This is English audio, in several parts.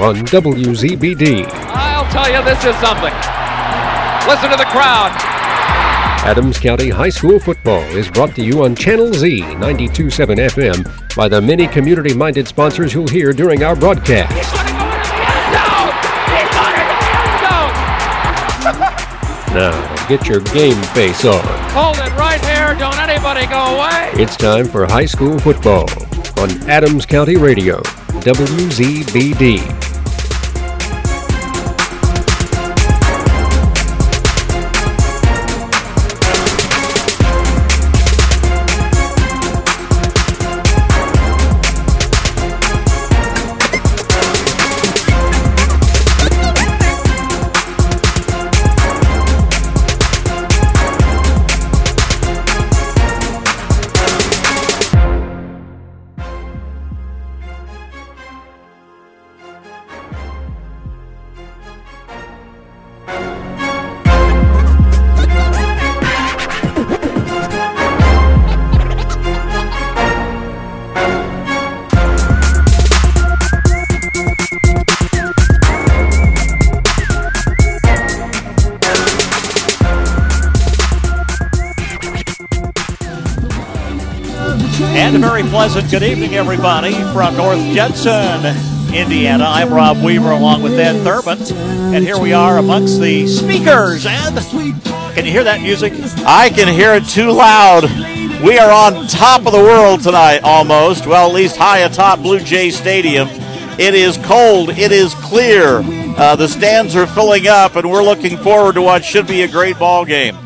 on WZBD. I'll tell you, this is something. Listen to the crowd. Adams County High School football is brought to you on Channel Z 927 FM by the many community minded sponsors you'll hear during our broadcast. He's going to go into the end zone. He's going to the end zone. Now, get your game face on. Hold it right here. Don't anybody go away. It's time for high school football on Adams County Radio, WZBD. Pleasant good evening, everybody, from North Judson, Indiana. I'm Rob Weaver along with Ed Thurman. And here we are amongst the speakers. And can you hear that music? I can hear it too loud. We are on top of the world tonight, almost. Well, at least high atop Blue Jay Stadium. It is cold. It is clear. Uh, the stands are filling up, and we're looking forward to what should be a great ball game.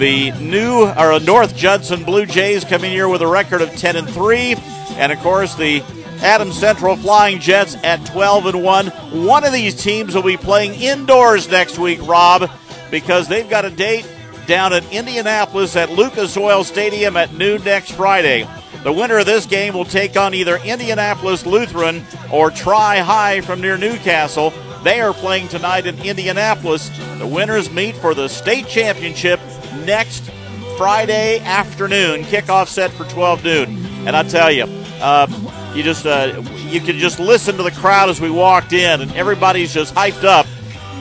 The new or North Judson Blue Jays coming here with a record of 10 and 3, and of course the Adams Central Flying Jets at 12 and 1. One of these teams will be playing indoors next week, Rob, because they've got a date down at Indianapolis at Lucas Oil Stadium at noon next Friday. The winner of this game will take on either Indianapolis Lutheran or Tri High from near Newcastle. They are playing tonight in Indianapolis. The winners meet for the state championship next Friday afternoon. Kickoff set for 12 noon. And I tell you, uh, you just uh, you can just listen to the crowd as we walked in, and everybody's just hyped up.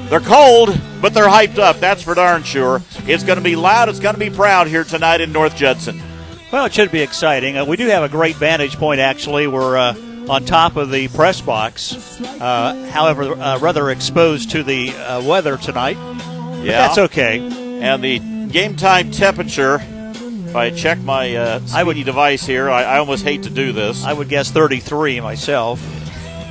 They're cold, but they're hyped up. That's for darn sure. It's going to be loud. It's going to be proud here tonight in North Judson. Well, it should be exciting. Uh, we do have a great vantage point, actually. We're uh, on top of the press box, uh, however, uh, rather exposed to the uh, weather tonight. But Yeah. that's okay. And the game time temperature, if I check my uh, I would- device here, I, I almost hate to do this. I would guess 33 myself.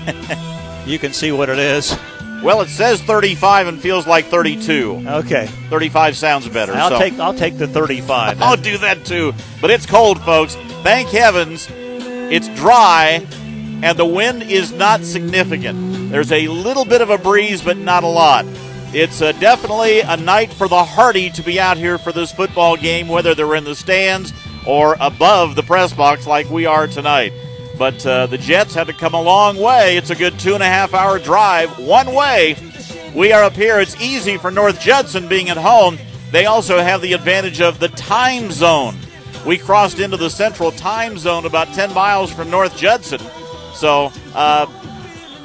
you can see what it is. Well, it says 35 and feels like 32. Okay. 35 sounds better. I'll so. take I'll take the 35. I'll do that too. But it's cold, folks. Thank heavens it's dry and the wind is not significant. There's a little bit of a breeze, but not a lot. It's uh, definitely a night for the hardy to be out here for this football game, whether they're in the stands or above the press box like we are tonight. But uh, the Jets had to come a long way. It's a good two and a half hour drive one way. We are up here. It's easy for North Judson being at home. They also have the advantage of the time zone. We crossed into the central time zone about 10 miles from North Judson. So uh,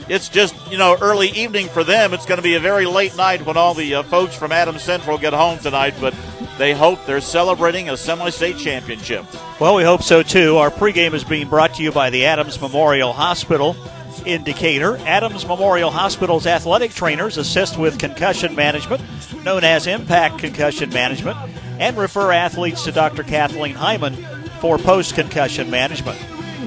it's just, you know, early evening for them. It's going to be a very late night when all the uh, folks from Adams Central get home tonight, but they hope they're celebrating a semi state championship. Well, we hope so too. Our pregame is being brought to you by the Adams Memorial Hospital. Indicator Adams Memorial Hospital's athletic trainers assist with concussion management, known as impact concussion management, and refer athletes to Dr. Kathleen Hyman for post concussion management.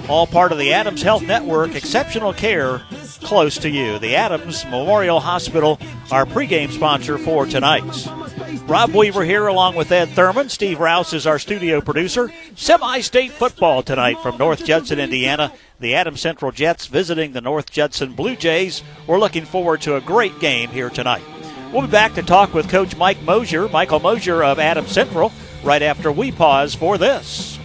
All part of the Adams Health Network, exceptional care close to you. The Adams Memorial Hospital, our pregame sponsor for tonight. Rob Weaver here along with Ed Thurman. Steve Rouse is our studio producer. Semi state football tonight from North Judson, Indiana. The Adams Central Jets visiting the North Judson Blue Jays. We're looking forward to a great game here tonight. We'll be back to talk with Coach Mike Mosier, Michael Mosier of Adams Central, right after we pause for this.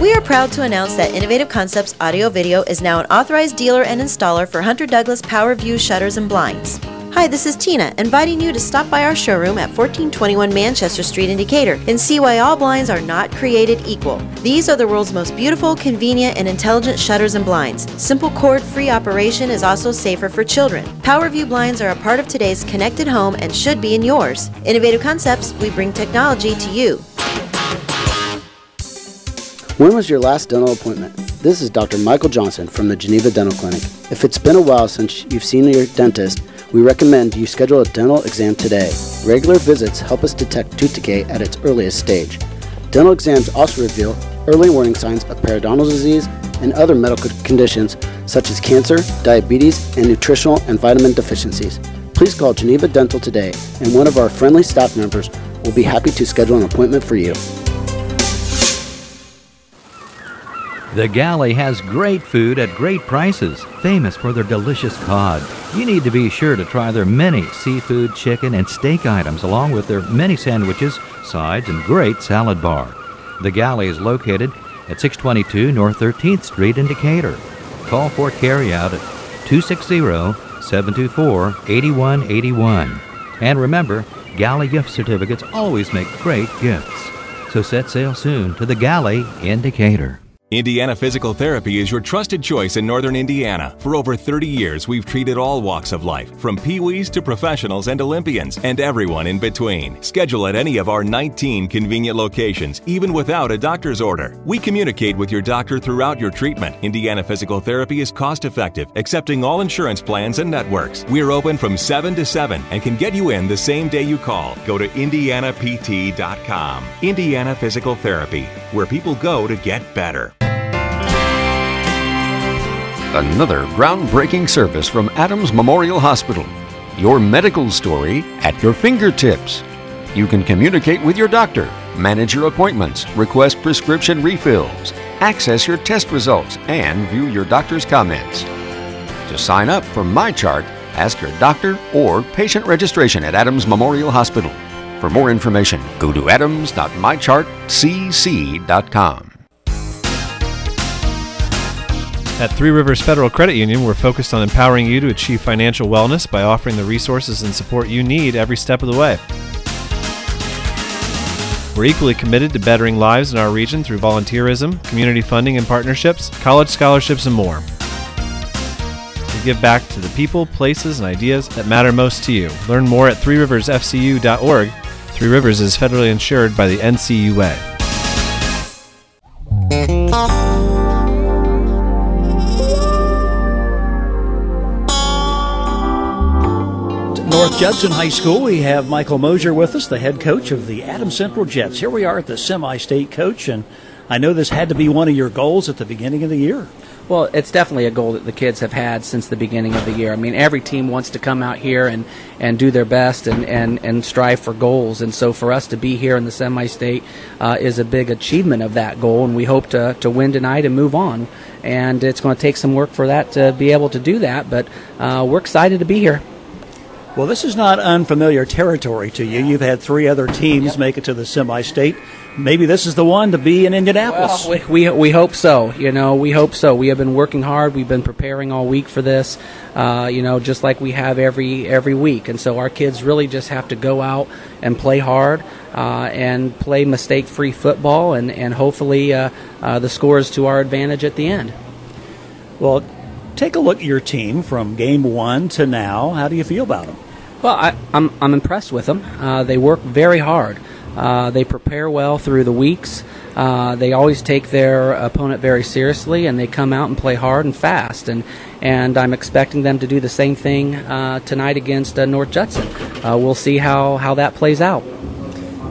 We are proud to announce that Innovative Concepts Audio Video is now an authorized dealer and installer for Hunter Douglas Power View shutters and blinds. Hi, this is Tina, inviting you to stop by our showroom at 1421 Manchester Street in Decatur and see why all blinds are not created equal. These are the world's most beautiful, convenient, and intelligent shutters and blinds. Simple cord free operation is also safer for children. PowerView blinds are a part of today's connected home and should be in yours. Innovative concepts, we bring technology to you. When was your last dental appointment? This is Dr. Michael Johnson from the Geneva Dental Clinic. If it's been a while since you've seen your dentist, we recommend you schedule a dental exam today. Regular visits help us detect tooth decay at its earliest stage. Dental exams also reveal early warning signs of periodontal disease and other medical conditions such as cancer, diabetes, and nutritional and vitamin deficiencies. Please call Geneva Dental today, and one of our friendly staff members will be happy to schedule an appointment for you. The Galley has great food at great prices, famous for their delicious cod. You need to be sure to try their many seafood, chicken, and steak items, along with their many sandwiches, sides, and great salad bar. The Galley is located at 622 North 13th Street in Decatur. Call for carryout at 260 724 8181. And remember, Galley gift certificates always make great gifts. So set sail soon to the Galley in Decatur. Indiana Physical Therapy is your trusted choice in Northern Indiana. For over 30 years, we've treated all walks of life, from peewees to professionals and Olympians, and everyone in between. Schedule at any of our 19 convenient locations, even without a doctor's order. We communicate with your doctor throughout your treatment. Indiana Physical Therapy is cost effective, accepting all insurance plans and networks. We're open from 7 to 7 and can get you in the same day you call. Go to indianapt.com. Indiana Physical Therapy, where people go to get better. Another groundbreaking service from Adams Memorial Hospital. Your medical story at your fingertips. You can communicate with your doctor, manage your appointments, request prescription refills, access your test results, and view your doctor's comments. To sign up for MyChart, ask your doctor or patient registration at Adams Memorial Hospital. For more information, go to adams.mychartcc.com. At Three Rivers Federal Credit Union, we're focused on empowering you to achieve financial wellness by offering the resources and support you need every step of the way. We're equally committed to bettering lives in our region through volunteerism, community funding and partnerships, college scholarships, and more. We give back to the people, places, and ideas that matter most to you. Learn more at threeriversfcu.org. Three Rivers is federally insured by the NCUA. North Judson High School, we have Michael Mosier with us, the head coach of the Adams Central Jets. Here we are at the semi state coach, and I know this had to be one of your goals at the beginning of the year. Well, it's definitely a goal that the kids have had since the beginning of the year. I mean, every team wants to come out here and, and do their best and, and, and strive for goals. And so for us to be here in the semi state uh, is a big achievement of that goal. And we hope to, to win tonight and move on. And it's going to take some work for that to be able to do that. But uh, we're excited to be here. Well, this is not unfamiliar territory to you. You've had three other teams yep. make it to the semi-state. Maybe this is the one to be in Indianapolis. Well, we, we, we hope so. You know, we hope so. We have been working hard. We've been preparing all week for this. Uh, you know, just like we have every every week. And so our kids really just have to go out and play hard uh, and play mistake-free football, and and hopefully uh, uh the score is to our advantage at the end. Well, take a look at your team from game one to now. How do you feel about them? Well, I, am I'm, I'm impressed with them. Uh, they work very hard. Uh, they prepare well through the weeks. Uh, they always take their opponent very seriously, and they come out and play hard and fast. and And I'm expecting them to do the same thing uh, tonight against uh, North Judson. Uh, we'll see how, how that plays out.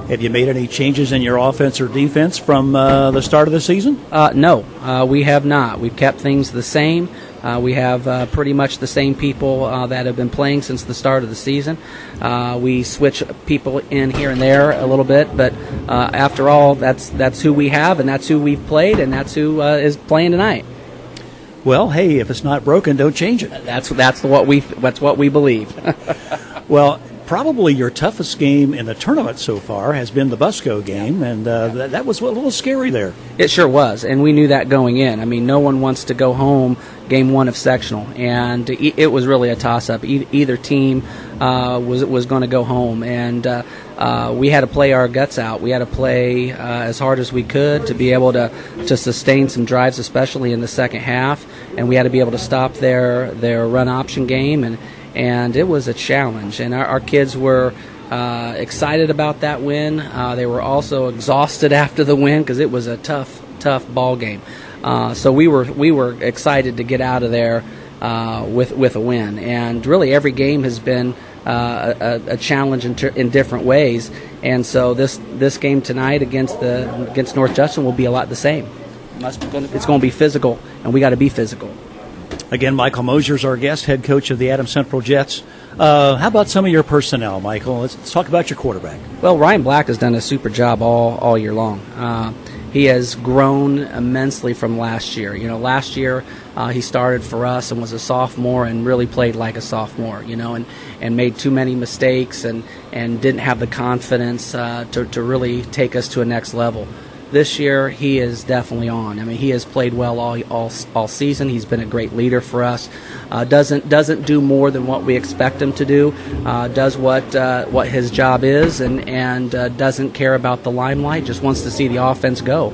Have you made any changes in your offense or defense from the start of the season? no, we have not. We've kept things the same. Uh, we have uh, pretty much the same people uh, that have been playing since the start of the season. Uh, we switch people in here and there a little bit, but uh, after all, that's that's who we have, and that's who we've played, and that's who uh, is playing tonight. Well, hey, if it's not broken, don't change it. That's that's what we that's what we believe. well, probably your toughest game in the tournament so far has been the Busco game, and uh, that, that was a little scary there. It sure was, and we knew that going in. I mean, no one wants to go home game one of sectional, and it was really a toss-up. either team uh, was was going to go home, and uh, uh, we had to play our guts out. We had to play uh, as hard as we could to be able to to sustain some drives, especially in the second half, and we had to be able to stop their their run option game, and and it was a challenge. And our, our kids were. Uh, excited about that win. Uh, they were also exhausted after the win because it was a tough, tough ball game. Uh, so we were we were excited to get out of there uh, with with a win. And really, every game has been uh, a, a, challenge in, ter- in, different ways. And so this this game tonight against the against North Judson will be a lot the same. It's going to be physical, and we got to be physical. Again, Michael Mosier is our guest, head coach of the Adams Central Jets. Uh, how about some of your personnel, Michael? Let's, let's, talk about your quarterback. Well, Ryan Black has done a super job all all year long. Uh, he has grown immensely from last year. You know, last year uh, he started for us and was a sophomore and really played like a sophomore. You know, and, and made too many mistakes and, and didn't have the confidence uh, to, to really take us to a next level this year he is definitely on. I mean, he has played well all all, all season. He's been a great leader for us. Uh, doesn't doesn't do more than what we expect him to do. Uh, does what uh, what his job is, and and uh, doesn't care about the limelight. Just wants to see the offense go.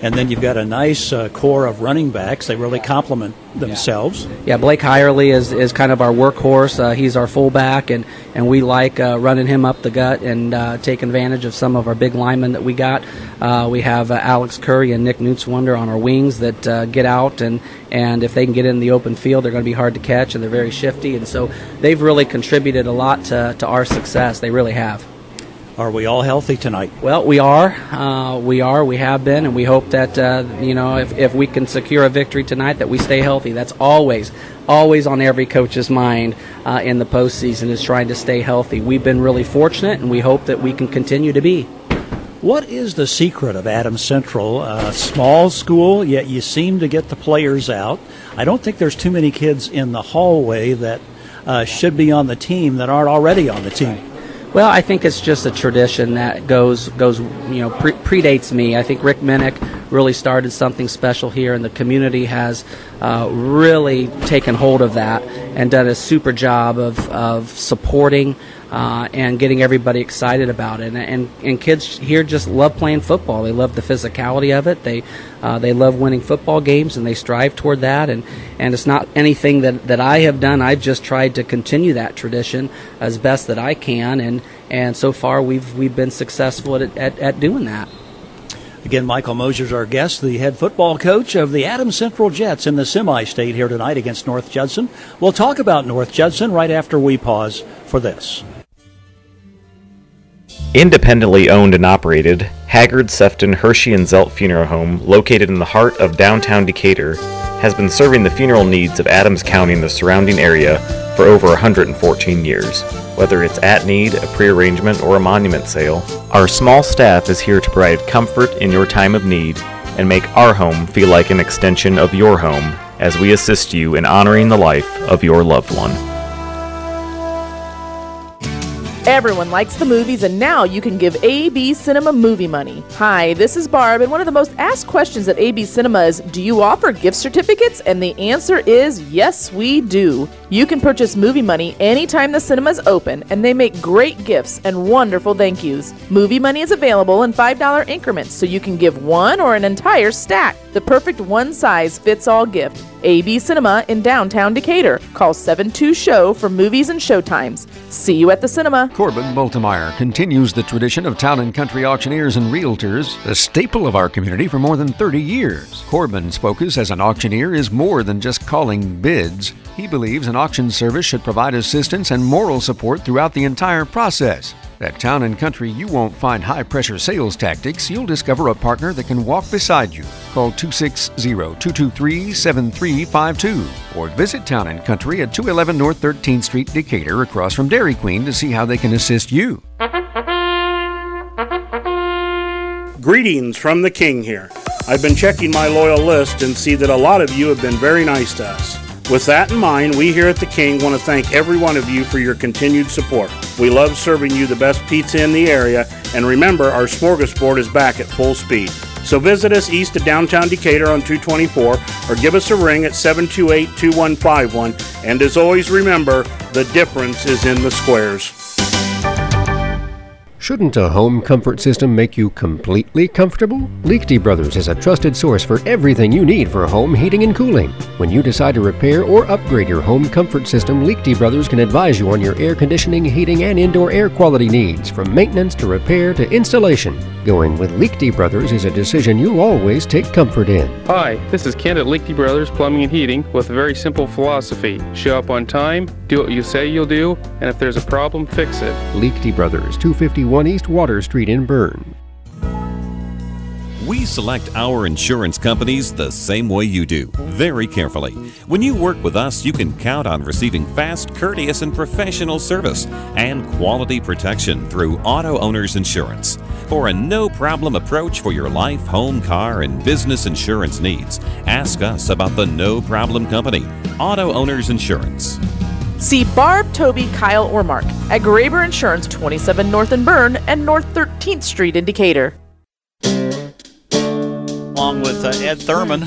And then you've got a nice uh, core of running backs. They really complement themselves. Yeah, Blake Hirely is, is kind of our workhorse. Uh, he's our fullback, and, and we like uh, running him up the gut and uh, taking advantage of some of our big linemen that we got. Uh, we have uh, Alex Curry and Nick Neuenschwander on our wings that get out, and, and if they can get in the open field, they're going to be hard to catch, and they're very shifty. And so they've really contributed a lot to, to our success. They really have. Are we all healthy tonight? Well, we are. Uh, we are. We have been, and we hope that uh, you know if, if we can secure a victory tonight, that we stay healthy. That's always, always on every coach's mind uh, in the postseason is trying to stay healthy. We've been really fortunate, and we hope that we can continue to be. What is the secret of Adams Central? A small school, yet you seem to get the players out. I don't think there's too many kids in the hallway that uh, should be on the team that aren't already on the team. Well, I think it's just a tradition that goes goes you know pre- predates me. I think Rick Minnick really started something special here, and the community has uh, really taken hold of that and done a super job of of supporting uh, and getting everybody excited about it. And, and, and kids here just love playing football. They love the physicality of it. They uh, they love winning football games and they strive toward that. And, and it's not anything that, that I have done. I've just tried to continue that tradition as best that I can. And, and so far we've we've been successful at, at, at doing that. Again, Michael Mosier's our guest, the head football coach of the Adams Central Jets in the semi state here tonight against North Judson. We'll talk about North Judson right after we pause for this. Independently owned and operated, Haggard, Sefton, Hirschy, and Zelt Funeral Home, located in the heart of downtown Decatur, has been serving the funeral needs of Adams County and the surrounding area for over 114 years. Whether it's at need, a prearrangement, or a monument sale, our small staff is here to provide comfort in your time of need and make our home feel like an extension of your home as we assist you in honoring the life of your loved one. Everyone likes the movies, and now you can give AB Cinema movie money. Hi, this is Barb, and one of the most asked questions at AB Cinema is Do you offer gift certificates? And the answer is yes, we do. You can purchase movie money anytime the cinema is open, and they make great gifts and wonderful thank yous. Movie money is available in $5 increments, so you can give one or an entire stack. The perfect one size fits all gift. AB Cinema in downtown Decatur. Call 72 Show for movies and showtimes. See you at the cinema. Corbin Bultemeyer continues the tradition of town and country auctioneers and realtors, a staple of our community for more than 30 years. Corbin's focus as an auctioneer is more than just calling bids. He believes an auction service should provide assistance and moral support throughout the entire process. At Town and Country, you won't find high pressure sales tactics. You'll discover a partner that can walk beside you. Call 260 223 7352 or visit Town and Country at 211 North 13th Street, Decatur, across from Dairy Queen, to see how they can assist you. Greetings from the King here. I've been checking my loyal list and see that a lot of you have been very nice to us. With that in mind, we here at The King want to thank every one of you for your continued support. We love serving you the best pizza in the area, and remember, our smorgasbord is back at full speed. So visit us east of downtown Decatur on 224 or give us a ring at 728 2151. And as always, remember, the difference is in the squares. Shouldn't a home comfort system make you completely comfortable? Liechty Brothers is a trusted source for everything you need for home heating and cooling. When you decide to repair or upgrade your home comfort system, Liechty Brothers can advise you on your air conditioning, heating, and indoor air quality needs, from maintenance to repair to installation. Going with Liechty Brothers is a decision you'll always take comfort in. Hi, this is Kent at Liechty Brothers Plumbing and Heating with a very simple philosophy. Show up on time, do what you say you'll do, and if there's a problem, fix it. Liechty Brothers, 251 East Water Street in Berne. We select our insurance companies the same way you do, very carefully. When you work with us, you can count on receiving fast, courteous, and professional service and quality protection through Auto Owners Insurance. For a no problem approach for your life, home, car, and business insurance needs, ask us about the No Problem Company, Auto Owners Insurance. See Barb, Toby, Kyle, or Mark at Graber Insurance, 27 North and Berne and North 13th Street in Decatur. along with uh, Ed Thurman.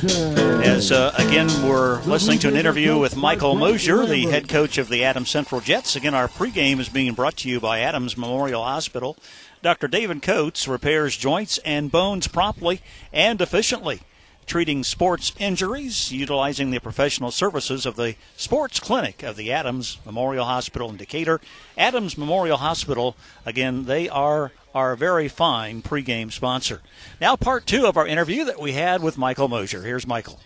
As uh, again, we're listening to an interview with Michael Mosier, the head coach of the Adams Central Jets. Again, our pregame is being brought to you by Adams Memorial Hospital. Dr. David Coates repairs joints and bones promptly and efficiently, treating sports injuries, utilizing the professional services of the Sports Clinic of the Adams Memorial Hospital in Decatur. Adams Memorial Hospital, again, they are our very fine pregame sponsor. Now, part two of our interview that we had with Michael Mosier. Here's Michael.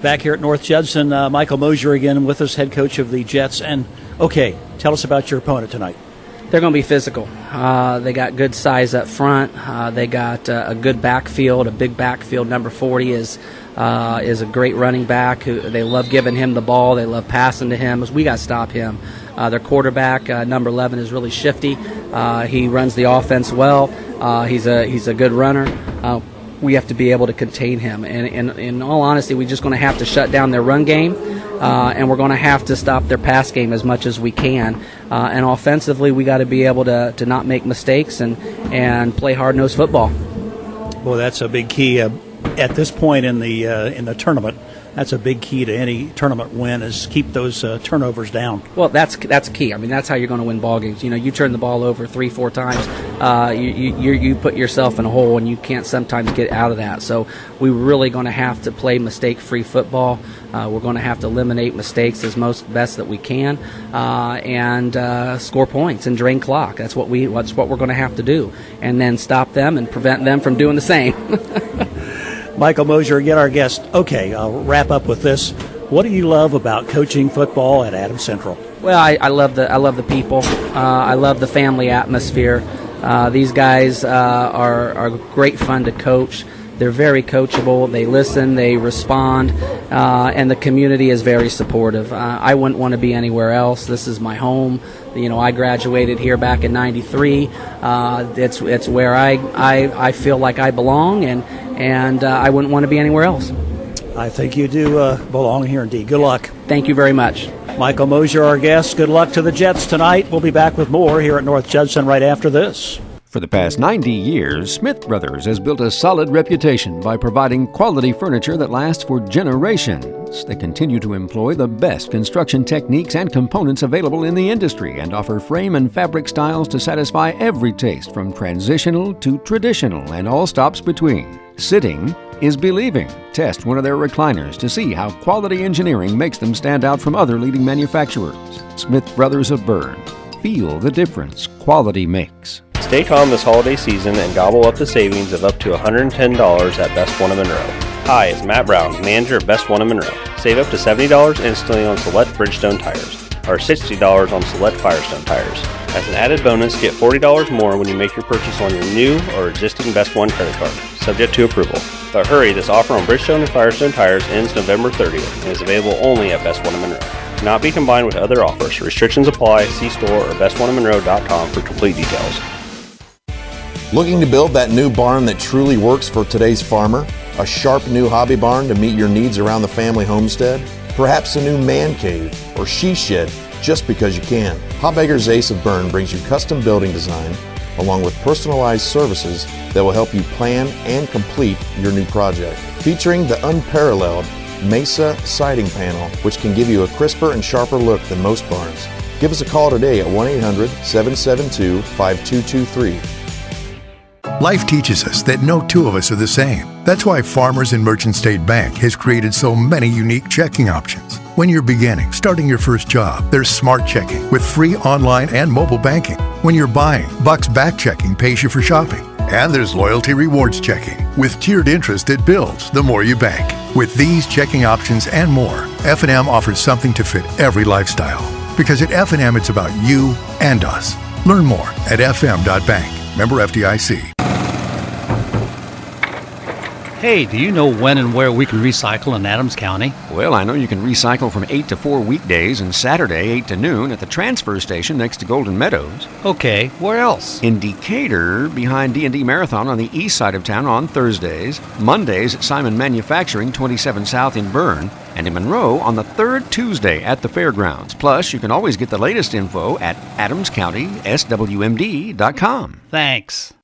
Back here at North Judson, uh, Michael Mosier again with us, head coach of the Jets. And okay, tell us about your opponent tonight. They're going to be physical. Uh, they got good size up front. Uh, they got uh, a good backfield, a big backfield. Number 40 is uh, is a great running back. Who they love giving him the ball. They love passing to him. We got to stop him. Uh, their quarterback, uh, number 11, is really shifty. He runs the offense well. He's a he's a good runner. We have to be able to contain him. And, and in all honesty, we're just going to have to shut down their run game, uh, and we're going to have to stop their pass game as much as we can. Uh, and offensively, we got to be able to, to not make mistakes and, and play hard nosed football. Well, that's a big key uh, at this point in the uh, in the tournament. That's a big key to any tournament win is keep those uh, turnovers down. Well, that's that's key. I mean, that's how you're going to win ball games. You know, you turn the ball over three, four times, uh, you, you you put yourself in a hole, and you can't sometimes get out of that. So we're really going to have to play mistake-free football. Uh, we're going to have to eliminate mistakes as most best that we can, uh, and uh, score points and drain clock. That's what we that's what we're going to have to do, and then stop them and prevent them from doing the same. Michael Mosier, again, our guest. Okay, I'll wrap up with this. What do you love about coaching football at Adams Central? Well, I, I love the I love the people. Uh, I love the family atmosphere. Uh, these guys uh, are are great fun to coach. They're very coachable. They listen. They respond, uh, and the community is very supportive. Uh, I wouldn't want to be anywhere else. This is my home. You know, I graduated here back in '93. Uh, it's it's where I, I I feel like I belong, and and uh, I wouldn't want to be anywhere else. I think you do uh, belong here indeed. Good luck. Thank you very much. Michael Mosier, our guest. Good luck to the Jets tonight. We'll be back with more here at North Judson right after this. For the past 90 years, Smith Brothers has built a solid reputation by providing quality furniture that lasts for generations. They continue to employ the best construction techniques and components available in the industry and offer frame and fabric styles to satisfy every taste from transitional to traditional and all stops between. Sitting is believing. Test one of their recliners to see how quality engineering makes them stand out from other leading manufacturers. Smith Brothers of Berne. Feel the difference quality makes. Stay calm this holiday season and gobble up the savings of up to $110 at Best One of Monroe. Hi, it's Matt Brown, manager of Best One of Monroe. Save up to $70 instantly on select Bridgestone tires, or $60 on select Firestone tires. As an added bonus, get $40 more when you make your purchase on your new or existing Best One credit card, subject to approval. But hurry, this offer on Bridgestone and Firestone tires ends November 30th and is available only at Best One of Monroe. Cannot be combined with other offers. Restrictions apply. See store or bestoneofmonroe.com for complete details. Looking to build that new barn that truly works for today's farmer? A sharp new hobby barn to meet your needs around the family homestead? Perhaps a new man cave or she shed just because you can. Habegger's Ace of Berne brings you custom building design along with personalized services that will help you plan and complete your new project. Featuring the unparalleled Mesa siding panel, which can give you a crisper and sharper look than most barns. Give us a call today at 1 800 772 5223. Life teaches us that no two of us are the same. That's why Farmers and Merchant State Bank has created so many unique checking options. When you're beginning, starting your first job, there's Smart Checking with free online and mobile banking. When you're buying, Bucks Back Checking pays you for shopping. And there's Loyalty Rewards Checking with tiered interest that builds the more you bank. With these checking options and more, F&M offers something to fit every lifestyle. Because at F&M it's about you and us. Learn more at fm.bank. Member FDIC. Hey, do you know when and where we can recycle in Adams County? Well, I know you can recycle from 8 to 4 weekdays and Saturday 8 to noon at the transfer station next to Golden Meadows. Okay, where else? In Decatur, behind D&D Marathon on the east side of town on Thursdays, Mondays at Simon Manufacturing 27 South in Berne, and in Monroe on the third Tuesday at the fairgrounds. Plus, you can always get the latest info at adamscountyswmd.com. Thanks.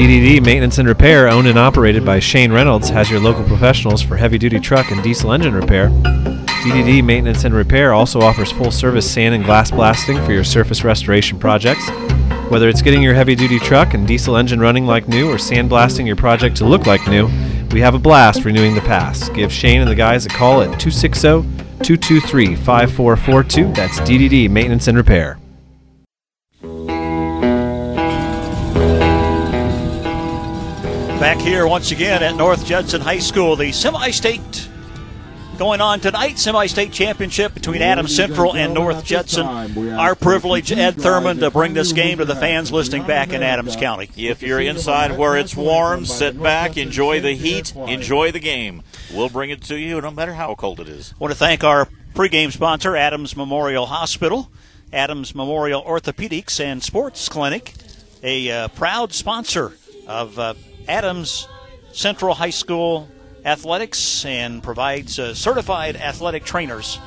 DDD Maintenance and Repair, owned and operated by Shane Reynolds, has your local professionals for heavy duty truck and diesel engine repair. DDD Maintenance and Repair also offers full service sand and glass blasting for your surface restoration projects. Whether it's getting your heavy duty truck and diesel engine running like new or sandblasting your project to look like new, we have a blast renewing the past. Give Shane and the guys a call at 260 223 5442. That's DDD Maintenance and Repair. Back here once again at North Judson High School, the semi state going on tonight semi state championship between Adams Central and North Judson. Our privilege, Ed Thurman, to bring this game to the fans listening back in Adams County. If you're inside where it's warm, sit back, enjoy the heat, enjoy the game. We'll bring it to you no matter how cold it is. I want to thank our pregame sponsor, Adams Memorial Hospital, Adams Memorial Orthopedics and Sports Clinic, a uh, proud sponsor of uh, Adams Central High School athletics and provides uh, certified athletic trainers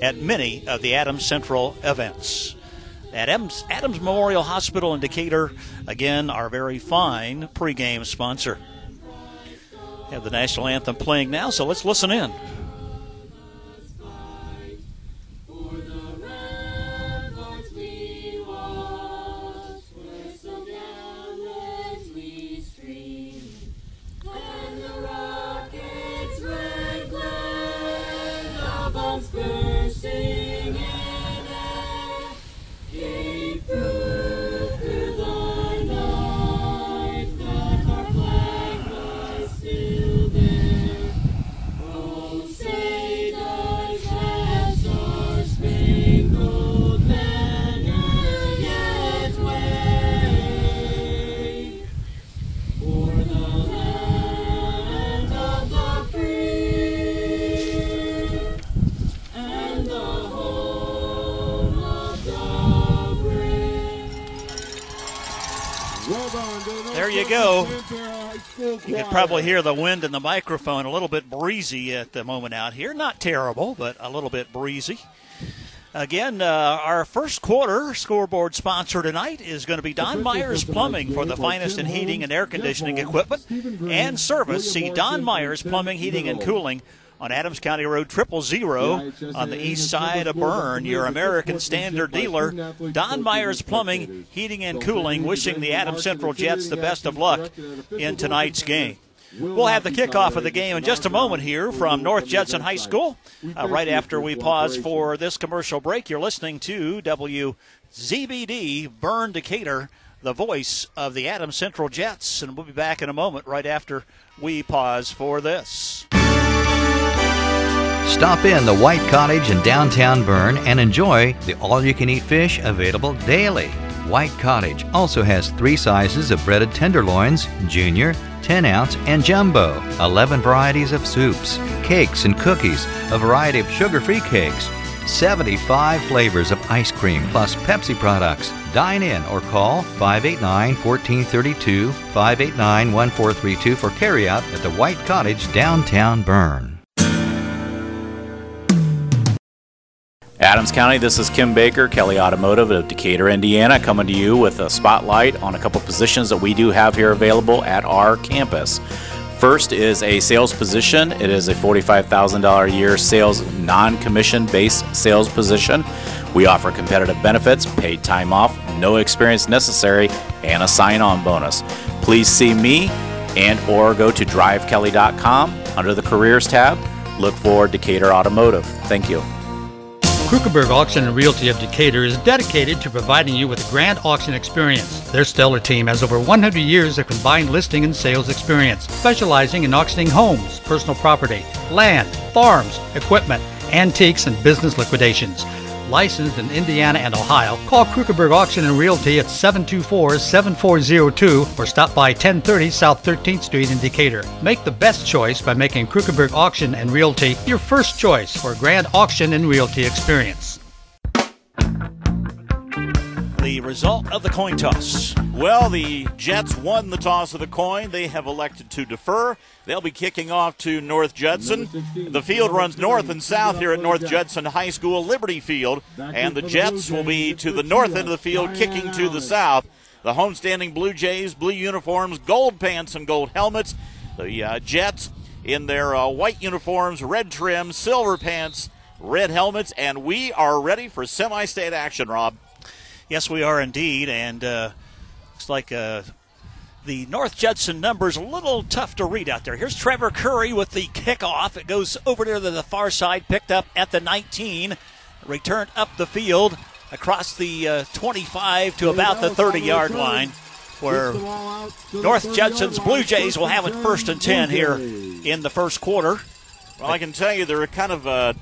at many of the Adams Central events. At Adams, Adams Memorial Hospital in Decatur, again, our very fine pregame sponsor. Have the national anthem playing now, so let's listen in. God's good. There you go. You could probably hear the wind in the microphone. A little bit breezy at the moment out here. Not terrible, but a little bit breezy. Again, uh, our first quarter scoreboard sponsor tonight is going to be Don Myers Plumbing for the finest in heating and air conditioning equipment and service. See Don Myers Plumbing, Heating, and Cooling on Adams County Road Triple Zero on the east side of Berne. Your American Standard dealer, Don Myers Plumbing, Heating, and Cooling, wishing the Adams Central Jets the best of luck in tonight's game. We'll have the kickoff of the game in just a moment here from North Judson High School. Uh, right after we pause for this commercial break, you're listening to WZBD Berne Decatur, the voice of the Adams Central Jets. And we'll be back in a moment right after we pause for this. Stop in the White Cottage in downtown Berne and enjoy the all you can eat fish available daily. White Cottage also has three sizes of breaded tenderloins, junior, 10 ounce, and jumbo, 11 varieties of soups, cakes and cookies, a variety of sugar free cakes, 75 flavors of ice cream plus Pepsi products, Dine in or call 589 1432 589 1432 for carryout at the White Cottage, downtown Berne. Adams County, this is Kim Baker, Kelly Automotive of Decatur, Indiana, coming to you with a spotlight on a couple positions that we do have here available at our campus. First is a sales position. It is a $45,000 a year sales non commission based sales position. We offer competitive benefits, paid time off, no experience necessary, and a sign on bonus. Please see me and or go to drivekelly.com under the careers tab. Look for Decatur Automotive. Thank you. Krukenberg Auction and Realty of Decatur is dedicated to providing you with a grand auction experience. Their stellar team has over 100 years of combined listing and sales experience, specializing in auctioning homes, personal property, land, farms, equipment, antiques, and business liquidations licensed in Indiana and Ohio, call Krukenberg Auction and Realty at 724-7402 or stop by 1030 South 13th Street in Decatur. Make the best choice by making Krukenberg Auction and Realty your first choice for a grand auction and realty experience. Result of the coin toss. Well, the Jets won the toss of the coin. They have elected to defer. They'll be kicking off to North Judson. The field runs north and south here at North Judson High School, Liberty Field, and the Jets will be to the north end of the field, kicking to the south. The homestanding Blue Jays, blue uniforms, gold pants, and gold helmets. The uh, Jets in their uh, white uniforms, red trim, silver pants, red helmets, and we are ready for semi state action, Rob. Yes, we are indeed, and uh, looks like uh, the North Judson numbers a little tough to read out there. Here's Trevor Curry with the kickoff. It goes over there to the far side, picked up at the 19, returned up the field across the uh, 25 to about the 30 yard line, where North Judson's Blue Jays will have it first and 10 here in the first quarter. Well, I can tell you there are kind of uh,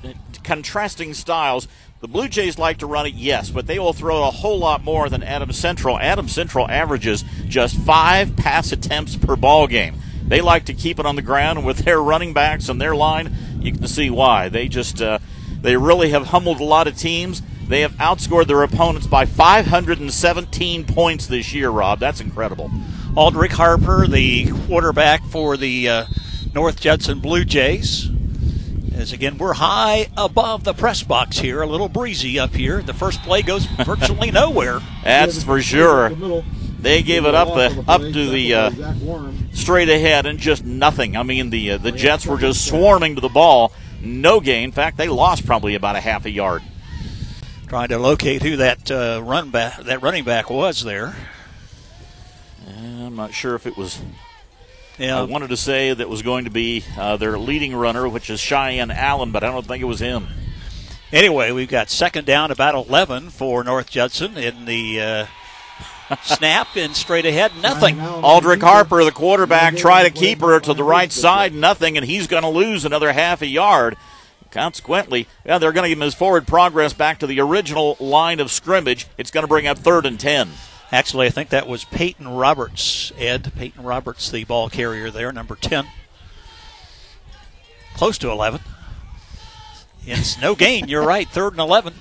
contrasting styles. The Blue Jays like to run it, yes, but they will throw a whole lot more than Adams Central. Adams Central averages just five pass attempts per ball game. They like to keep it on the ground, and with their running backs and their line, you can see why. They just uh, they really have humbled a lot of teams. They have outscored their opponents by 517 points this year, Rob. That's incredible. Aldrich Harper, the quarterback for the uh, North Judson Blue Jays, as again, we're high above the press box here, a little breezy up here. The first play goes virtually nowhere. That's for sure. They gave it up the up to the uh, straight ahead and just nothing. I mean, the uh, the Jets were just swarming to the ball, no gain. In fact, they lost probably about a half a yard. Trying to locate who that uh, run back that running back was there. I'm not sure if it was yeah. I wanted to say that was going to be uh, their leading runner, which is Cheyenne Allen, but I don't think it was him. Anyway, we've got second down, about 11 for North Judson in the uh, snap and straight ahead, nothing. Aldrich Harper, the quarterback, try to keep her to the right side, nothing, and he's going to lose another half a yard. Consequently, yeah, they're going to give him his forward progress back to the original line of scrimmage. It's going to bring up third and 10. Actually, I think that was Peyton Roberts, Ed. Peyton Roberts, the ball carrier there, number 10. Close to 11. It's no gain. You're right. Third and 11.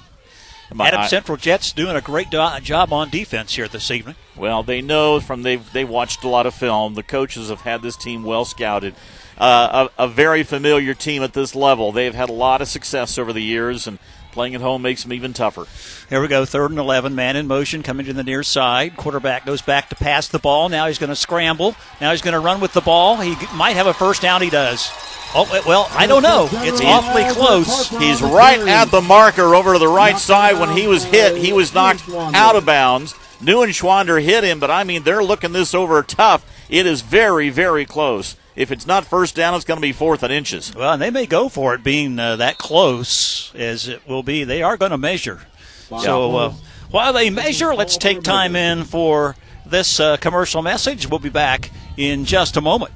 Adam Central Jets doing a great do- job on defense here this evening. Well, they know from they've they watched a lot of film. The coaches have had this team well scouted. Uh, a, a very familiar team at this level. They've had a lot of success over the years, and Playing at home makes them even tougher. Here we go, third and 11, man in motion coming to the near side. Quarterback goes back to pass the ball. Now he's going to scramble. Now he's going to run with the ball. He might have a first down. He does. Oh, eh, well, I don't know. It's awfully close. He's right at the marker over to the right side. When he was hit, he was knocked out of bounds. Neuenschwander hit him, but I mean, they're looking this over tough. It is very, very close if it's not first down, it's going to be fourth and inches. Well, and they may go for it being uh, that close as it will be. They are going to measure. Wow. So uh, while they measure, let's take time in for this uh, commercial message. We'll be back in just a moment.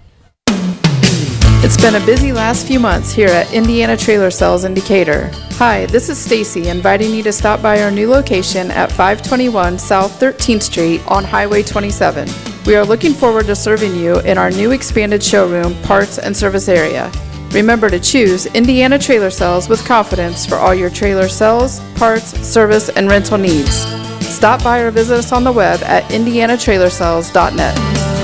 It's been a busy last few months here at Indiana Trailer Sales in Decatur. Hi, this is Stacy inviting you to stop by our new location at 521 South 13th Street on Highway 27. We are looking forward to serving you in our new expanded showroom, parts, and service area. Remember to choose Indiana Trailer Sales with confidence for all your trailer sales, parts, service, and rental needs. Stop by or visit us on the web at indianatrailersales.net.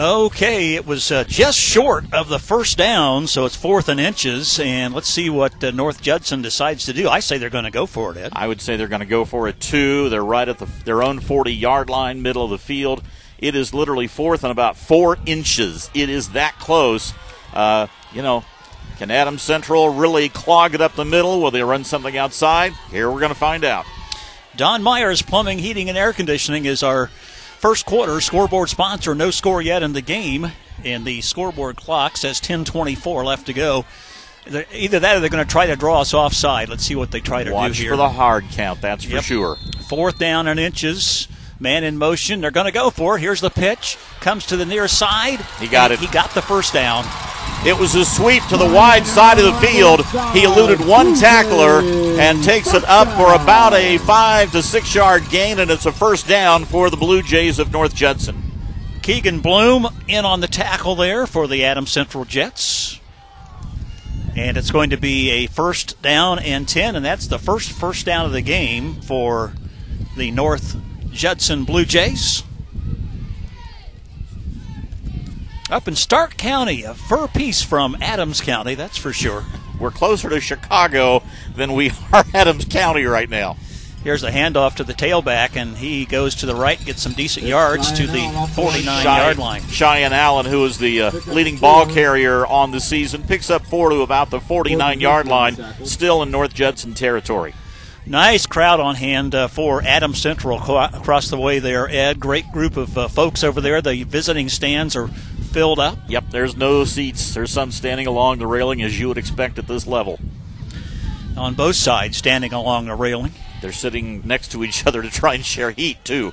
Okay, it was uh, just short of the first down, so it's fourth and inches. And let's see what uh, North Judson decides to do. I say they're going to go for it, Ed. I would say they're going to go for it too. They're right at the, their own 40 yard line, middle of the field. It is literally fourth and about four inches. It is that close. Uh, you know, can Adams Central really clog it up the middle? Will they run something outside? Here we're going to find out. Don Myers Plumbing, Heating, and Air Conditioning is our First quarter scoreboard sponsor, no score yet in the game, and the scoreboard clock says 10:24 left to go. Either that or they're going to try to draw us offside. Let's see what they try to Watch do here. Watch for the hard count, that's Yep. for sure. Fourth down and inches. Man in motion. They're going to go for it. Here's the pitch. Comes to the near side. He got it. He got the first down. It was a sweep to the wide side of the field. He eluded one tackler and takes it up for about a five to six yard gain, and it's a first down for the Blue Jays of North Judson. Keegan Bloom in on the tackle there for the Adams Central Jets. And it's going to be a first down and 10, and that's the first first down of the game for the North Judson Blue Jays. Up in Stark County, a fur piece from Adams County, that's for sure. We're closer to Chicago than we are Adams County right now. Here's the handoff to the tailback, and he goes to the right, gets some decent yards to the 49 yard line. Cheyenne Allen, who is the uh, leading ball carrier on the season, picks up four to about the 49 yard line, still in North Judson territory. Nice crowd on hand uh, for Adam Central across the way there, Ed. Great group of uh, folks over there. The visiting stands are filled up. Yep, there's no seats. There's some standing along the railing as you would expect at this level. On both sides, standing along the railing. They're sitting next to each other to try and share heat, too.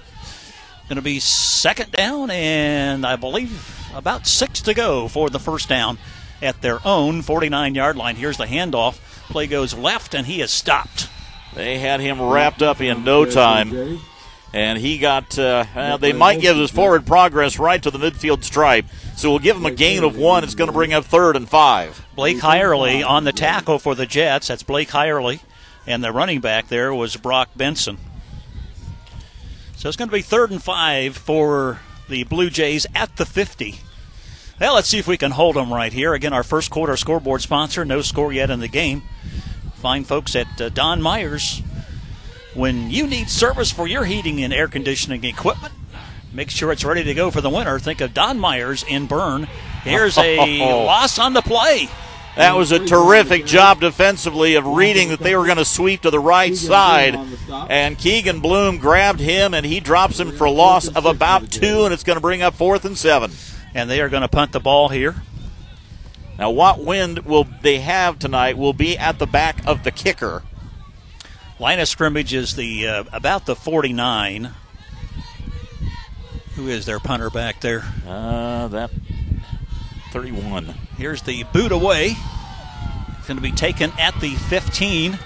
Going to be second down, and I believe about six to go for the first down at their own 49 yard line. Here's the handoff. Play goes left, and he is stopped. They had him wrapped up in no time. And he got, uh, uh, they might give his forward progress right to the midfield stripe. So we'll give him a gain of one. It's going to bring up third and five. Blake Hirely on the tackle for the Jets. That's Blake Hirely. And the running back there was Brock Benson. So it's going to be third and five for the Blue Jays at the 50. Well, let's see if we can hold them right here. Again, our first quarter scoreboard sponsor. No score yet in the game. Fine folks at uh, Don Myers. When you need service for your heating and air conditioning equipment, make sure it's ready to go for the winter. Think of Don Myers in Berne. Here's a loss on the play. That was a terrific job defensively of reading that they were going to sweep to the right side. And Keegan Bloom grabbed him and he drops him for a loss of about two, and it's going to bring up fourth and seven. And they are going to punt the ball here. Now, what wind will they have tonight will be at the back of the kicker. Line of scrimmage is the uh, about the 49. Who is their punter back there? Uh, that 31. Here's the boot away. It's going to be taken at the 15.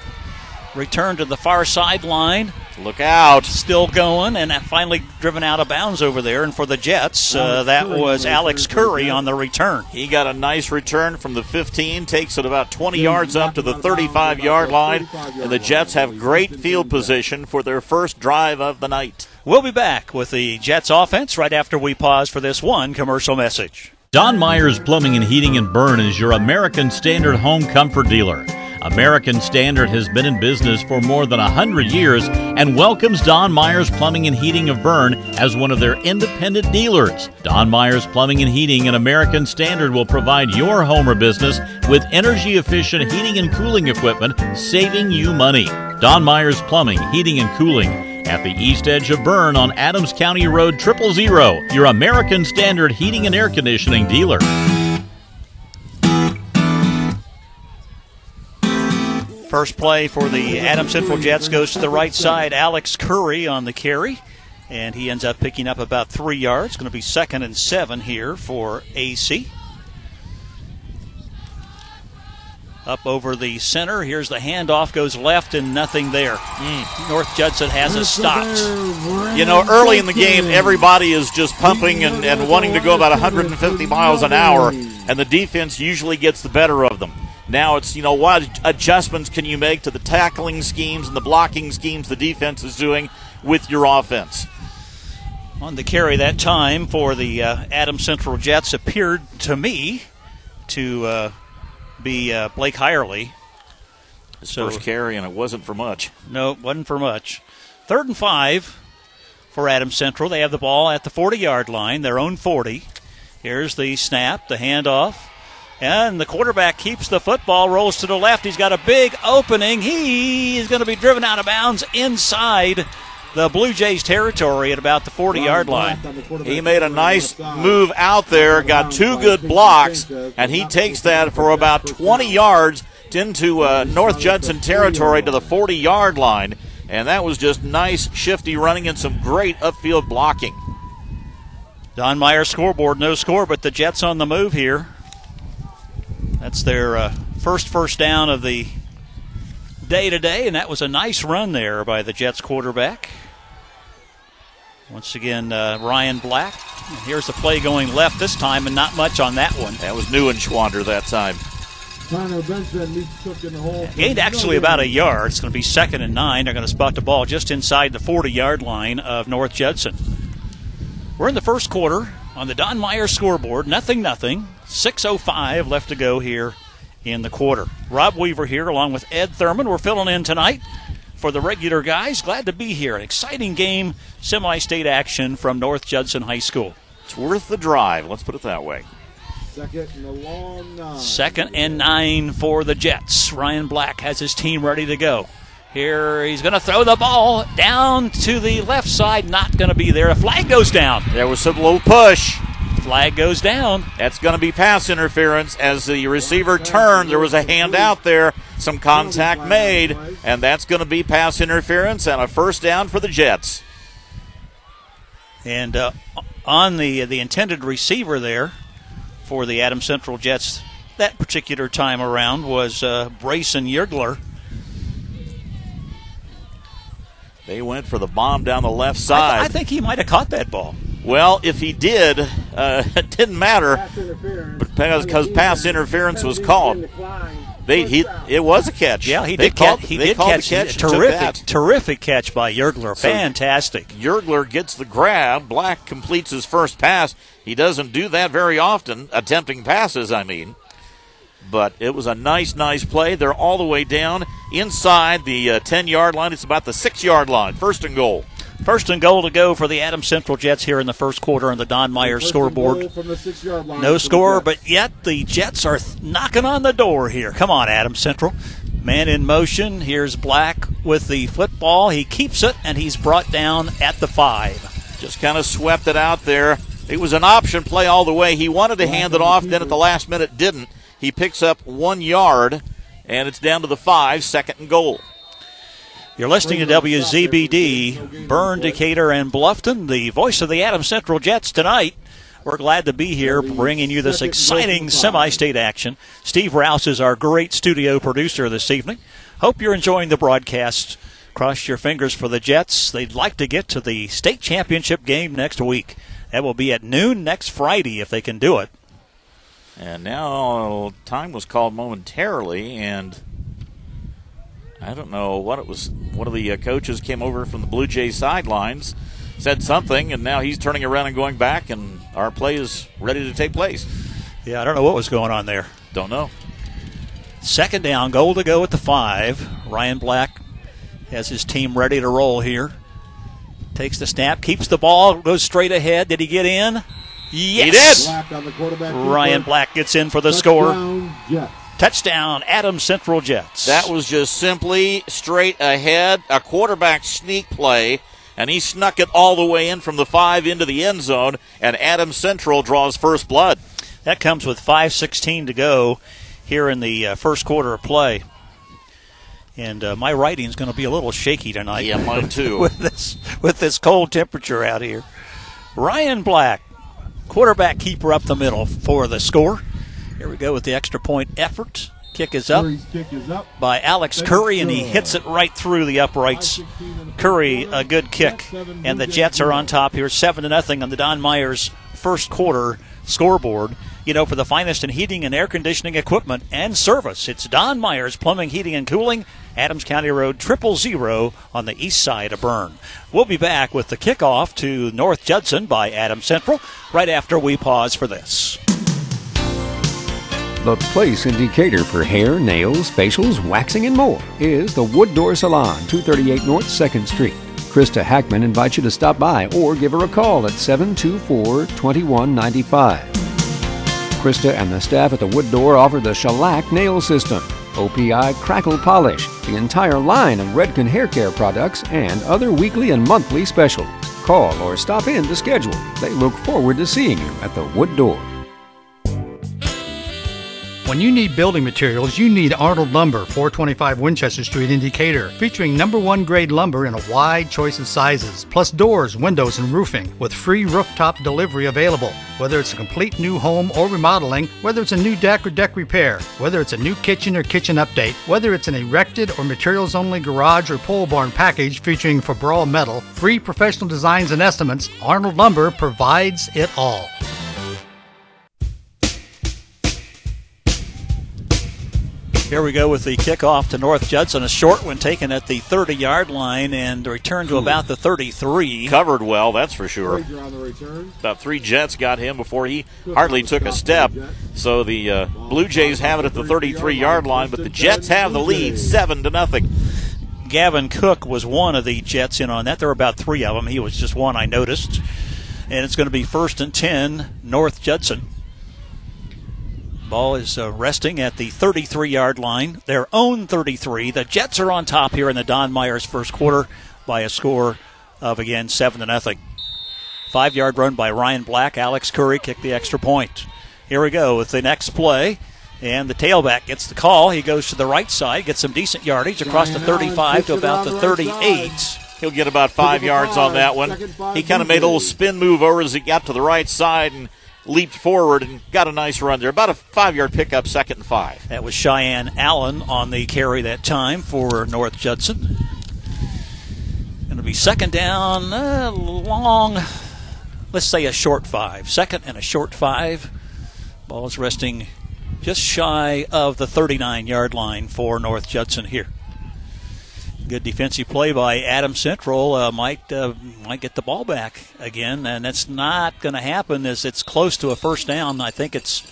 Return to the far sideline. Look out. Still going, and finally driven out of bounds over there. And for the Jets, uh, that was Alex Curry on the return. He got a nice return from the 15, takes it about 20 yards up to the 35 yard line, and the Jets have great field position for their first drive of the night. We'll be back with the Jets offense right after we pause for this one commercial message. Don Myers Plumbing and Heating in Berne is your American Standard home comfort dealer. American Standard has been in business for more than 100 years and welcomes Don Myers Plumbing and Heating of Berne as one of their independent dealers. Don Myers Plumbing and Heating and American Standard will provide your home or business with energy efficient heating and cooling equipment, saving you money. Don Myers Plumbing, Heating and Cooling at the east edge of Berne on Adams County Road Triple Zero, your American Standard heating and air conditioning dealer. First play for the Adam Central Jets goes to the right side. Alex Curry on the carry, and he ends up picking up about three yards. Going to be second and seven here for AC. Up over the center. Here's the handoff, goes left, and nothing there. Mm. North Judson has it stopped. You know, early in the game, everybody is just pumping and, and wanting to go about 150 miles an hour, and the defense usually gets the better of them. Now it's, you know, what adjustments can you make to the tackling schemes and the blocking schemes the defense is doing with your offense? On the carry that time for the uh, Adams Central Jets appeared to me to uh, be uh, Blake Hirely. His so, first carry, and it wasn't for much. No, it wasn't for much. Third and five for Adams Central. They have the ball at the 40 yard line, their own 40. Here's the snap, the handoff. And the quarterback keeps the football, rolls to the left. He's got a big opening. He is going to be driven out of bounds inside the Blue Jays territory at about the 40 yard line. He made a nice move out there, got two good blocks, and he takes that for about 20 yards into uh, North Judson territory to the 40 yard line. And that was just nice, shifty running and some great upfield blocking. Don Meyer scoreboard, no score, but the Jets on the move here. That's their uh, first first down of the day today, and that was a nice run there by the Jets quarterback. Once again, uh, Ryan Black. And Here's the play going left this time, and not much on that one. That was Neuenschwander that time. Gained actually about a yard. It's going to be second and nine. They're going to spot the ball just inside the 40 yard line of North Judson. We're in the first quarter on the Don Meyer scoreboard. Nothing, nothing. 6.05 left to go here in the quarter. Rob Weaver here along with Ed Thurman. We're filling in tonight for the regular guys. Glad to be here. An exciting game, semi state action from North Judson High School. It's worth the drive, let's put it that way. Second and long nine. Second and nine for the Jets. Ryan Black has his team ready to go. Here he's going to throw the ball down to the left side. Not going to be there. A flag goes down. There was a little push. Flag goes down. That's going to be pass interference as the receiver turned. There was a hand out there, some contact made, and that's going to be pass interference and a first down for the Jets. And uh, on the the intended receiver there for the Adams Central Jets that particular time around was uh, Brayson Yergler. They went for the bomb down the left side. I, th- I think he might have caught that ball. Well, if he did, uh, it didn't matter because pass interference was called. They he it was a catch. Yeah, he did. Called, he did catch. catch terrific, terrific catch by Yergler. So Fantastic. Yergler gets the grab. Black completes his first pass. He doesn't do that very often, attempting passes. I mean, but it was a nice, nice play. They're all the way down inside the uh, ten yard line. It's about the six yard line. First and goal. First and goal to go for the Adams Central Jets here in the first quarter on the Don Meyer scoreboard. No score, but yet the Jets are knocking on the door here. Come on, Adams Central. Man in motion. Here's Black with the football. He keeps it, and he's brought down at the five. Just kind of swept it out there. It was an option play all the way. He wanted to hand it off, then at the last minute didn't. He picks up one yard, and it's down to the five, second and goal. You're listening to WZBD, Berne, Decatur, and Bluffton, the voice of the Adams Central Jets tonight. We're glad to be here bringing you this exciting semi state action. Steve Rouse is our great studio producer this evening. Hope you're enjoying the broadcast. Cross your fingers for the Jets. They'd like to get to the state championship game next week. That will be at noon next Friday if they can do it. And now time was called momentarily, and I don't know what it was. One of the uh, coaches came over from the Blue Jays sidelines, said something, and now he's turning around and going back, and our play is ready to take place. Yeah, I don't know what was going on there. Don't know. Second down, goal to go at the five. Ryan Black has his team ready to roll here. Takes the snap, keeps the ball, goes straight ahead. Did he get in? Yes. He did. Ryan Black gets in for the Touchdown, score. Touchdown, Adams Central Jets. That was just simply straight ahead, a quarterback sneak play, and he snuck it all the way in from the five into the end zone, and Adams Central draws first blood. That comes with 5.16 to go here in the uh, first quarter of play. And uh, my writing is going to be a little shaky tonight. Yeah, mine too. with this with this cold temperature out here. Ryan Black, quarterback keeper up the middle for the score. Here we go with the extra point effort. Kick is up, kick is up. by Alex Curry, and he hits it right through the uprights. Curry, a good kick, and the Jets are on top here, seven to nothing on the Don Myers first quarter scoreboard. You know, for the finest in heating and air conditioning equipment and service, it's Don Myers Plumbing, Heating, and Cooling, Adams County Road Triple Zero on the east side of Berne. We'll be back with the kickoff to North Judson by Adams Central right after we pause for this. The place in Decatur for hair, nails, facials, waxing, and more is the Wood Door Salon, 238 North 2nd Street. Krista Hackman invites you to stop by or give her a call at 724 2195. Krista and the staff at the Wood Door offer the Shellac Nail System, OPI Crackle Polish, the entire line of Redken Hair Care products, and other weekly and monthly specials. Call or stop in to schedule. They look forward to seeing you at the Wood Door. When you need building materials, you need Arnold Lumber, 425 Winchester Street in Decatur, featuring number one grade lumber in a wide choice of sizes, plus doors, windows, and roofing, with free rooftop delivery available. Whether it's a complete new home or remodeling, whether it's a new deck or deck repair, whether it's a new kitchen or kitchen update, whether it's an erected or materials only garage or pole barn package featuring Fabral metal, free professional designs and estimates, Arnold Lumber provides it all. Here we go with the kickoff to North Judson. A short one taken at the 30 yard line and returned to about the 33. Covered well, that's for sure. About three Jets got him before he hardly took a step. So the uh, Blue Jays have it at the 33 yard line, but the Jets have the lead, seven to nothing. Gavin Cook was one of the Jets in on that. There were about three of them. He was just one I noticed. And it's going to be first and 10, North Judson. Ball is uh, resting at the 33 yard line, their own 33. The Jets are on top here in the Don Myers first quarter by a score of, again, 7 to nothing. Five yard run by Ryan Black. Alex Curry kicked the extra point. Here we go with the next play. And the tailback gets the call. He goes to the right side, gets some decent yardage across the 35 to about the 38. He'll get about five yards on that one. He kind of made a little spin move over as he got to the right side and leaped forward and got a nice run there. About a five yard pickup, second and five. That was Cheyenne Allen on the carry that time for North Judson. Going to be second down, uh, long, let's say a short five. Second and a short five. Ball is resting just shy of the 39 yard line for North Judson here. Good defensive play by Adam Central. Uh, might uh, might get the ball back again, and that's not going to happen as it's close to a first down. I think it's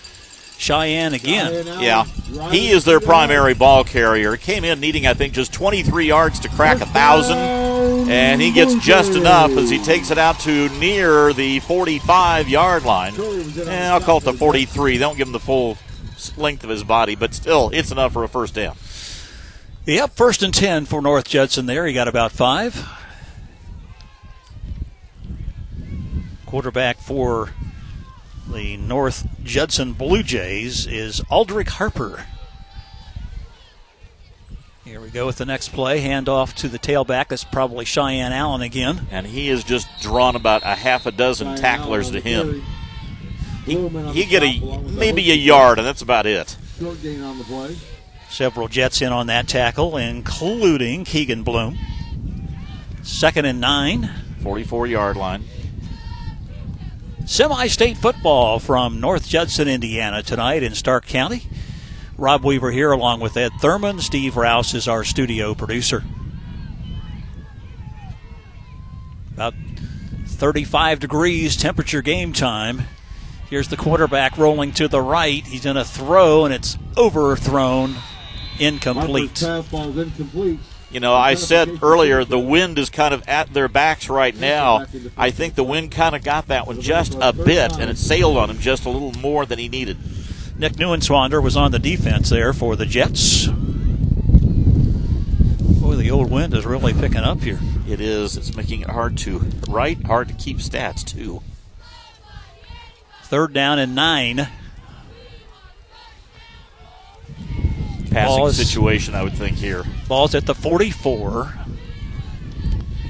Cheyenne again. Yeah, he is their primary ball carrier. Came in needing, I think, just 23 yards to crack a thousand, and he gets just enough as he takes it out to near the 45 yard line. And I'll call it the 43. They don't give him the full length of his body, but still, it's enough for a first down. Yep, first and 10 for North Judson there. He got about five. Quarterback for the North Judson Blue Jays is Aldrich Harper. Here we go with the next play. Hand off to the tailback. That's probably Cheyenne Allen again. And he has just drawn about a half a dozen tacklers to him. He, he get a maybe a yard, and that's about it. Short gain on the play. Several Jets in on that tackle, including Keegan Bloom. Second and nine. 44 yard line. Semi state football from North Judson, Indiana tonight in Stark County. Rob Weaver here along with Ed Thurman. Steve Rouse is our studio producer. About 35 degrees temperature game time. Here's the quarterback rolling to the right. He's going to throw, and it's overthrown, incomplete. Fastball's incomplete. You know, I said earlier the wind is kind of at their backs right now. I think the wind kind of got that one just a bit, and it sailed on him just a little more than he needed. Nick Neuenschwander was on the defense there for the Jets. Boy, the old wind is really picking up here. It is. It's making it hard to write, hard to keep stats, too. Third down and nine. Passing Ball's- situation, I would think, here. Ball's at the 44.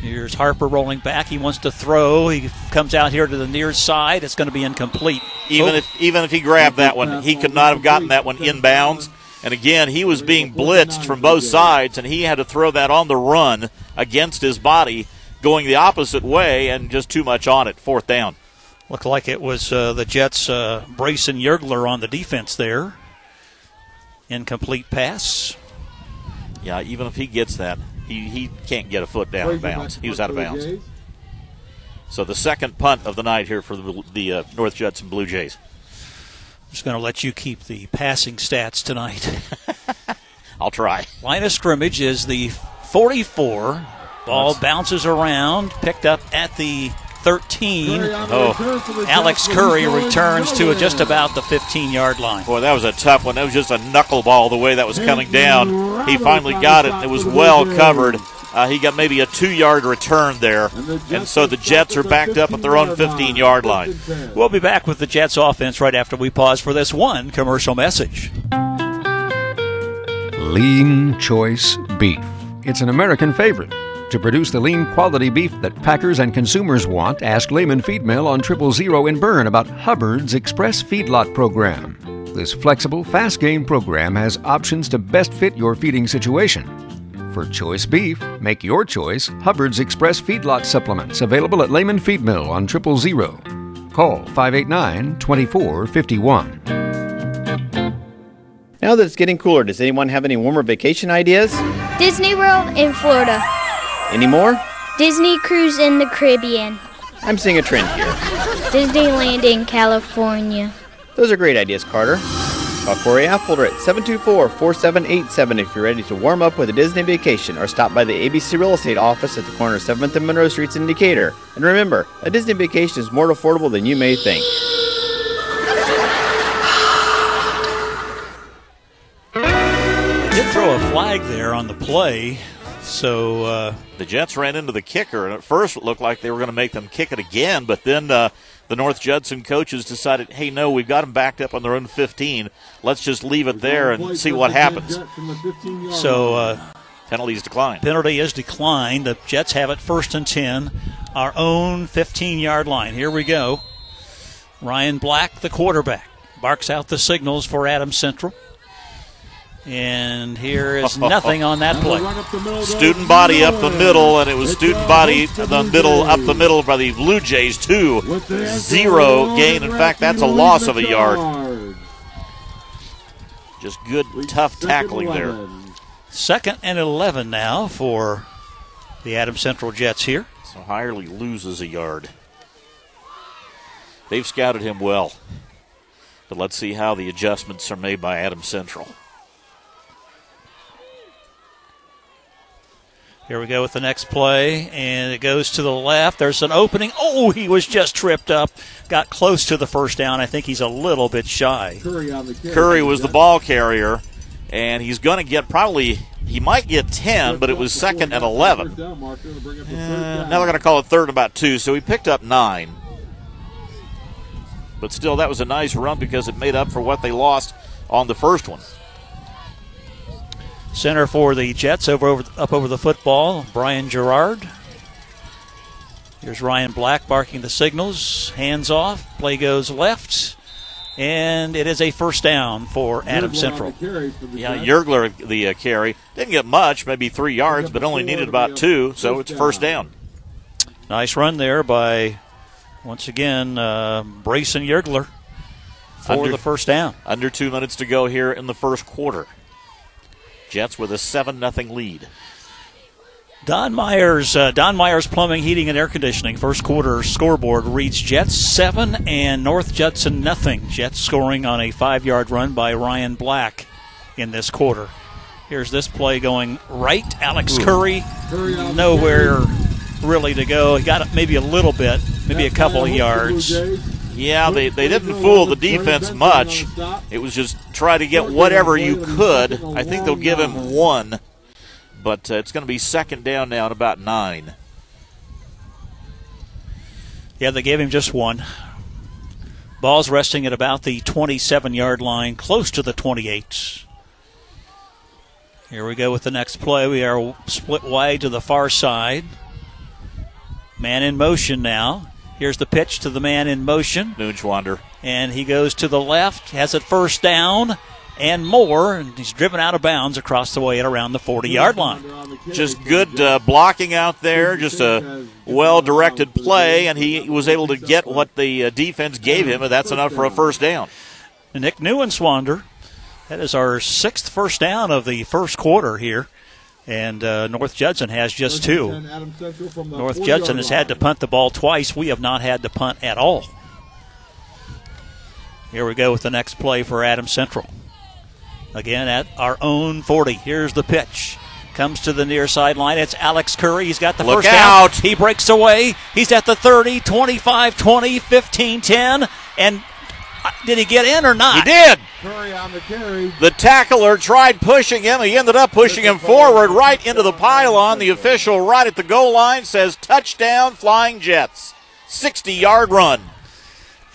Here's Harper rolling back. He wants to throw. He comes out here to the near side. It's going to be incomplete. Even Oh, if even if he grabbed that one, he could not have gotten that one inbounds. And again, he was being blitzed from both sides, and he had to throw that on the run against his body, going the opposite way, and just too much on it. Fourth down. Looked like it was uh, the Jets' uh, Brayson Yergler on the defense there. Incomplete pass. Yeah, even if he gets that, he, he can't get a foot down in bounds. He was out of bounds. So the second punt of the night here for the, the uh, North Judson Blue Jays. I'm just going to let you keep the passing stats tonight. I'll try. Line of scrimmage is the 44. Ball bounces around, picked up at the 13. Oh. Alex Curry returns to just about the 15 yard line. Boy, that was a tough one. That was just a knuckleball the way that was coming down. He finally got it. It was well covered. Uh, he got maybe a two yard return there. And so the Jets are backed up at their own 15 yard line. We'll be back with the Jets offense right after we pause for this one commercial message. Lean Choice Beef. It's an American favorite. To produce the lean quality beef that packers and consumers want, ask Lehman Feed Mill on Triple Zero in Berne about Hubbard's Express Feedlot Program. This flexible, fast game program has options to best fit your feeding situation. For choice beef, make your choice Hubbard's Express Feedlot Supplements, available at Lehman Feed Mill on Triple Zero. Call 589 2451. Now that it's getting cooler, does anyone have any warmer vacation ideas? Disney World in Florida. Any more? Disney Cruise in the Caribbean. I'm seeing a trend here. Disneyland in California. Those are great ideas, Carter. Call Corey Affolter at 724-4787 if you're ready to warm up with a Disney vacation or stop by the ABC Real Estate office at the corner of 7th and Monroe Streets in Decatur. And remember, a Disney vacation is more affordable than you may think. They did throw a flag there on the play. So uh, the Jets ran into the kicker, and at first it looked like they were going to make them kick it again, but then uh, the North Judson coaches decided, hey, no, we've got them backed up on their own 15. Let's just leave it there and see what happens. So uh, penalties declined. Penalty is declined. The Jets have it first and 10, our own 15 yard line. Here we go. Ryan Black, the quarterback, barks out the signals for Adams Central. And here is nothing on that play. Student body up the middle, and it was student body the middle up the middle by the Blue Jays too. Zero gain. In fact, that's a loss of a yard. Just good, tough tackling there. Second and 11 now for the Adams Central Jets here. So Hirely loses a yard. They've scouted him well. But let's see how the adjustments are made by Adams Central. Here we go with the next play, and it goes to the left. There's an opening. Oh, he was just tripped up. Got close to the first down. I think he's a little bit shy. Curry was the ball carrier, and he's going to get probably, he might get 10, but it was second and 11. Uh, now they're going to call it third and about two, so he picked up nine. But still, that was a nice run because it made up for what they lost on the first one. Center for the Jets over, over up over the football, Brian Gerard. Here's Ryan Black barking the signals. Hands off. Play goes left. And it is a first down for Adam Central. Yeah, Yergler, the uh, carry. Didn't get much, maybe three yards, but only needed about two, so it's first down. Nice run there by, once again, uh, Brayson Yergler for Under- the first down. Under two minutes to go here in the first quarter. Jets with a 7 0 lead. Don Myers, uh, Don Myers Plumbing, Heating, and Air Conditioning. First quarter scoreboard reads Jets seven and North Judson nothing. Jets scoring on a five-yard run by Ryan Black in this quarter. Here's this play going right. Alex Curry, nowhere really to go. He got maybe a little bit, maybe a couple of yards. Yeah, they, they didn't fool the defense much. It was just try to get whatever you could. I think they'll give him one, but uh, it's going to be second down now at about nine. Yeah, they gave him just one. Ball's resting at about the 27 yard line, close to the 28. Here we go with the next play. We are split wide to the far side. Man in motion now. Here's the pitch to the man in motion. Neuenschwander. And he goes to the left, has it first down, and more, and he's driven out of bounds across the way at around the 40 yard line. Just good uh, blocking out there, just a well directed play, and he was able to get what the uh, defense gave him, and that's enough for a first down. Nick Neuenschwander, that is our sixth first down of the first quarter here. And uh, North Judson has just two. North Judson has had to punt the ball twice. We have not had to punt at all. Here we go with the next play for Adam Central. Again at our own 40. Here's the pitch. Comes to the near sideline. It's Alex Curry. He's got the Look first out. down. He breaks away. He's at the 30, 25, 20, 15, 10. And did he get in or not? He did. Curry on the carry. The tackler tried pushing him. He ended up pushing him forward right into the pylon. The official right at the goal line says touchdown, Flying Jets. 60 yard run.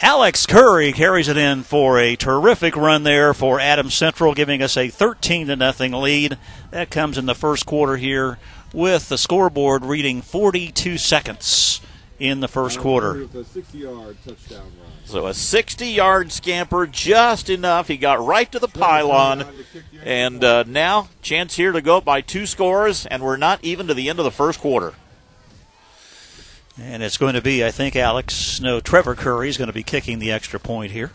Alex Curry carries it in for a terrific run there for Adams Central, giving us a 13 to nothing lead. That comes in the first quarter here with the scoreboard reading 42 seconds in the first quarter. With a 60-yard touchdown run. So a 60 yard scamper, just enough. He got right to the pylon. And uh, now, chance here to go up by two scores, and we're not even to the end of the first quarter. And it's going to be, I think, Alex, no, Trevor Curry is going to be kicking the extra point here.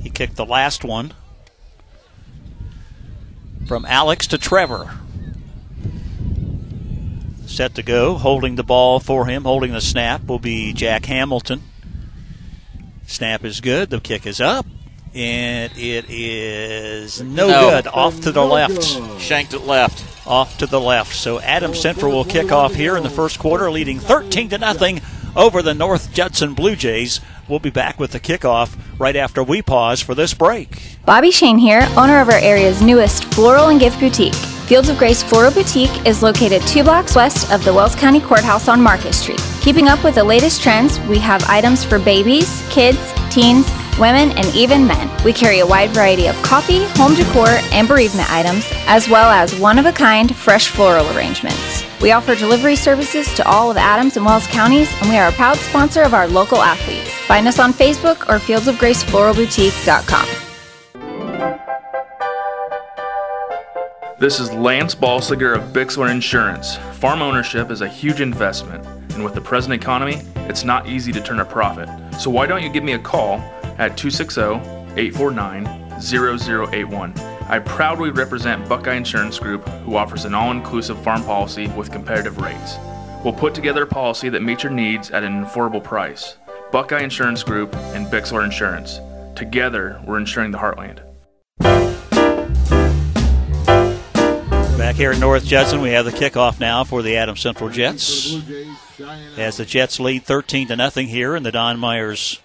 He kicked the last one from Alex to Trevor. Set to go, holding the ball for him, holding the snap will be Jack Hamilton. Snap is good, the kick is up, and it is no, No. good. Off to the left. Shanked it left. Off to the left. So Adam Central will kick off here in the first quarter, leading 13 to nothing over the North Judson Blue Jays. We'll be back with the kickoff right after we pause for this break. Bobby Shane here, owner of our area's newest floral and gift boutique. Fields of Grace Floral Boutique is located two blocks west of the Wells County Courthouse on Market Street. Keeping up with the latest trends, we have items for babies, kids, teens, women, and even men. We carry a wide variety of coffee, home decor, and bereavement items, as well as one of a kind fresh floral arrangements. We offer delivery services to all of Adams and Wells counties, and we are a proud sponsor of our local athletes. Find us on Facebook or fieldsofgracefloralboutique.com. This is Lance Balsiger of Bixler Insurance. Farm ownership is a huge investment, and with the present economy, it's not easy to turn a profit. So why don't you give me a call at 260-849-0081. I proudly represent Buckeye Insurance Group, who offers an all-inclusive farm policy with competitive rates. We'll put together a policy that meets your needs at an affordable price. Buckeye Insurance Group and Bixler Insurance. Together, we're insuring the heartland. Back here in North Judson, we have the kickoff now for the Adams Central Jets. As the Jets lead 13 to nothing here in the Don Myers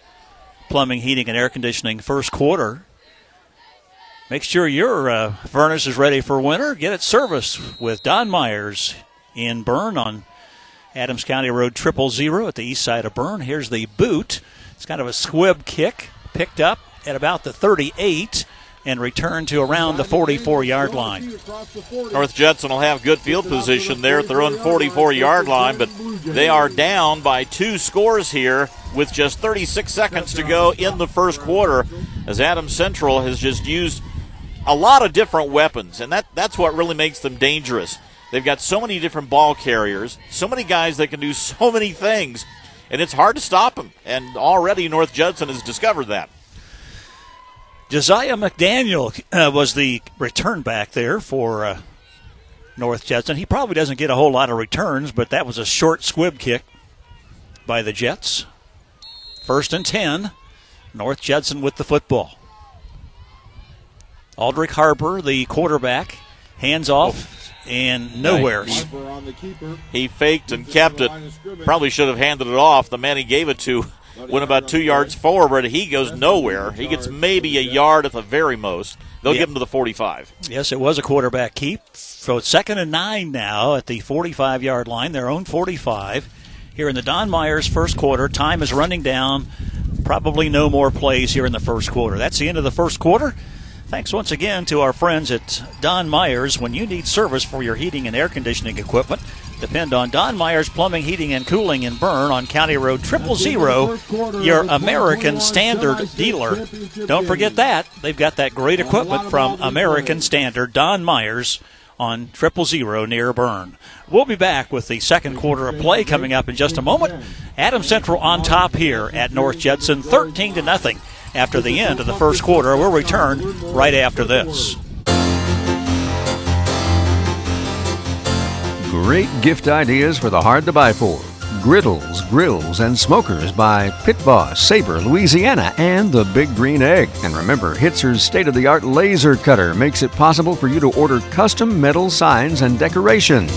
Plumbing, Heating, and Air Conditioning first quarter. Make sure your uh, furnace is ready for winter. Get it serviced with Don Myers in Berne on Adams County Road Triple Zero at the east side of Berne. Here's the boot. It's kind of a squib kick, picked up at about the 38 and return to around the 44 yard line. North Judson will have good field position there at their own 44 yard line, but they are down by two scores here with just 36 seconds to go in the first quarter as Adams Central has just used a lot of different weapons, and that, that's what really makes them dangerous. They've got so many different ball carriers, so many guys that can do so many things, and it's hard to stop them. And already North Judson has discovered that. Josiah McDaniel uh, was the return back there for uh, North Judson. He probably doesn't get a whole lot of returns, but that was a short squib kick by the Jets. First and 10. North Judson with the football. Aldrich Harper, the quarterback, hands off and nowhere. He, he faked and kept it. Probably should have handed it off. The man he gave it to went about two yards forward. He goes nowhere. He gets maybe a yard at the very most. They'll Yeah. give him to the 45. Yes, it was a quarterback keep. So it's second and nine now at the 45 yard line, their own 45. Here in the Don Myers first quarter, time is running down. Probably no more plays here in the first quarter. That's the end of the first quarter. Thanks once again to our friends at Don Myers. When you need service for your heating and air conditioning equipment, depend on Don Myers Plumbing, Heating, and Cooling in Berne on County Road Triple Zero, your American Standard dealer. Don't forget that. They've got that great equipment from American Standard, Don Myers on Triple Zero near Berne. We'll be back with the second quarter of play coming up in just a moment. Adam Central on top here at North Judson, 13 to nothing after the end of the first quarter. We'll return right after this. Great gift ideas for the hard to buy for. Griddles, grills, and smokers by Pit Boss, Sabre, Louisiana, and the Big Green Egg. And remember, Hitzer's state of the art laser cutter makes it possible for you to order custom metal signs and decorations.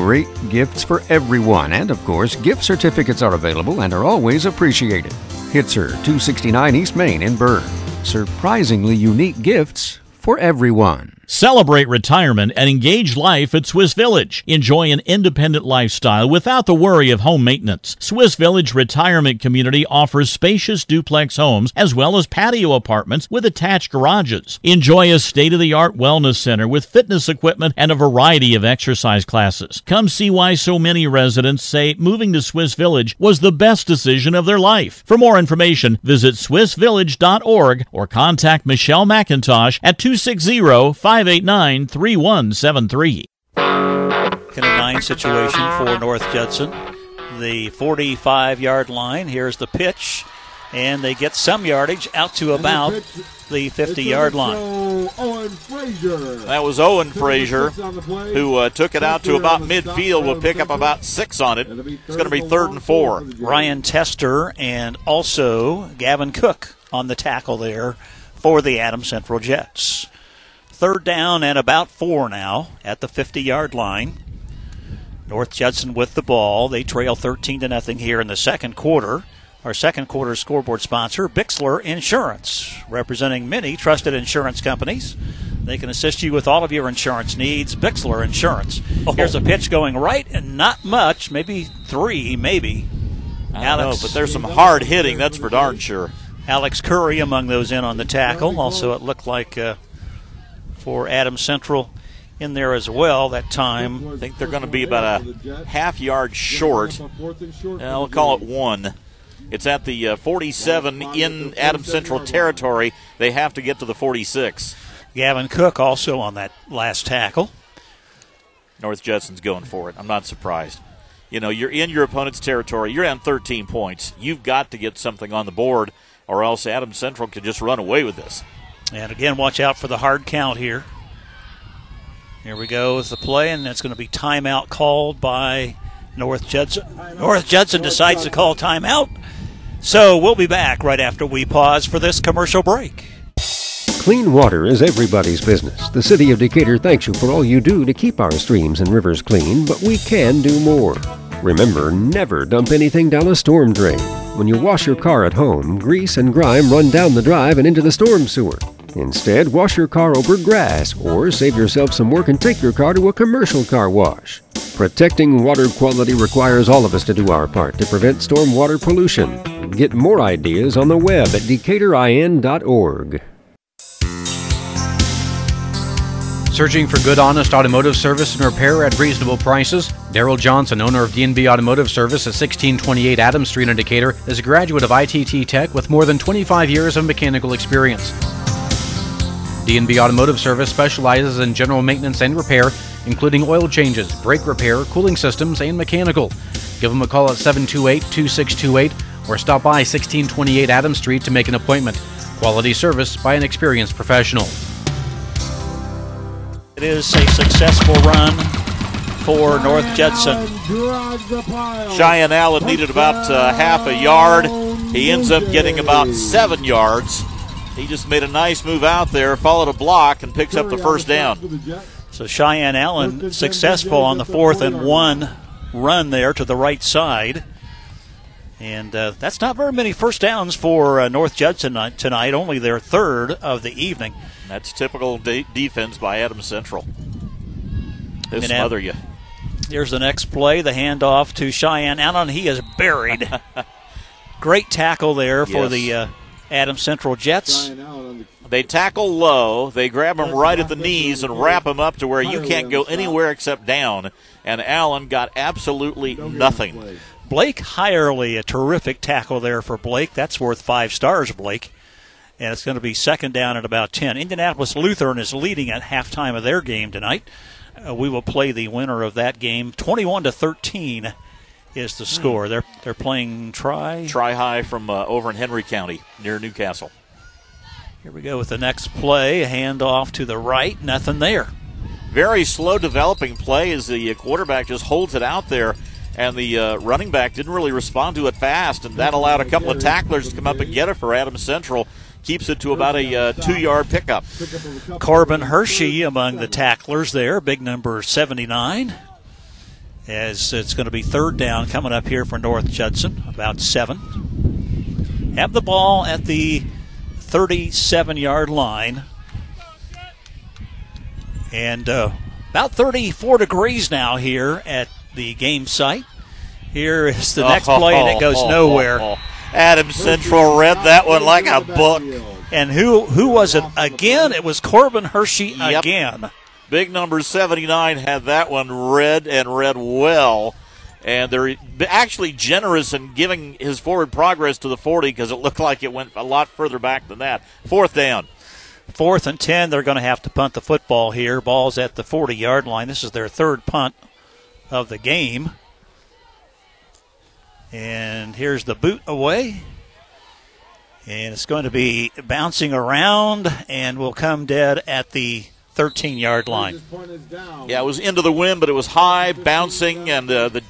Great gifts for everyone, and of course, gift certificates are available and are always appreciated. Hitzer, 269 East Main in Berne. Surprisingly unique gifts for everyone. Celebrate retirement and engage life at Swiss Village. Enjoy an independent lifestyle without the worry of home maintenance. Swiss Village Retirement Community offers spacious duplex homes as well as patio apartments with attached garages. Enjoy a state of the art wellness center with fitness equipment and a variety of exercise classes. Come see why so many residents say moving to Swiss Village was the best decision of their life. For more information, visit swissvillage.org or contact Michelle McIntosh at 260 589 3173. Kind of nine situation for North Judson. The 45 yard line. Here's the pitch. And they get some yardage out to about the 50 yard line. That was Owen Frazier who uh, took it out to about midfield. Will pick up about six on it. It's going to be third and four. Ryan Tester and also Gavin Cook on the tackle there for the Adams Central Jets. Third down and about four now at the 50 yard line. North Judson with the ball. They trail 13 to nothing here in the second quarter. Our second quarter scoreboard sponsor, Bixler Insurance, representing many trusted insurance companies. They can assist you with all of your insurance needs. Bixler Insurance. Oh. Here's a pitch going right and not much, maybe three, maybe. I Alex, know, but there's some hard hitting, that's for darn sure. Alex Curry among those in on the tackle. Also, it looked like uh, for Adam Central in there as well that time. I think they're going to be about a half yard short. I'll call it one. It's at the uh, 47 in Adam Central territory. They have to get to the 46. Gavin Cook also on that last tackle. North Judson's going for it. I'm not surprised. You know, you're in your opponent's territory. You're on 13 points. You've got to get something on the board, or else Adam Central could just run away with this. And again, watch out for the hard count here. Here we go with the play, and it's going to be timeout called by North Judson. North Judson decides to call timeout. So we'll be back right after we pause for this commercial break. Clean water is everybody's business. The City of Decatur thanks you for all you do to keep our streams and rivers clean, but we can do more. Remember, never dump anything down a storm drain. When you wash your car at home, grease and grime run down the drive and into the storm sewer. Instead, wash your car over grass or save yourself some work and take your car to a commercial car wash. Protecting water quality requires all of us to do our part to prevent stormwater pollution. Get more ideas on the web at decaturin.org. Searching for good, honest automotive service and repair at reasonable prices? Daryl Johnson, owner of D&B Automotive Service at 1628 Adams Street in Decatur, is a graduate of ITT Tech with more than 25 years of mechanical experience. D&B Automotive Service specializes in general maintenance and repair, including oil changes, brake repair, cooling systems, and mechanical. Give them a call at 728-2628 or stop by 1628 Adams Street to make an appointment. Quality service by an experienced professional. It is a successful run for North Judson. Cheyenne Allen needed about uh, half a yard. He ends up getting about seven yards. He just made a nice move out there, followed a block, and picks up the first down. So Cheyenne Allen successful on the fourth and one run there to the right side. And uh, that's not very many first downs for uh, North Judson tonight, only their third of the evening. That's typical de- defense by Adams Central. They'll smother you. Here's the next play, the handoff to Cheyenne Allen. He is buried. Great tackle there for yes. the uh, Adams Central Jets. They tackle low. They grab him right at the knees and wrap him up to where you can't go anywhere except down. And Allen got absolutely nothing. Blake Hirely, a terrific tackle there for Blake. That's worth five stars, Blake. And it's going to be second down at about 10. Indianapolis Lutheran is leading at halftime of their game tonight. Uh, we will play the winner of that game. 21 to 13 is the score. They're they're playing try Tri High from uh, over in Henry County near Newcastle. Here we go with the next play. A handoff to the right. Nothing there. Very slow developing play as the quarterback just holds it out there, and the uh, running back didn't really respond to it fast, and that allowed a couple of tacklers to come up and get it for Adams Central. Keeps it to about a uh, two yard pickup. Corbin Hirschy among the tacklers there, big number 79. As it's going to be third down coming up here for North Judson, about seven. Have the ball at the 37 yard line. And uh, about 34 degrees now here at the game site. Here is the next play, and it goes nowhere. Adam Central read that one like a book. And who who was it again? It was Corbin Hirschy again. Big number 79 had that one read and read well. And they're actually generous in giving his forward progress to the 40 because it looked like it went a lot further back than that. Fourth down. Fourth and 10, they're going to have to punt the football here. Ball's at the 40 yard line. This is their third punt of the game. And here's the boot away. And it's going to be bouncing around and will come dead at the 13 yard line. Yeah, it was into the wind, but it was high, bouncing, and uh, the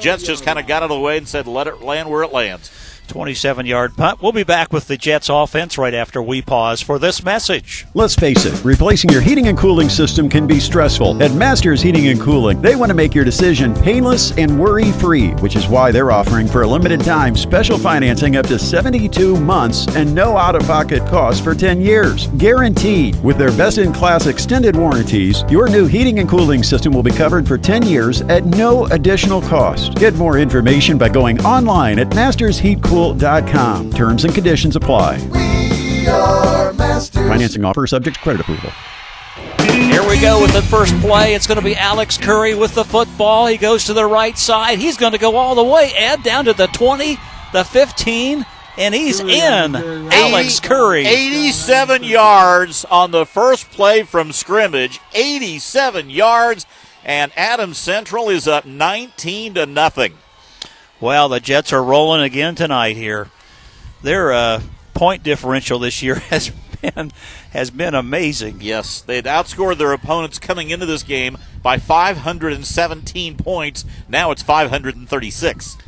Jets just kind of got out of the way and said, let it land where it lands. 27 yard punt. We'll be back with the Jets offense right after we pause for this message. Let's face it, replacing your heating and cooling system can be stressful. At Masters Heating and Cooling, they want to make your decision painless and worry free, which is why they're offering for a limited time special financing up to 72 months and no out of pocket costs for 10 years. Guaranteed. With their best in class extended warranties, your new heating and cooling system will be covered for 10 years at no additional cost. Get more information by going online at mastersheatcool.com. Terms and conditions apply. Financing offer subject to credit approval. Here we go with the first play. It's going to be Alex Curry with the football. He goes to the right side. He's going to go all the way, Ed, down to the 20, the 15, and he's in. Alex Curry. 87 yards on the first play from scrimmage. 87 yards, and Adams Central is up 19 to nothing. Well, the Jets are rolling again tonight here. Their uh, point differential this year has been has been amazing. Yes, they had outscored their opponents coming into this game by 517 points. Now it's 536.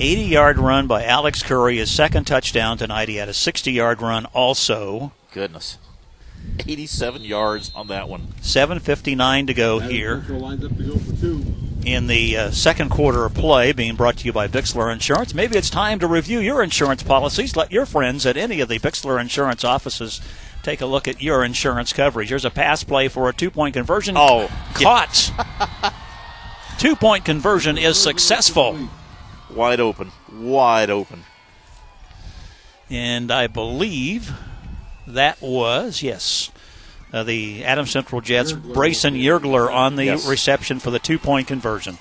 80 yard run by Alex Curry, his second touchdown tonight. He had a 60 yard run also. Goodness. 87 yards on that one. 7.59 to go here in the uh, second quarter of play, being brought to you by Bixler Insurance. Maybe it's time to review your insurance policies. Let your friends at any of the Bixler Insurance offices take a look at your insurance coverage. Here's a pass play for a two point conversion. Oh, caught. two point conversion is successful. Wide open. Wide open. And I believe that was, yes, uh, the Adams Central Jets, Brayson Yergler on the Yes. reception for the two point conversion.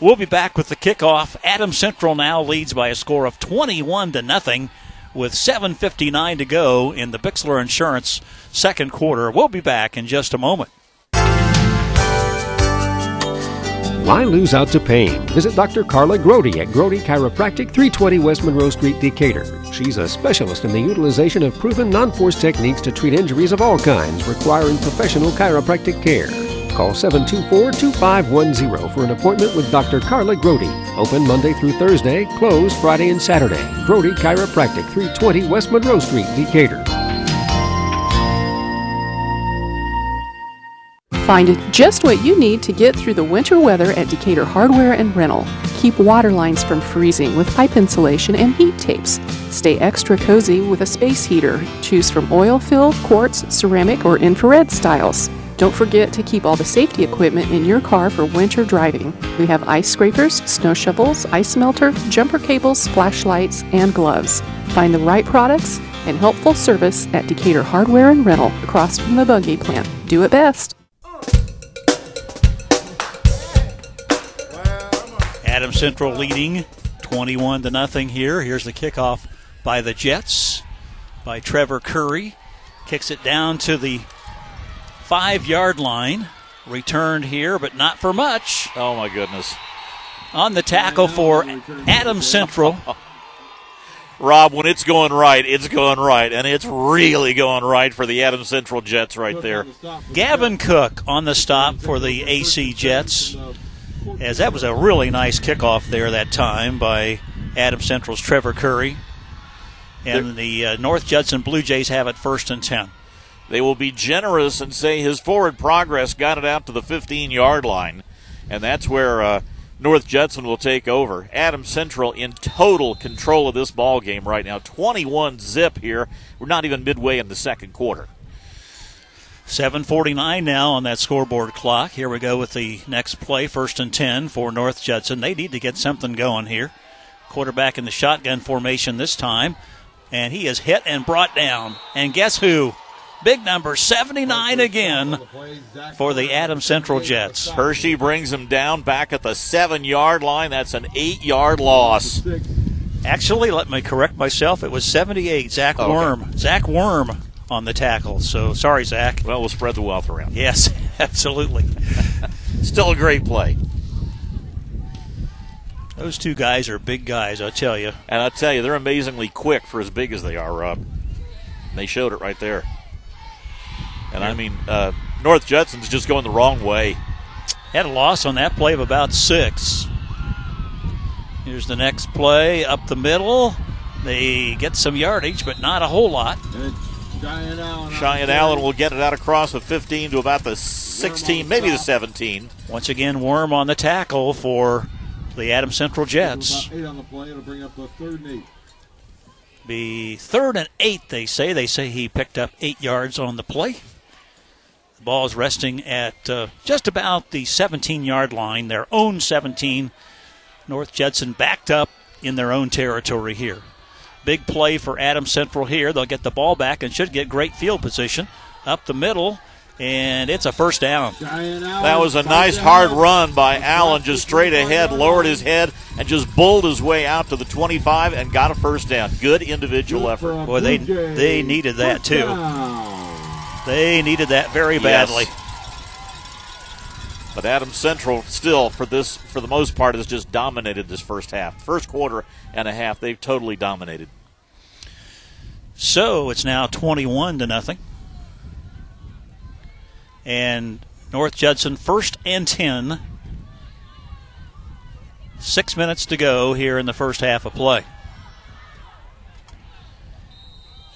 We'll be back with the kickoff. Adams Central now leads by a score of 21 to nothing with 7.59 to go in the Bixler Insurance second quarter. We'll be back in just a moment. Why lose out to pain? Visit Dr. Carla Grody at Grody Chiropractic, 320 West Monroe Street, Decatur. She's a specialist in the utilization of proven non-force techniques to treat injuries of all kinds requiring professional chiropractic care. Call 724-2510 for an appointment with Dr. Carla Grody. Open Monday through Thursday, closed Friday and Saturday. Grody Chiropractic, 320 West Monroe Street, Decatur. Find just what you need to get through the winter weather at Decatur Hardware and Rental. Keep water lines from freezing with pipe insulation and heat tapes. Stay extra cozy with a space heater. Choose from oil filled, quartz, ceramic, or infrared styles. Don't forget to keep all the safety equipment in your car for winter driving. We have ice scrapers, snow shovels, ice melter, jumper cables, flashlights, and gloves. Find the right products and helpful service at Decatur Hardware and Rental across from the Buggy plant. Do it best. Adam Central leading 21 to nothing here. Here's the kickoff by the Jets by Trevor Curry. Kicks it down to the five yard line. Returned here, but not for much. Oh, my goodness. On the tackle for Adam Central. Rob, when it's going right, it's going right, and it's really going right for the Adam Central Jets right there. Gavin Cook on the stop for the AC Jets. As that was a really nice kickoff there that time by Adam Central's Trevor Curry. And the uh, North Judson Blue Jays have it first and 10. They will be generous and say his forward progress got it out to the 15 yard line, and that's where uh, North Judson will take over. Adam Central in total control of this ball game right now. 21 zip here. We're not even midway in the second quarter. 7:49 now on that scoreboard clock. Here we go with the next play, first and 10 for North Judson. They need to get something going here. Quarterback in the shotgun formation this time, and he is hit and brought down. And guess who? Big number 79 again for the Adam Central Jets. Hirschy brings him down back at the seven yard line. That's an eight yard loss. Actually, let me correct myself. It was 78. Zach Okay. Worm. Zach Worm on the tackle. So sorry, Zach. Well, we'll spread the wealth around. Yes, absolutely. Still a great play. Those two guys are big guys, I'll tell you. And I'll tell you, they're amazingly quick for as big as they are, Rob. They showed it right there. And I mean, uh, North Judson's just going the wrong way. Had a loss on that play of about six. Here's the next play up the middle. They get some yardage, but not a whole lot. Cheyenne Allen. Cheyenne Allen will get it out across the 15 to about the 16, maybe the 17. Once again, Worm on the tackle for the Adam Central Jets. Eight on the play. It'll bring up the third and eight. Be third and eight, they say. They say he picked up eight yards on the play. The ball is resting at uh, just about the 17 yard line, their own 17. North Judson backed up in their own territory here. Big play for Adam Central here. They'll get the ball back and should get great field position up the middle, and it's a first down. That was a nice hard run by Allen, just straight ahead, lowered his head, and just bulled his way out to the 25 and got a first down. Good individual effort. Boy, they they needed that too. They needed that very badly. Yes. But Adam Central still, for this, for the most part, has just dominated this first half. First quarter and a half, they've totally dominated. So it's now 21 to nothing. And North Judson first and 10. Six minutes to go here in the first half of play.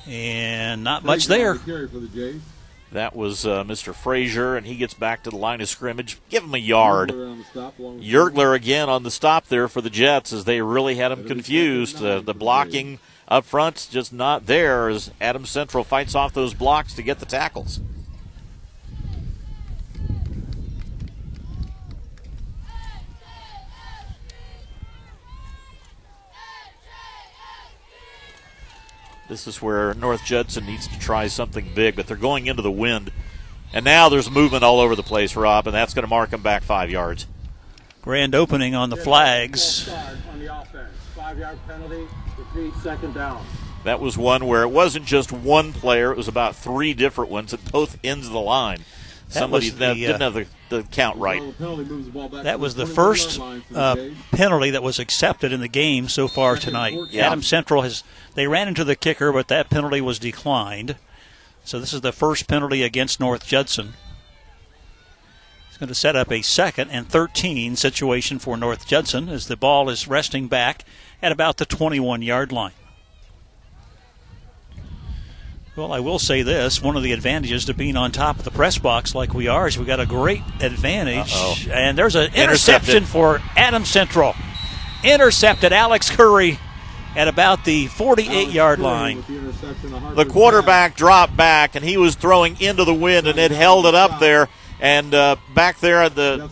And not much there. Carry for the Jays. That was uh, Mr. Frazier, and he gets back to the line of scrimmage. Give him a yard. Yergler on the stop, along with- Yergler again on the stop there for the Jets as they really had him confused. Uh, the blocking up front's just not there as Adam Central fights off those blocks to get the tackles. This is where North Judson needs to try something big, but they're going into the wind. And now there's movement all over the place, Rob, and that's going to mark them back five yards. Grand opening on the flags. Start on the offense. Five yard penalty. Repeat second down. That was one where it wasn't just one player; it was about three different ones at both ends of the line. That Somebody the, didn't uh, have the, the count right. The That was the first yard line for the uh, penalty that was accepted in the game so far tonight. Yeah. Adam Central has they ran into the kicker, but that penalty was declined. So this is the first penalty against North Judson. It's going to set up a second and 13 situation for North Judson as the ball is resting back at about the 21 yard line. Well, I will say this: one of the advantages to being on top of the press box like we are is we got a great advantage. Uh-oh. And there's an interception for Adam Central. Intercepted Alex Curry at about the 48 yard line. The The Hartford quarterback dropped back, and he was throwing into the wind, and it held it up there. And uh, back there, the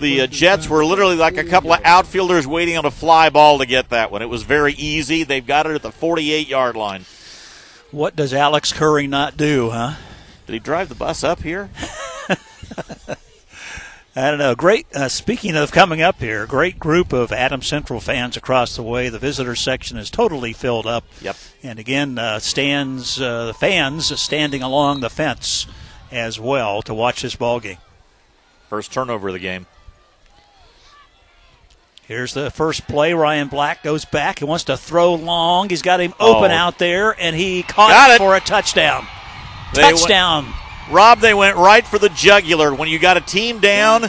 the uh, Jets were literally like a couple of outfielders waiting on a fly ball to get that one. It was very easy. They've got it at the 48 yard line. What does Alex Curry not do, huh? Did he drive the bus up here? I don't know. Great. Uh, speaking of coming up here, great group of Adam Central fans across the way. The visitor section is totally filled up. Yep. And again, uh, stands uh, the fans standing along the fence as well to watch this ball game. First turnover of the game. Here's the first play. Ryan Black goes back. He wants to throw long. He's got him open Oh. out there, and he caught Got it, it. for a touchdown. They went- touchdown. Rob, they went right for the jugular. When you got a team down,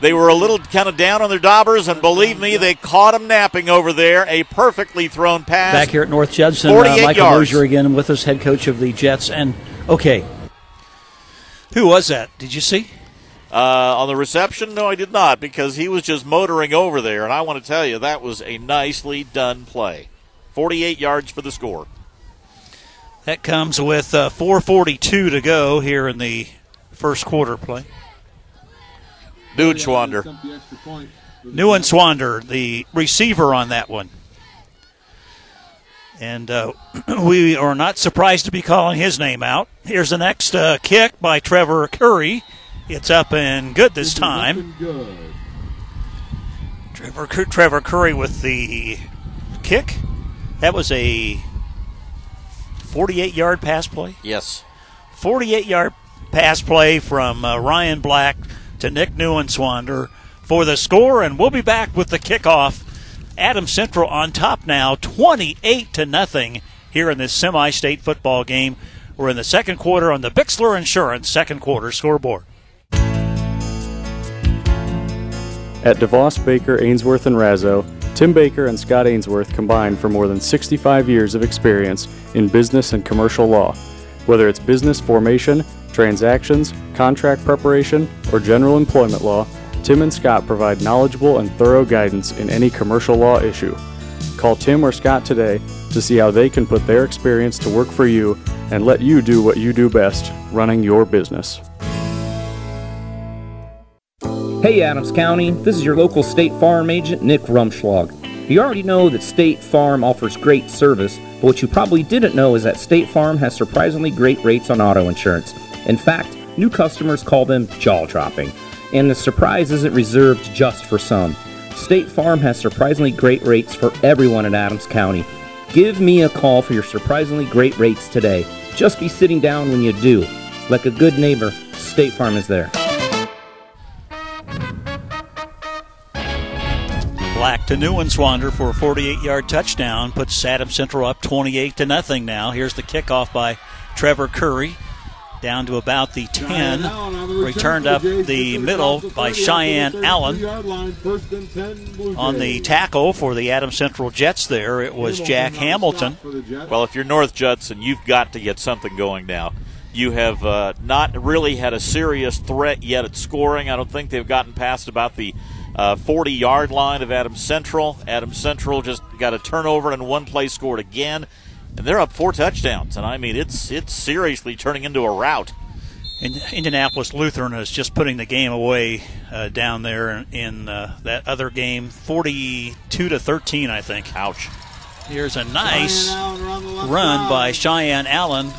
they were a little kind of down on their daubers, and believe me, they caught them napping over there. A perfectly thrown pass. Back here at North Judson, uh, Michael yards. Lozier again with us, head coach of the Jets. And okay, Who was that? Did you see? Uh, on the reception, no, I did not, because he was just motoring over there, and I want to tell you, that was a nicely done play. 48 yards for the score. That comes with uh, 4:42 to go here in the first quarter play. Dude Schwander. Neuenschwander, the receiver on that one. And uh, we are not surprised to be calling his name out. Here's the next uh, kick by Trevor Curry. It's up and good this time. Trevor, Trevor Curry with the kick. That was a 48 yard pass play. Yes. 48 yard pass play from uh, Ryan Black to Nick Neuenschwander for the score, and we'll be back with the kickoff. Adams Central on top now, 28 to nothing here in this semi-state football game. We're in the second quarter on the Bixler Insurance second quarter scoreboard. At DeVos, Baker, Ainsworth, and Razzo, Tim Baker and Scott Ainsworth combined for more than 65 years of experience in business and commercial law. Whether it's business formation, transactions, contract preparation, or general employment law, Tim and Scott provide knowledgeable and thorough guidance in any commercial law issue. Call Tim or Scott today to see how they can put their experience to work for you and let you do what you do best running your business. Hey Adams County, this is your local State Farm agent, Nick Rumschlag. You already know that State Farm offers great service, but what you probably didn't know is that State Farm has surprisingly great rates on auto insurance. In fact, new customers call them jaw dropping. And the surprise isn't reserved just for some. State Farm has surprisingly great rates for everyone in Adams County. Give me a call for your surprisingly great rates today. Just be sitting down when you do. Like a good neighbor, State Farm is there. Black to Neuenschwander for a 48-yard touchdown puts Adams Central up 28 to nothing. Now here's the kickoff by Trevor Curry, down to about the 10, returned up the middle by Cheyenne Allen. On the tackle for the Adams Central Jets, there it was Jack Hamilton. Well, if you're North Judson, you've got to get something going now. You have uh, not really had a serious threat yet at scoring. I don't think they've gotten past about the 40 yard line of Adams Central. Adams Central just got a turnover and one play scored again, and they're up four touchdowns. And I mean, it's it's seriously turning into a rout. In Indianapolis Lutheran is just putting the game away uh, down there in, in uh, that other game, 42 to 13, I think. Ouch. Here's a nice run by Cheyenne Allen.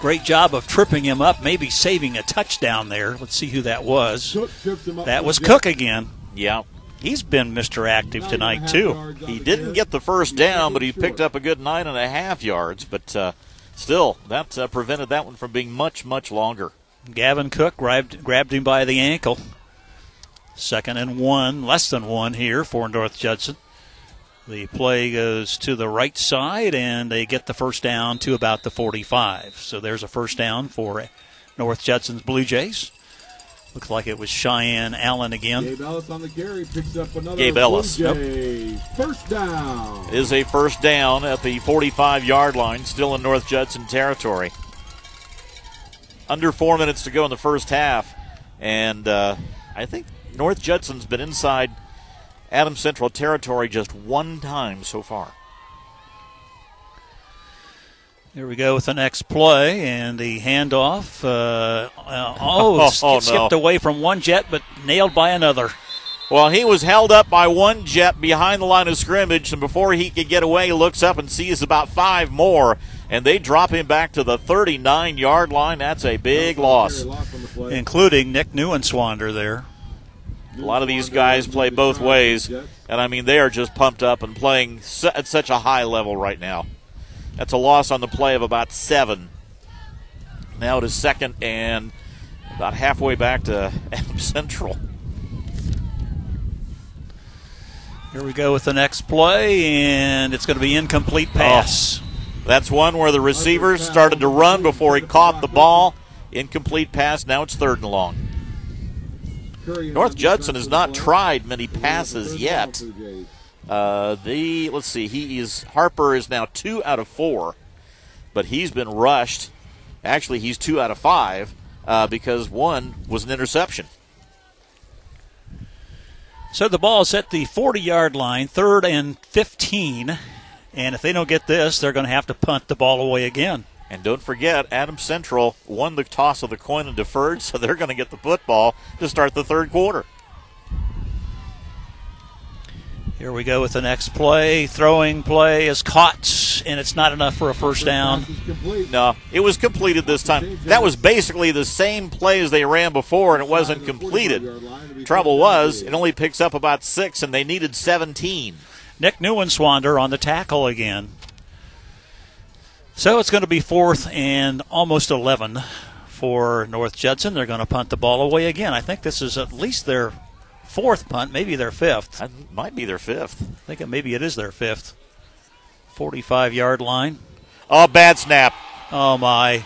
Great job of tripping him up, maybe saving a touchdown there. Let's see who that was. That was Cook again. Yeah. He's been Mr. Active tonight, too. He didn't get the first down, but he picked up a good nine and a half yards. But uh, still, that uh, prevented that one from being much, much longer. Gavin Cook grabbed, grabbed him by the ankle. Second and one, less than one here for North Judson. The play goes to the right side, and they get the first down to about the 45. So there's a first down for North Judson's Blue Jays. Looks like it was Cheyenne Allen again. Gabe Ellis on the carry picks up another Gabe Ellis. Jays. First down. Is a first down at the 45 yard line, still in North Judson territory. Under four minutes to go in the first half, and uh, I think North Judson's been inside Adams Central territory just one time so far. Here we go with the next play and the handoff. Uh, uh, oh, Oh, no. skipped away from one jet, but nailed by another. Well, he was held up by one jet behind the line of scrimmage, and before he could get away, he looks up and sees about five more. and they drop him back to the 39 yard line. That's a big loss. Including Nick Neuenschwander there. A lot of these guys play both ways, and I mean, they are just pumped up and playing at such a high level right now. That's a loss on the play of about seven. Now it is second and about halfway back to Adams Central. Here we go with the next play, and it's going to be incomplete oh, pass. Oh, that's one where the receiver started to run before he caught the ball. Incomplete pass. Now it's third and long. North Judson has not tried many passes yet. Uh, the let's see, he is Harper is now two out of four, but he's been rushed. Actually, he's two out of five uh, because one was an interception. So the ball is at the 40 yard line, third and 15. And if they don't get this, they're going to have to punt the ball away again. And don't forget, Adam Central won the toss of the coin and deferred, so they're going to get the football to start the third quarter. Here we go with the next play. Throwing play is caught, and it's not enough for a first down. No, it was completed this time. That was basically the same play as they ran before, and it wasn't completed. Trouble was, it only picks up about six, and they needed 17. Nick Neuenschwander on the tackle again. So it's going to be fourth and almost 11 for North Judson. They're going to punt the ball away again. I think this is at least their fourth punt, maybe their fifth. That might be their fifth. I think it, maybe it is their fifth. 45 yard line. Oh, bad snap. Oh, my.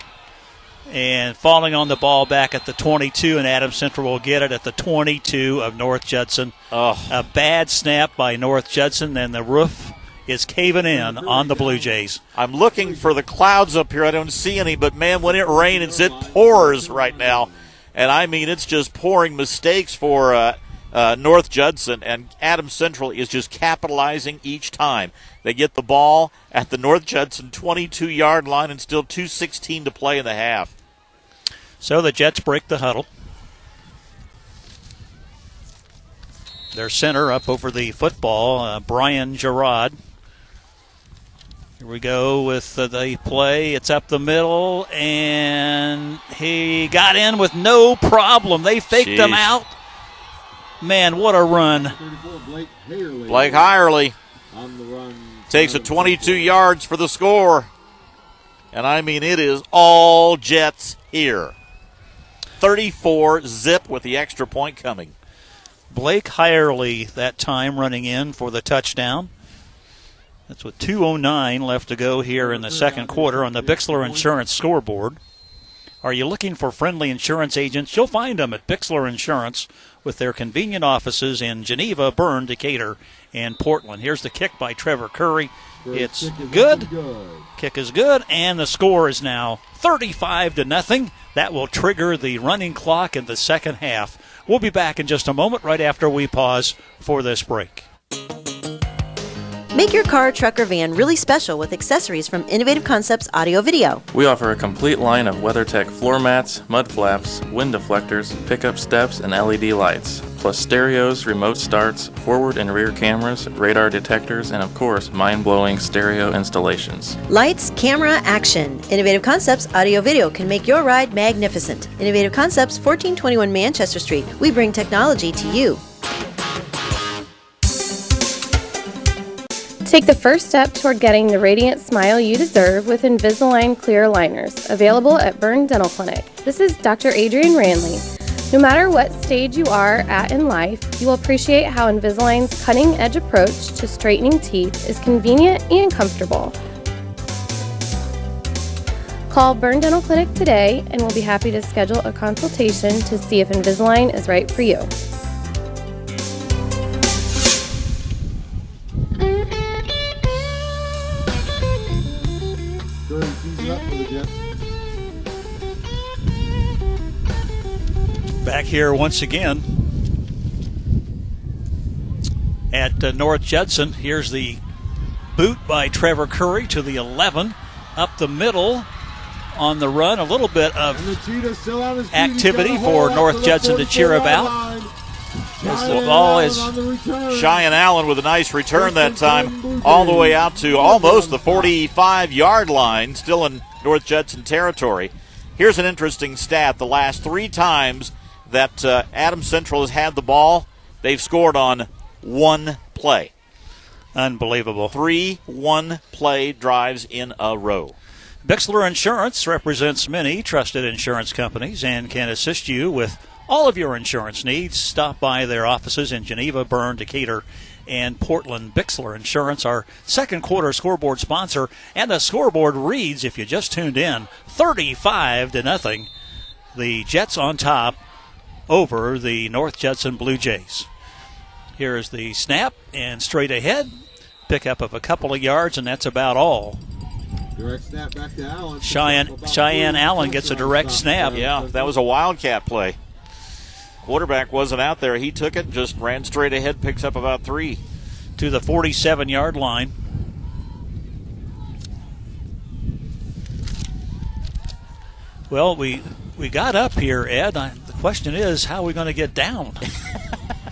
And falling on the ball back at the 22, and Adams Central will get it at the 22 of North Judson. Oh. A bad snap by North Judson, and the roof is caving in on the Blue Jays. I'm looking for the clouds up here. I don't see any, but man, when it rains, it pours right now. And I mean, it's just pouring mistakes for uh, uh, North Judson, and Adams Central is just capitalizing each time. They get the ball at the North Judson 22 yard line and still 2.16 to play in the half. So the Jets break the huddle. Their center up over the football, uh, Brian Gerard. Here we go with the, the play. It's up the middle, and he got in with no problem. They faked Jeez. him out. Man, what a run. Blake Hirely takes it 22 yards for the score. And I mean, it is all Jets here. 34 zip with the extra point coming. Blake Hirely that time running in for the touchdown. That's with 2.09 left to go here in the second quarter on the Bixler Insurance scoreboard. Are you looking for friendly insurance agents? You'll find them at Bixler Insurance with their convenient offices in Geneva, Berne, Decatur, and Portland. Here's the kick by Trevor Curry. It's good. Kick is good, and the score is now 35 to nothing. That will trigger the running clock in the second half. We'll be back in just a moment, right after we pause for this break. Make your car, truck, or van really special with accessories from Innovative Concepts Audio Video. We offer a complete line of WeatherTech floor mats, mud flaps, wind deflectors, pickup steps, and LED lights, plus stereos, remote starts, forward and rear cameras, radar detectors, and of course, mind blowing stereo installations. Lights, camera, action. Innovative Concepts Audio Video can make your ride magnificent. Innovative Concepts, 1421 Manchester Street. We bring technology to you. Take the first step toward getting the radiant smile you deserve with Invisalign clear aligners, available at Berne Dental Clinic. This is Dr. Adrian Ranley. No matter what stage you are at in life, you will appreciate how Invisalign's cutting edge approach to straightening teeth is convenient and comfortable. Call Berne Dental Clinic today and we'll be happy to schedule a consultation to see if Invisalign is right for you. Back here once again at uh, North Judson. Here's the boot by Trevor Curry to the 11. Up the middle on the run. A little bit of activity for North Judson to cheer about. As the ball is Cheyenne Allen with a nice return that time, all the way out to almost the 45 yard line, still in North Judson territory. Here's an interesting stat the last three times that uh, Adams Central has had the ball, they've scored on one play. Unbelievable. Three one play drives in a row. Bixler Insurance represents many trusted insurance companies and can assist you with all of your insurance needs. Stop by their offices in Geneva, Berne, Decatur, and Portland. Bixler Insurance, our second quarter scoreboard sponsor, and the scoreboard reads, if you just tuned in, 35 to nothing. The Jets on top over the North Judson Blue Jays. Here's the snap and straight ahead. Pickup of a couple of yards, and that's about all. Direct snap back to Allen. Cheyenne, Cheyenne Allen gets a direct snap. Yeah, that was a wildcat play. Quarterback wasn't out there. He took it, just ran straight ahead, picks up about three. To the 47 yard line. Well, we we got up here, Ed. I, the question is, how are we going to get down?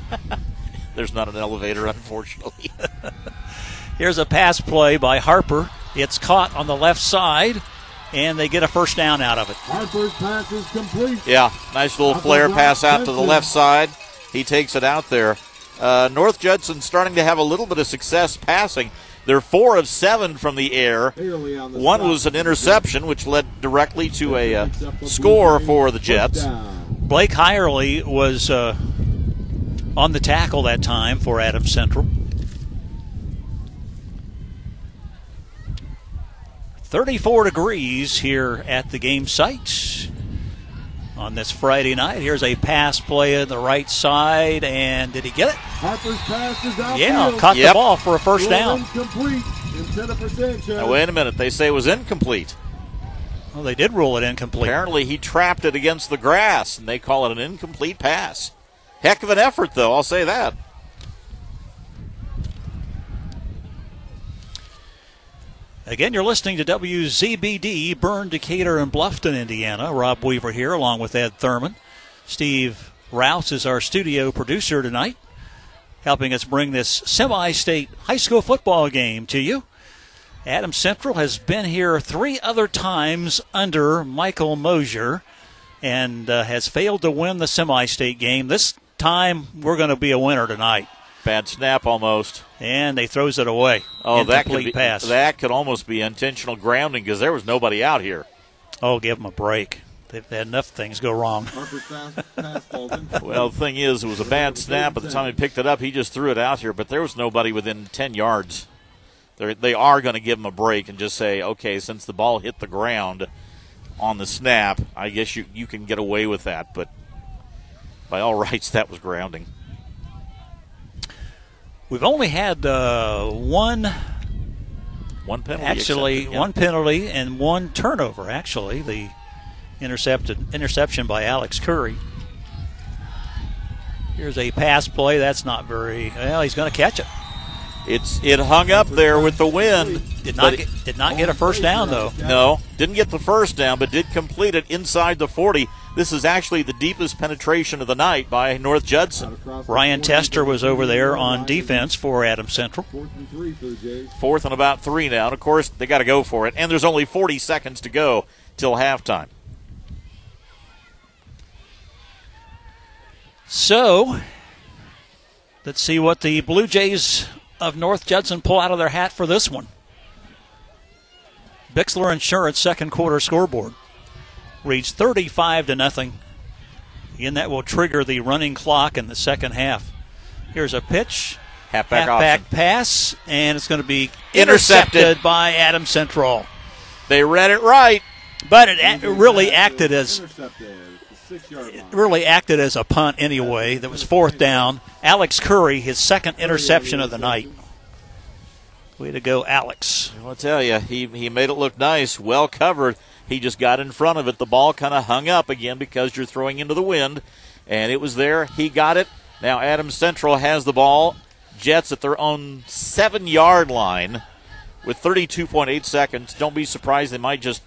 There's not an elevator, unfortunately. Here's a pass play by Harper. It's caught on the left side, and they get a first down out of it. Harper's pass is complete. Yeah, nice little flare pass out to the left side. He takes it out there. Uh, North Judson starting to have a little bit of success passing. They're four of seven from the air. One was an interception, which led directly to a uh, score for the Jets. Blake Hirely was uh, on the tackle that time for Adams Central. 34 degrees here at the game site on this Friday night. Here's a pass play on the right side, and did he get it? Harper's pass is out. Yeah, caught Yep. the ball for a first down. Incomplete instead of for Now, wait a minute. They say it was incomplete. Well, they did rule it incomplete. Apparently, he trapped it against the grass, and they call it an incomplete pass. Heck of an effort, though. I'll say that. Again, you're listening to WZBD, Berne, Decatur, and Bluffton, Indiana. Rob Weaver here, along with Ed Thurman. Steve Rouse is our studio producer tonight, helping us bring this semi state high school football game to you. Adams Central has been here three other times under Michael Mosier and uh, has failed to win the semi state game. This time, we're going to be a winner tonight. Bad snap almost. And they throws it away. Oh, that could be pass. that could almost be intentional grounding because there was nobody out here. Oh, give them a break. They've had enough things go wrong. Harper's pass, pass falls in. Well, the thing is, it was a bad snap. By the time he picked it up, he just threw it out here, but there was nobody within 10 yards. They're, they are going to give him a break and just say, okay, since the ball hit the ground on the snap, I guess you, you can get away with that. But by all rights, that was grounding. We've only had uh, one, One penalty. actually, accepted, yeah. one penalty and one turnover. Actually, the intercepted interception by Alex Curry. Here's a pass play. That's not very well. He's going to catch it. It's it hung up there with the wind. Did not get, did not get a first down though. No, didn't get the first down, but did complete it inside the 40. This is actually the deepest penetration of the night by North Judson. Ryan Tester was over there on defense for Adams Central. Fourth and three for the Jays. Fourth and about three now. And of course, they got to go for it. And there's only 40 seconds to go till halftime. So, let's see what the Blue Jays of North Judson pull out of their hat for this one. Bixler Insurance second quarter scoreboard reads 35 to nothing. And that will trigger the running clock in the second half. Here's a pitch. Halfback Halfback pass, and it's going to be Intercepted. intercepted by Adam Central. They read it right. But it a- really acted as Really acted as a punt anyway. That was fourth down. Alex Curry, his second interception of the night. Way to go, Alex. I'll tell you, he, he made it look nice, well covered. He just got in front of it. The ball kind of hung up again because you're throwing into the wind, and it was there. He got it. Now Adams Central has the ball. Jets at their own seven yard line with 32.8 seconds. Don't be surprised. They might just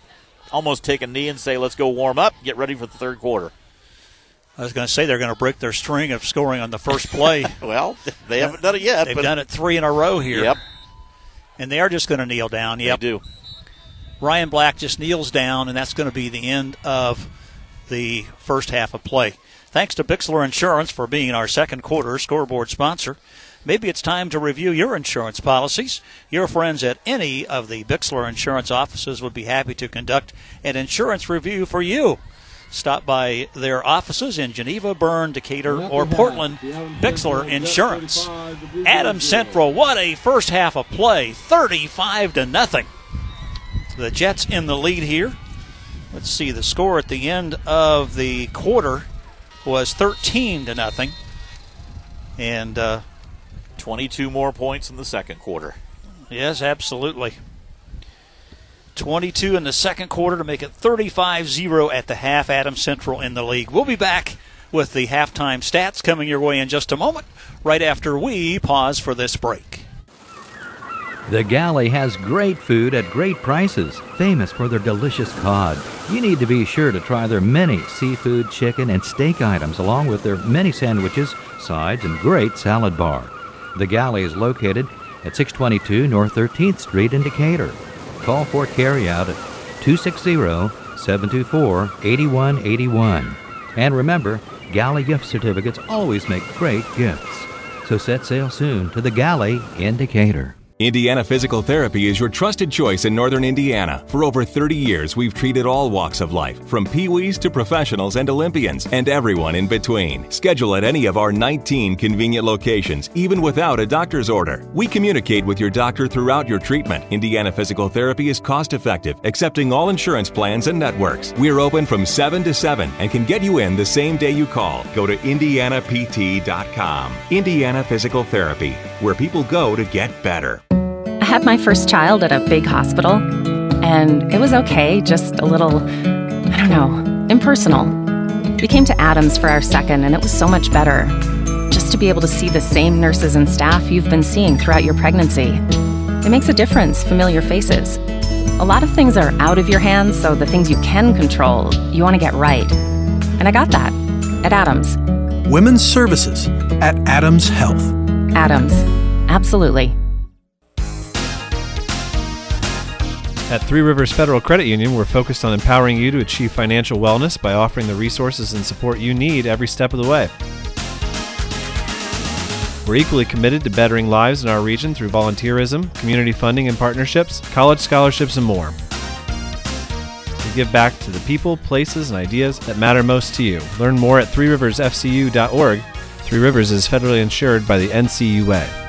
almost take a knee and say, let's go warm up, get ready for the third quarter. I was going to say they're going to break their string of scoring on the first play. well, they haven't done it yet. They've done it three in a row here. Yep. And they are just going to kneel down. Yep. They do. Ryan Black just kneels down, and that's going to be the end of the first half of play. Thanks to Bixler Insurance for being our second quarter scoreboard sponsor. Maybe it's time to review your insurance policies. Your friends at any of the Bixler Insurance offices would be happy to conduct an insurance review for you. Stop by their offices in Geneva, Berne, Decatur, or Portland. Bixler Insurance. Adams Central, what a first half of play. 35 to nothing. The Jets in the lead here. Let's see, the score at the end of the quarter was 13 to nothing. And uh, 22 more points in the second quarter. Yes, absolutely. 22 in the second quarter to make it 35 0 at the half. Adams Central in the league. We'll be back with the halftime stats coming your way in just a moment, right after we pause for this break. The Galley has great food at great prices, famous for their delicious cod. You need to be sure to try their many seafood, chicken, and steak items, along with their many sandwiches, sides, and great salad bar. The Galley is located at 622 North 13th Street in Decatur. Call for carryout at 260 724 8181. And remember, Galley gift certificates always make great gifts. So set sail soon to the Galley in Decatur. Indiana Physical Therapy is your trusted choice in Northern Indiana. For over 30 years, we've treated all walks of life, from peewees to professionals and Olympians, and everyone in between. Schedule at any of our 19 convenient locations, even without a doctor's order. We communicate with your doctor throughout your treatment. Indiana Physical Therapy is cost effective, accepting all insurance plans and networks. We're open from 7 to 7 and can get you in the same day you call. Go to indianapt.com. Indiana Physical Therapy, where people go to get better. I had my first child at a big hospital, and it was okay, just a little, I don't know, impersonal. We came to Adams for our second, and it was so much better. Just to be able to see the same nurses and staff you've been seeing throughout your pregnancy. It makes a difference, familiar faces. A lot of things are out of your hands, so the things you can control, you want to get right. And I got that at Adams. Women's Services at Adams Health. Adams. Absolutely. At Three Rivers Federal Credit Union, we're focused on empowering you to achieve financial wellness by offering the resources and support you need every step of the way. We're equally committed to bettering lives in our region through volunteerism, community funding and partnerships, college scholarships, and more. We give back to the people, places, and ideas that matter most to you. Learn more at threeriversfcu.org. Three Rivers is federally insured by the NCUA.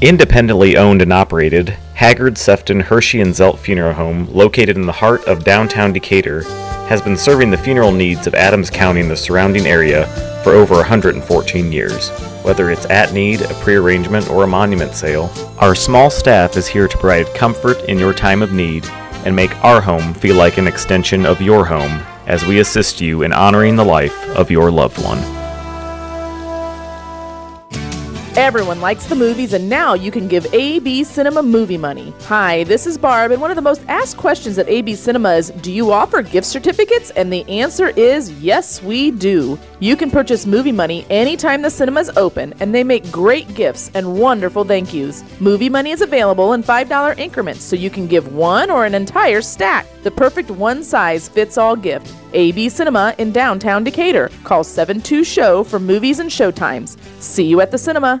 Independently owned and operated, Haggard, Sefton, Hirschy, and Zelt Funeral Home, located in the heart of downtown Decatur, has been serving the funeral needs of Adams County and the surrounding area for over 114 years. Whether it's at need, a prearrangement, or a monument sale, our small staff is here to provide comfort in your time of need and make our home feel like an extension of your home as we assist you in honoring the life of your loved one. Everyone likes the movies, and now you can give AB Cinema movie money. Hi, this is Barb, and one of the most asked questions at AB Cinema is Do you offer gift certificates? And the answer is yes, we do. You can purchase movie money anytime the cinema is open, and they make great gifts and wonderful thank yous. Movie money is available in $5 increments, so you can give one or an entire stack. The perfect one size fits all gift. AB Cinema in downtown Decatur. Call 72 Show for movies and showtimes. See you at the cinema.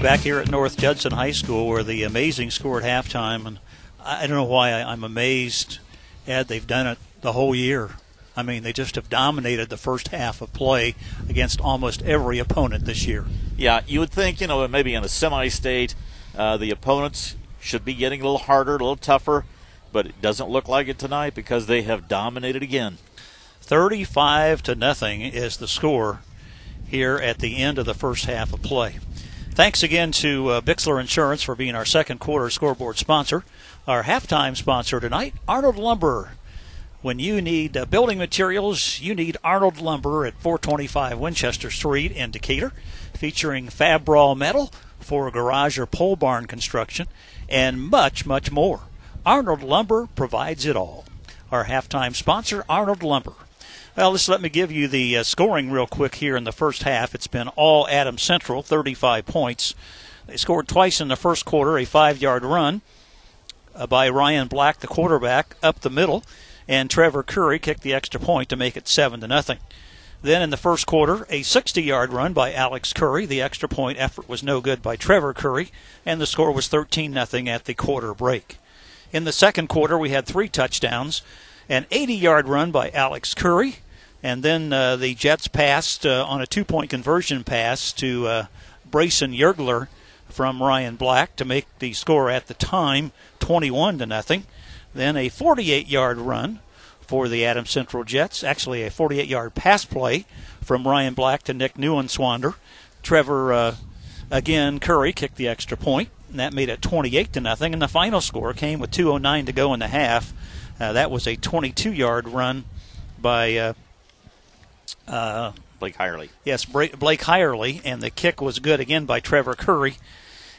Back here at North Judson High School, where the amazing score at halftime, and I don't know why I, I'm amazed. Ed, they've done it the whole year. I mean, they just have dominated the first half of play against almost every opponent this year. Yeah, you would think, you know, maybe in a semi state, uh, the opponents should be getting a little harder, a little tougher, but it doesn't look like it tonight because they have dominated again. 35 to nothing is the score here at the end of the first half of play. Thanks again to uh, Bixler Insurance for being our second quarter scoreboard sponsor. Our halftime sponsor tonight, Arnold Lumber. When you need uh, building materials, you need Arnold Lumber at 425 Winchester Street in Decatur, featuring Fabral metal, for garage or pole barn construction, and much, much more. Arnold Lumber provides it all. Our halftime sponsor, Arnold Lumber. Well, just let me give you the uh, scoring real quick here in the first half. It's been all Adam Central, 35 points. They scored twice in the first quarter, a five yard run uh, by Ryan Black, the quarterback, up the middle, and Trevor Curry kicked the extra point to make it 7 to nothing. Then in the first quarter, a 60 yard run by Alex Curry. The extra point effort was no good by Trevor Curry, and the score was 13 0 at the quarter break. In the second quarter, we had three touchdowns an 80 yard run by Alex Curry, and then uh, the Jets passed uh, on a two point conversion pass to uh, Brayson Yergler from Ryan Black to make the score at the time 21 to nothing. Then a 48 yard run for the Adams Central Jets. Actually, a 48 yard pass play from Ryan Black to Nick Neuenschwander. Trevor, uh, again, Curry kicked the extra point, and that made it 28 to nothing. And the final score came with 2.09 to go in the half. Uh, that was a 22 yard run by. Uh, uh, Blake Hirely. Yes, Blake Hirely, and the kick was good again by Trevor Curry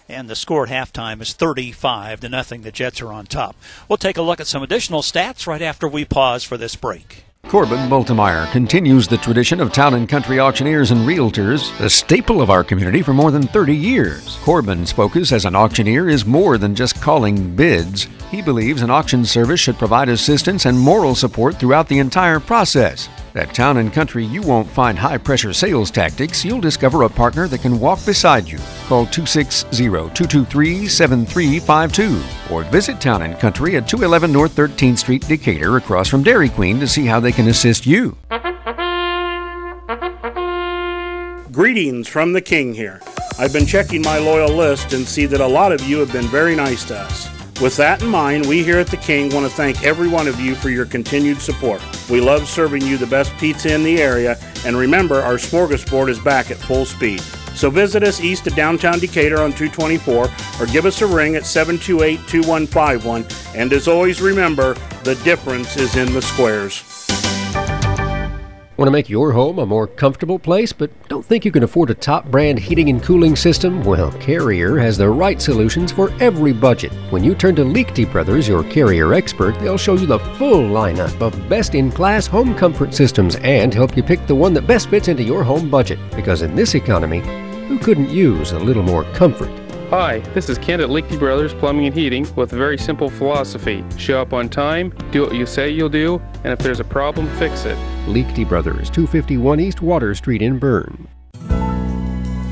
and the score at halftime is 35 to nothing. The Jets are on top. We'll take a look at some additional stats right after we pause for this break. Corbin Bultemeyer continues the tradition of town and country auctioneers and realtors, a staple of our community for more than 30 years. Corbin's focus as an auctioneer is more than just calling bids. He believes an auction service should provide assistance and moral support throughout the entire process. At Town and Country, you won't find high pressure sales tactics. You'll discover a partner that can walk beside you. Call 260 223 7352 or visit Town and Country at 211 North 13th Street, Decatur, across from Dairy Queen, to see how they can assist you. Greetings from the King here. I've been checking my loyal list and see that a lot of you have been very nice to us. With that in mind, we here at the King want to thank every one of you for your continued support. We love serving you the best pizza in the area, and remember, our smorgasbord is back at full speed. So visit us east of downtown Decatur on 224 or give us a ring at 728 2151. And as always, remember, the difference is in the squares. Want to make your home a more comfortable place, but don't think you can afford a top brand heating and cooling system? Well, Carrier has the right solutions for every budget. When you turn to Liechty Brothers, your Carrier expert, they'll show you the full lineup of best in class home comfort systems and help you pick the one that best fits into your home budget. Because in this economy, who couldn't use a little more comfort? Hi, this is Kent at Liechty Brothers Plumbing and Heating with a very simple philosophy. Show up on time, do what you say you'll do, and if there's a problem, fix it. Liechty Brothers, 251 East Water Street in Berne.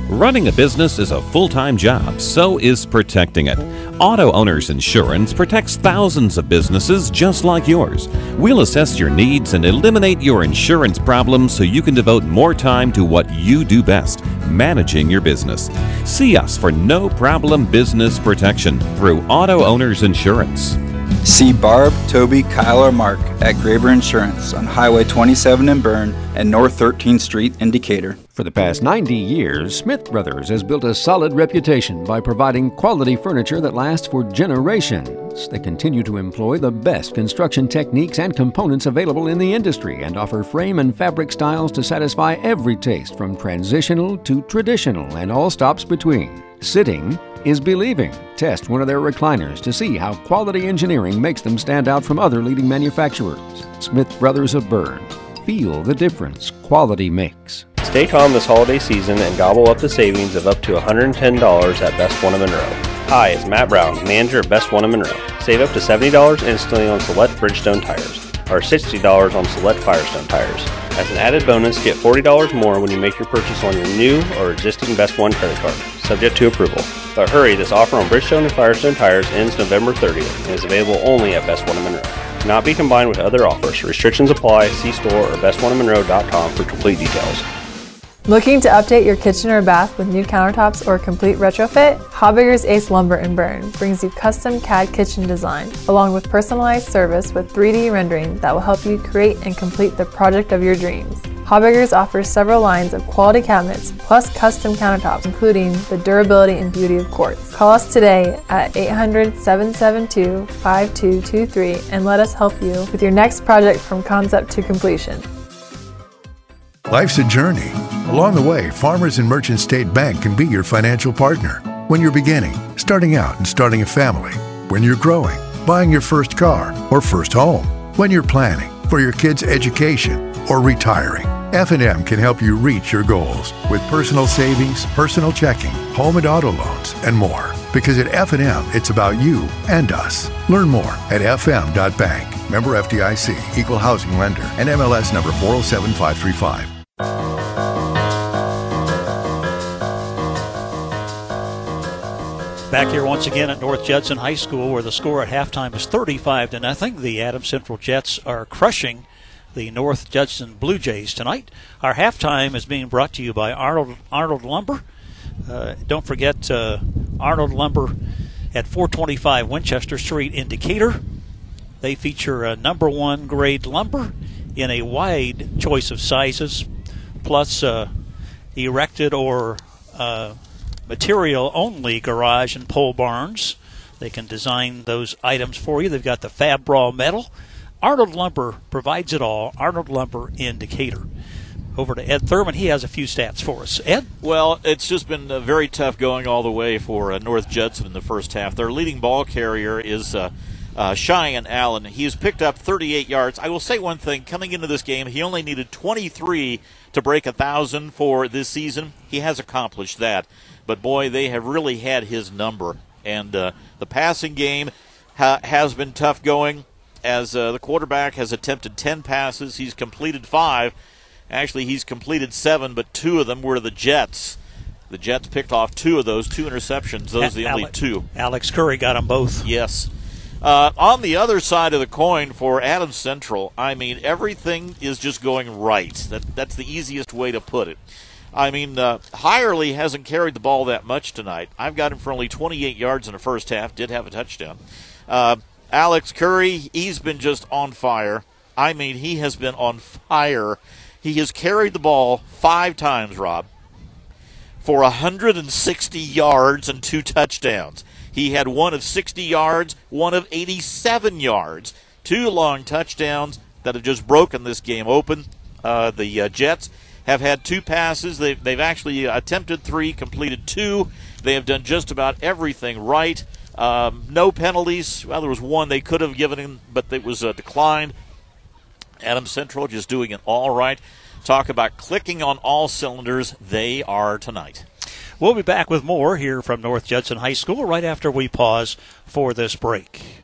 Running a business is a full time job, so is protecting it. Auto Owners Insurance protects thousands of businesses just like yours. We'll assess your needs and eliminate your insurance problems so you can devote more time to what you do best managing your business. See us for no problem business protection through Auto Owners Insurance. See Barb, Toby, Kyle, or Mark at Graber Insurance on Highway 27 in Berne and North 13th Street in Decatur. For the past 90 years, Smith Brothers has built a solid reputation by providing quality furniture that lasts for generations. They continue to employ the best construction techniques and components available in the industry and offer frame and fabric styles to satisfy every taste from transitional to traditional and all stops between. Sitting is believing. Test one of their recliners to see how quality engineering makes them stand out from other leading manufacturers. Smith Brothers of Berne. Feel the difference quality makes. Stay calm this holiday season and gobble up the savings of up to $110 at Best One of Monroe. Hi, it's Matt Brown, manager of Best One of Monroe. Save up to $70 instantly on select Bridgestone tires, or $60 on select Firestone tires. As an added bonus, get $40 more when you make your purchase on your new or existing Best One credit card, subject to approval. But hurry, this offer on Bridgestone and Firestone tires ends November 30th and is available only at Best One of Monroe. Cannot be combined with other offers. Restrictions apply. See store or bestoneofmonroe.com for complete details. Looking to update your kitchen or bath with new countertops or a complete retrofit? Habegger's Ace Lumber in Berne brings you custom CAD kitchen design, along with personalized service with 3D rendering that will help you create and complete the project of your dreams. Habegger's offers several lines of quality cabinets plus custom countertops, including the durability and beauty of quartz. Call us today at 800 772 5223 and let us help you with your next project from concept to completion. Life's a journey. Along the way, Farmers and Merchant State Bank can be your financial partner. When you're beginning, starting out and starting a family. When you're growing, buying your first car or first home. When you're planning for your kids' education or retiring. F&M can help you reach your goals with personal savings, personal checking, home and auto loans, and more. Because at F&M, it's about you and us. Learn more at fm.bank. Member FDIC, equal housing lender, and MLS number 407535. Back here once again at North Judson High School, where the score at halftime is 35 to nothing. The Adams Central Jets are crushing the North Judson Blue Jays tonight. Our halftime is being brought to you by Arnold Arnold Lumber. Uh, don't forget uh, Arnold Lumber at 425 Winchester Street in Decatur. They feature a number one grade lumber in a wide choice of sizes, plus uh, erected or uh, material only garage and pole barns. They can design those items for you. They've got the Fabral metal. Arnold Lumber provides it all. Arnold Lumber in Decatur. Over to Ed Thurman. He has a few stats for us. Ed? Well, it's just been uh, very tough going all the way for uh, North Judson in the first half. Their leading ball carrier is uh, uh, Cheyenne Allen. He has picked up 38 yards. I will say one thing coming into this game, he only needed 23 to break a 1,000 for this season. He has accomplished that. But boy, they have really had his number. And uh, the passing game ha- has been tough going as uh, the quarterback has attempted 10 passes. He's completed five. Actually, he's completed seven, but two of them were the Jets. The Jets picked off two of those, two interceptions. Those are the only two. Alex Curry got them both. Yes. Uh, on the other side of the coin for Adams Central, I mean, everything is just going right. That, that's the easiest way to put it. I mean, uh, Hirely hasn't carried the ball that much tonight. I've got him for only 28 yards in the first half, did have a touchdown. Uh, Alex Curry, he's been just on fire. I mean, he has been on fire. He has carried the ball five times, Rob, for 160 yards and two touchdowns. He had one of 60 yards, one of 87 yards, two long touchdowns that have just broken this game open. Uh, the uh, Jets have had two passes. They've, they've actually attempted three, completed two. They have done just about everything right. Um, no penalties. Well, there was one they could have given him, but it was uh, declined. Adam Central just doing it all right. Talk about clicking on all cylinders. They are tonight. We'll be back with more here from North Judson High School right after we pause for this break.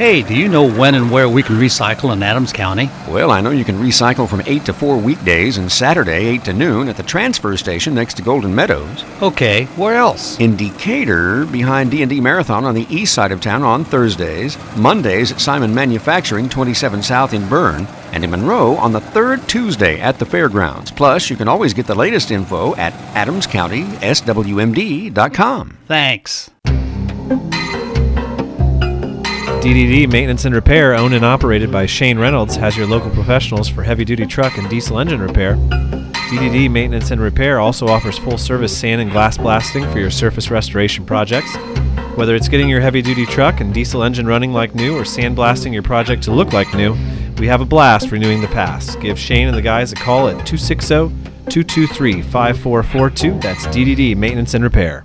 Hey, do you know when and where we can recycle in Adams County? Well, I know you can recycle from 8 to 4 weekdays and Saturday 8 to noon at the transfer station next to Golden Meadows. Okay, where else? In Decatur, behind D&D Marathon on the east side of town on Thursdays, Mondays at Simon Manufacturing 27 South in Berne, and in Monroe on the third Tuesday at the fairgrounds. Plus, you can always get the latest info at adamscountyswmd.com. Thanks. DDD Maintenance and Repair, owned and operated by Shane Reynolds, has your local professionals for heavy duty truck and diesel engine repair. DDD Maintenance and Repair also offers full service sand and glass blasting for your surface restoration projects. Whether it's getting your heavy duty truck and diesel engine running like new or sandblasting your project to look like new, we have a blast renewing the past. Give Shane and the guys a call at 260 223 5442. That's DDD Maintenance and Repair.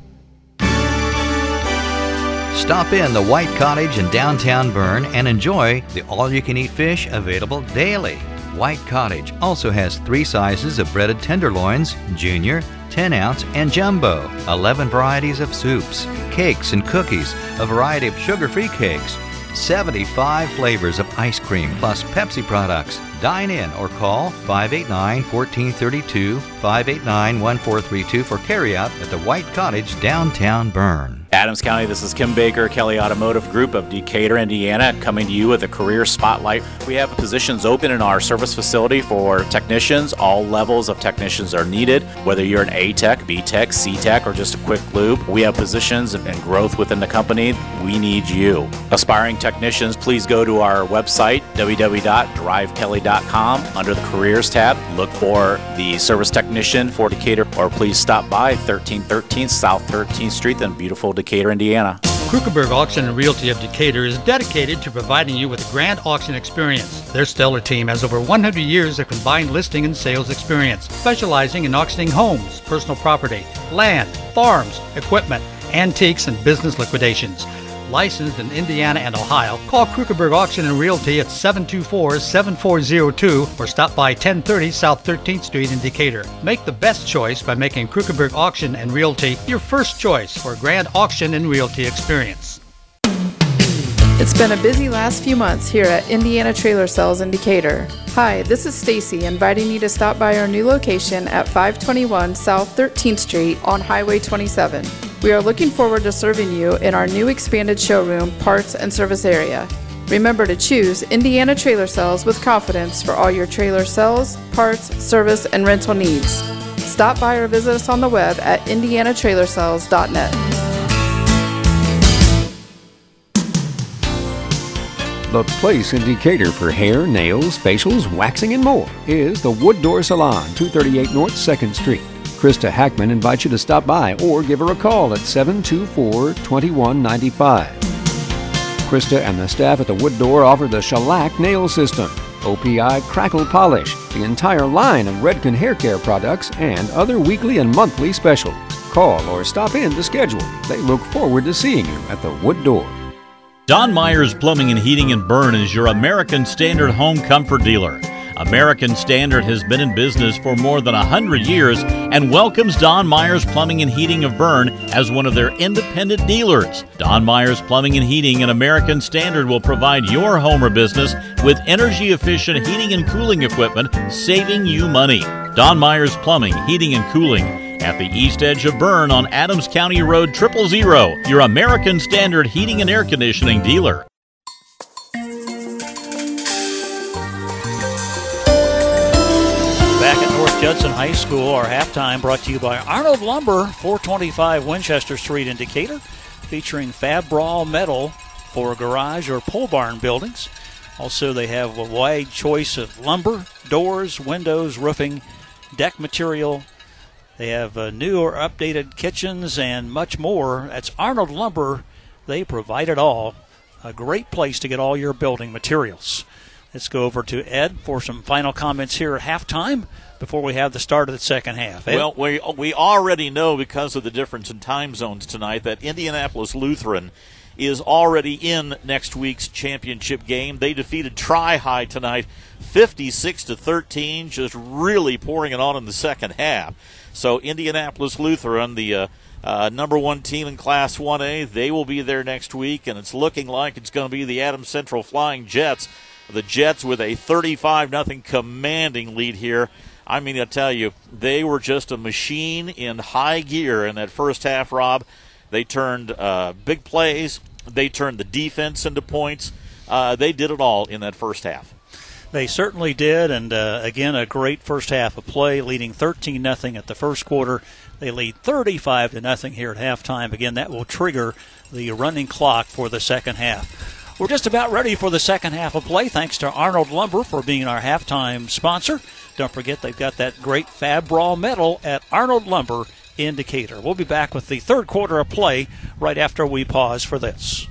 Stop in the White Cottage in downtown Berne and enjoy the all you can eat fish available daily. White Cottage also has three sizes of breaded tenderloins junior, 10 ounce, and jumbo, 11 varieties of soups, cakes, and cookies, a variety of sugar free cakes, 75 flavors of ice cream, plus Pepsi products. Dine in or call 589 1432, 589 1432 for carryout at the White Cottage, downtown Berne. Adams County, this is Kim Baker, Kelly Automotive Group of Decatur, Indiana, coming to you with a career spotlight. We have positions open in our service facility for technicians. All levels of technicians are needed, whether you're an A Tech, B Tech, C Tech, or just a quick lube. We have positions and growth within the company. We need you. Aspiring technicians, please go to our website, www.drivekelly.com, under the careers tab. Look for the service technician for Decatur, or please stop by 1313 South 13th Street in beautiful Decatur, Indiana. Krukenberg Auction and Realty of Decatur is dedicated to providing you with a grand auction experience. Their stellar team has over 100 years of combined listing and sales experience, specializing in auctioning homes, personal property, land, farms, equipment, antiques, and business liquidations. Licensed in Indiana and Ohio, call Krukenberg Auction and Realty at 724-7402 or stop by 1030 South 13th Street in Decatur. Make the best choice by making Krukenberg Auction and Realty your first choice for a grand auction and realty experience. It's been a busy last few months here at Indiana Trailer Sales in Decatur. Hi, this is Stacy inviting you to stop by our new location at 521 South 13th Street on Highway 27. We are looking forward to serving you in our new expanded showroom, parts, and service area. Remember to choose Indiana Trailer Sales with confidence for all your trailer sales, parts, service, and rental needs. Stop by or visit us on the web at indianatrailersales.net. The place in Decatur for hair, nails, facials, waxing, and more is the Wood Door Salon, 238 North 2nd Street. Krista Hackman invites you to stop by or give her a call at 724 2195. Krista and the staff at the Wood Door offer the shellac nail system, OPI crackle polish, the entire line of Redken hair care products, and other weekly and monthly specials. Call or stop in to schedule. They look forward to seeing you at the Wood Door. Don Myers Plumbing and Heating in Berne is your American Standard home comfort dealer. American Standard has been in business for more than 100 years and welcomes Don Myers Plumbing and Heating of Berne as one of their independent dealers. Don Myers Plumbing and Heating and American Standard will provide your home or business with energy efficient heating and cooling equipment, saving you money. Don Myers Plumbing, Heating and Cooling at the east edge of Berne on Adams County Road Triple Zero, your American Standard heating and air conditioning dealer. Judson High School, our halftime brought to you by Arnold Lumber, 425 Winchester Street in Decatur, featuring Fabral metal for garage or pole barn buildings. Also, they have a wide choice of lumber, doors, windows, roofing, deck material. They have uh, new or updated kitchens and much more. That's Arnold Lumber. They provide it all. A great place to get all your building materials. Let's go over to Ed for some final comments here at halftime before we have the start of the second half. Ed? Well, we we already know because of the difference in time zones tonight that Indianapolis Lutheran is already in next week's championship game. They defeated Tri High tonight, 56 to 13, just really pouring it on in the second half. So Indianapolis Lutheran, the uh, uh, number one team in Class 1A, they will be there next week, and it's looking like it's going to be the Adams Central Flying Jets. The Jets with a 35 0 commanding lead here. I mean, I tell you, they were just a machine in high gear in that first half, Rob. They turned uh, big plays, they turned the defense into points. Uh, they did it all in that first half. They certainly did, and uh, again, a great first half of play, leading 13 0 at the first quarter. They lead 35 to nothing here at halftime. Again, that will trigger the running clock for the second half. We're just about ready for the second half of play. Thanks to Arnold Lumber for being our halftime sponsor. Don't forget they've got that great Fabral metal at Arnold Lumber in Decatur. We'll be back with the third quarter of play right after we pause for this.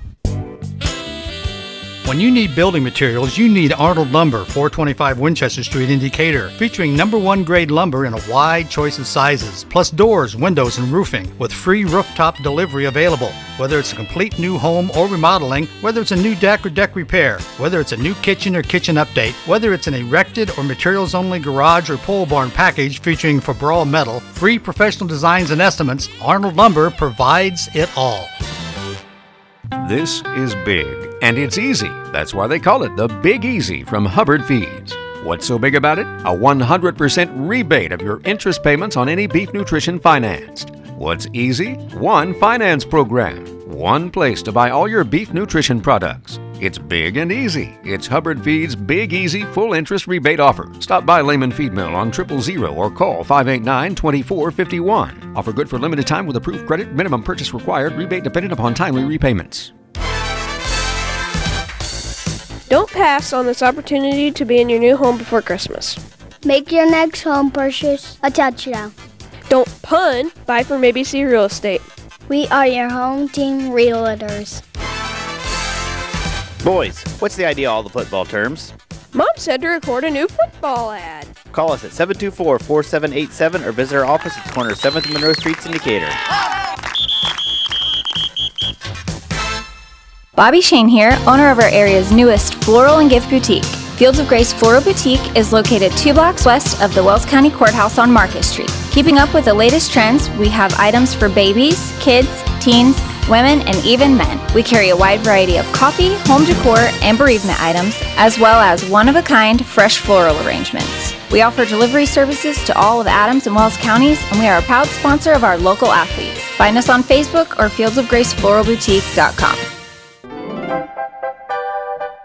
When you need building materials, you need Arnold Lumber, 425 Winchester Street in Decatur, featuring number one grade lumber in a wide choice of sizes, plus doors, windows, and roofing, with free rooftop delivery available. Whether it's a complete new home or remodeling, whether it's a new deck or deck repair, whether it's a new kitchen or kitchen update, whether it's an erected or materials only garage or pole barn package featuring Fabral metal, free professional designs and estimates, Arnold Lumber provides it all. This is big, and it's easy. That's why they call it the Big Easy from Hubbard Feeds. What's so big about it? A 100% rebate of your interest payments on any beef nutrition financed. What's easy? One finance program. One place to buy all your beef nutrition products. It's big and easy. It's Hubbard Feed's Big Easy Full Interest Rebate Offer. Stop by Lehman Feed Mill on triple zero or call 589 2451. Offer good for limited time with approved credit. Minimum purchase required. Rebate dependent upon timely repayments. Don't pass on this opportunity to be in your new home before Christmas. Make your next home purchase a touchdown. Don't pun, buy from ABC Real Estate. We are your home team realtors. Boys, what's the idea of all the football terms? Mom said to record a new football ad. Call us at 724 4787 or visit our office at the corner of 7th and Monroe Streets in Decatur. Bobby Shane here, owner of our area's newest floral and gift boutique. Fields of Grace Floral Boutique is located two blocks west of the Wells County Courthouse on Market Street. Keeping up with the latest trends, we have items for babies, kids, teens, women, and even men. We carry a wide variety of coffee, home decor, and bereavement items, as well as one of a kind fresh floral arrangements. We offer delivery services to all of Adams and Wells counties, and we are a proud sponsor of our local athletes. Find us on Facebook or fieldsofgracefloralboutique.com.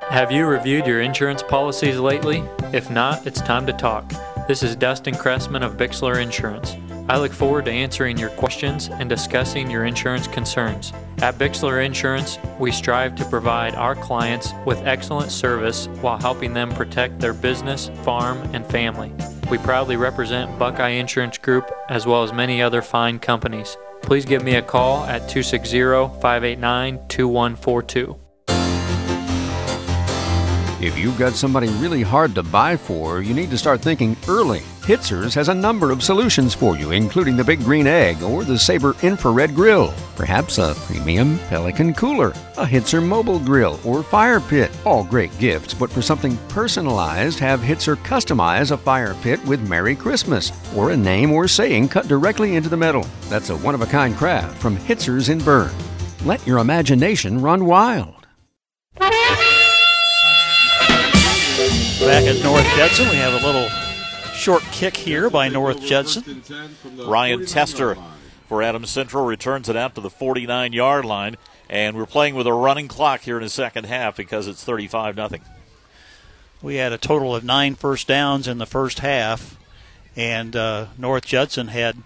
Have you reviewed your insurance policies lately? If not, it's time to talk. This is Dustin Cressman of Bixler Insurance. I look forward to answering your questions and discussing your insurance concerns. At Bixler Insurance, we strive to provide our clients with excellent service while helping them protect their business, farm, and family. We proudly represent Buckeye Insurance Group as well as many other fine companies. Please give me a call at 260 589 2142. If you've got somebody really hard to buy for, you need to start thinking early. Hitzers has a number of solutions for you, including the Big Green Egg or the Sabre Infrared Grill, perhaps a premium Pelican cooler, a Hitzer mobile grill, or fire pit. All great gifts, but for something personalized, have Hitzer customize a fire pit with Merry Christmas or a name or saying cut directly into the metal. That's a one of a kind craft from Hitzers in Berne. Let your imagination run wild. Back at North Judson, we have a little short kick here by North Judson. Ryan Tester for Adams Central returns it out to the 49 yard line, and we're playing with a running clock here in the second half because it's 35 0. We had a total of nine first downs in the first half, and uh, North Judson had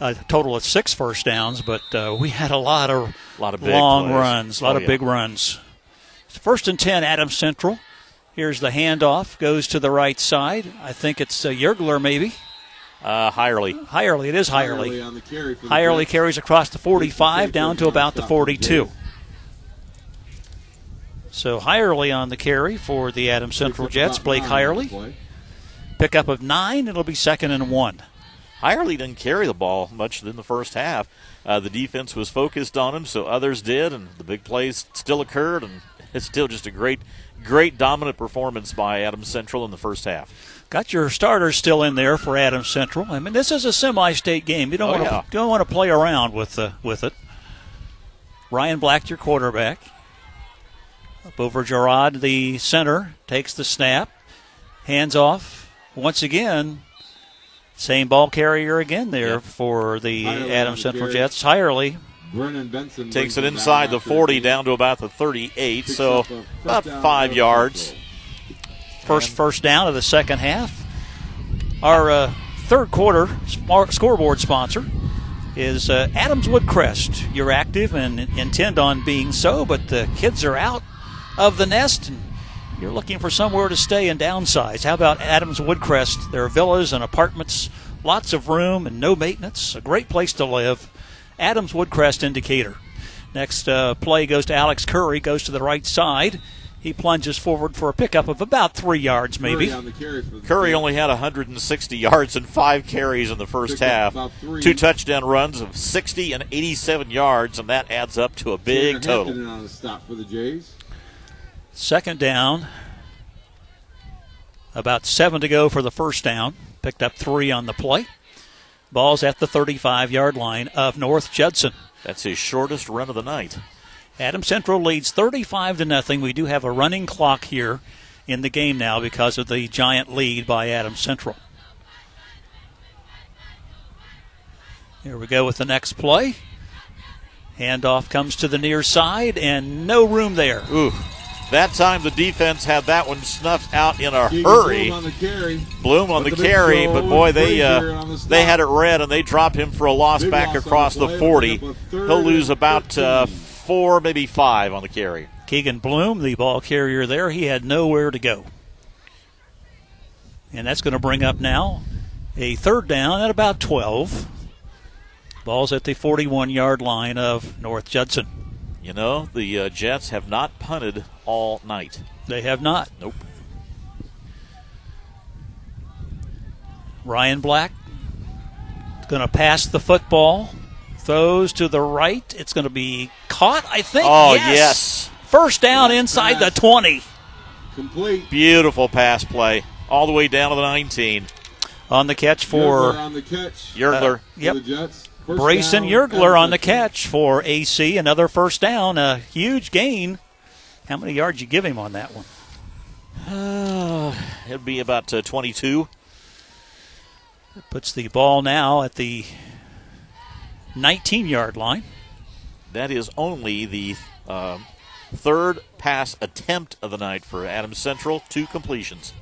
a total of six first downs, but uh, we had a lot of, lot of big long plays. runs, a lot Oh, of yeah. big runs. First and 10, Adams Central. Here's the handoff, goes to the right side. I think it's uh, Yergler, maybe. Uh, Hirely. Hirely, it is Hirely. Hirely on the carry for the Hirely carries across the 45 down to about the 42. So Hirely on the carry for the Adams Central Jets. Blake Hirely. Pickup of nine. It'll be second and one. Hirely didn't carry the ball much in the first half. Uh, the defense was focused on him, so others did, and the big plays still occurred, and it's still just a great, great dominant performance by Adams Central in the first half. Got your starters still in there for Adams Central. I mean, this is a semi-state game. You don't Oh, want to yeah. don't want to play around with uh, with it. Ryan Black, your quarterback. Up over Gerard, the center, takes the snap, hands off. Once again, same ball carrier again there for the Hirely on Adams Central. Jets. Hirely Vernon Benson Takes it inside the 40 the down to about the 38, so up a first about five yards. First first down of the second half. Our uh, third quarter smart scoreboard sponsor is uh, Adams Woodcrest. You're active and intend on being so, but the kids are out of the nest and you're looking for somewhere to stay and downsize. How about Adams Woodcrest? There are villas and apartments, lots of room and no maintenance. A great place to live. Adams Woodcrest in Decatur. Next uh, play goes to Alex Curry, goes to the right side. He plunges forward for a pickup of about three yards, maybe. Curry on the carry for the Curry only had 160 yards and five carries in the first Picked half. Two touchdown runs of 60 and 87 yards, and that adds up to a big Tanner total. On the stop for the Jays. Second down. About seven to go for the first down. Picked up three on the play. Ball's at the 35 yard line of North Judson. That's his shortest run of the night. Adam Central leads 35 to nothing. We do have a running clock here in the game now because of the giant lead by Adam Central. Here we go with the next play. Handoff comes to the near side and no room there. Ooh. That time the defense had that one snuffed out in a Keegan hurry. Bloom on the carry. Bloom on But the the carry, but boy, they uh, the they had it red and they dropped him for a loss Big back loss across the the 40. Pick up a third He'll lose about uh, four, maybe five on the carry. Keegan Bloom, the ball carrier there, he had nowhere to go. And that's going to bring up now a third down at about 12. Ball's at the 41 yard line of North Judson. You know, the uh, Jets have not punted all night. They have not. Nope. Ryan Black going to pass the football. Throws to the right. It's going to be caught, I think. Oh, yes. First down inside the 20. Complete. Beautiful pass play. All the way down to the 19. On the catch for Yergler on the catch. Yergler. Uh, for yep. The Jets. First Brayson Yergler on the catch for AC. Another first down. A huge gain. How many yards you give him on that one? Uh, it'd be about uh, 22. Puts the ball now at the 19 yard line. That is only the um, third pass attempt of the night for Adams Central. Two completions.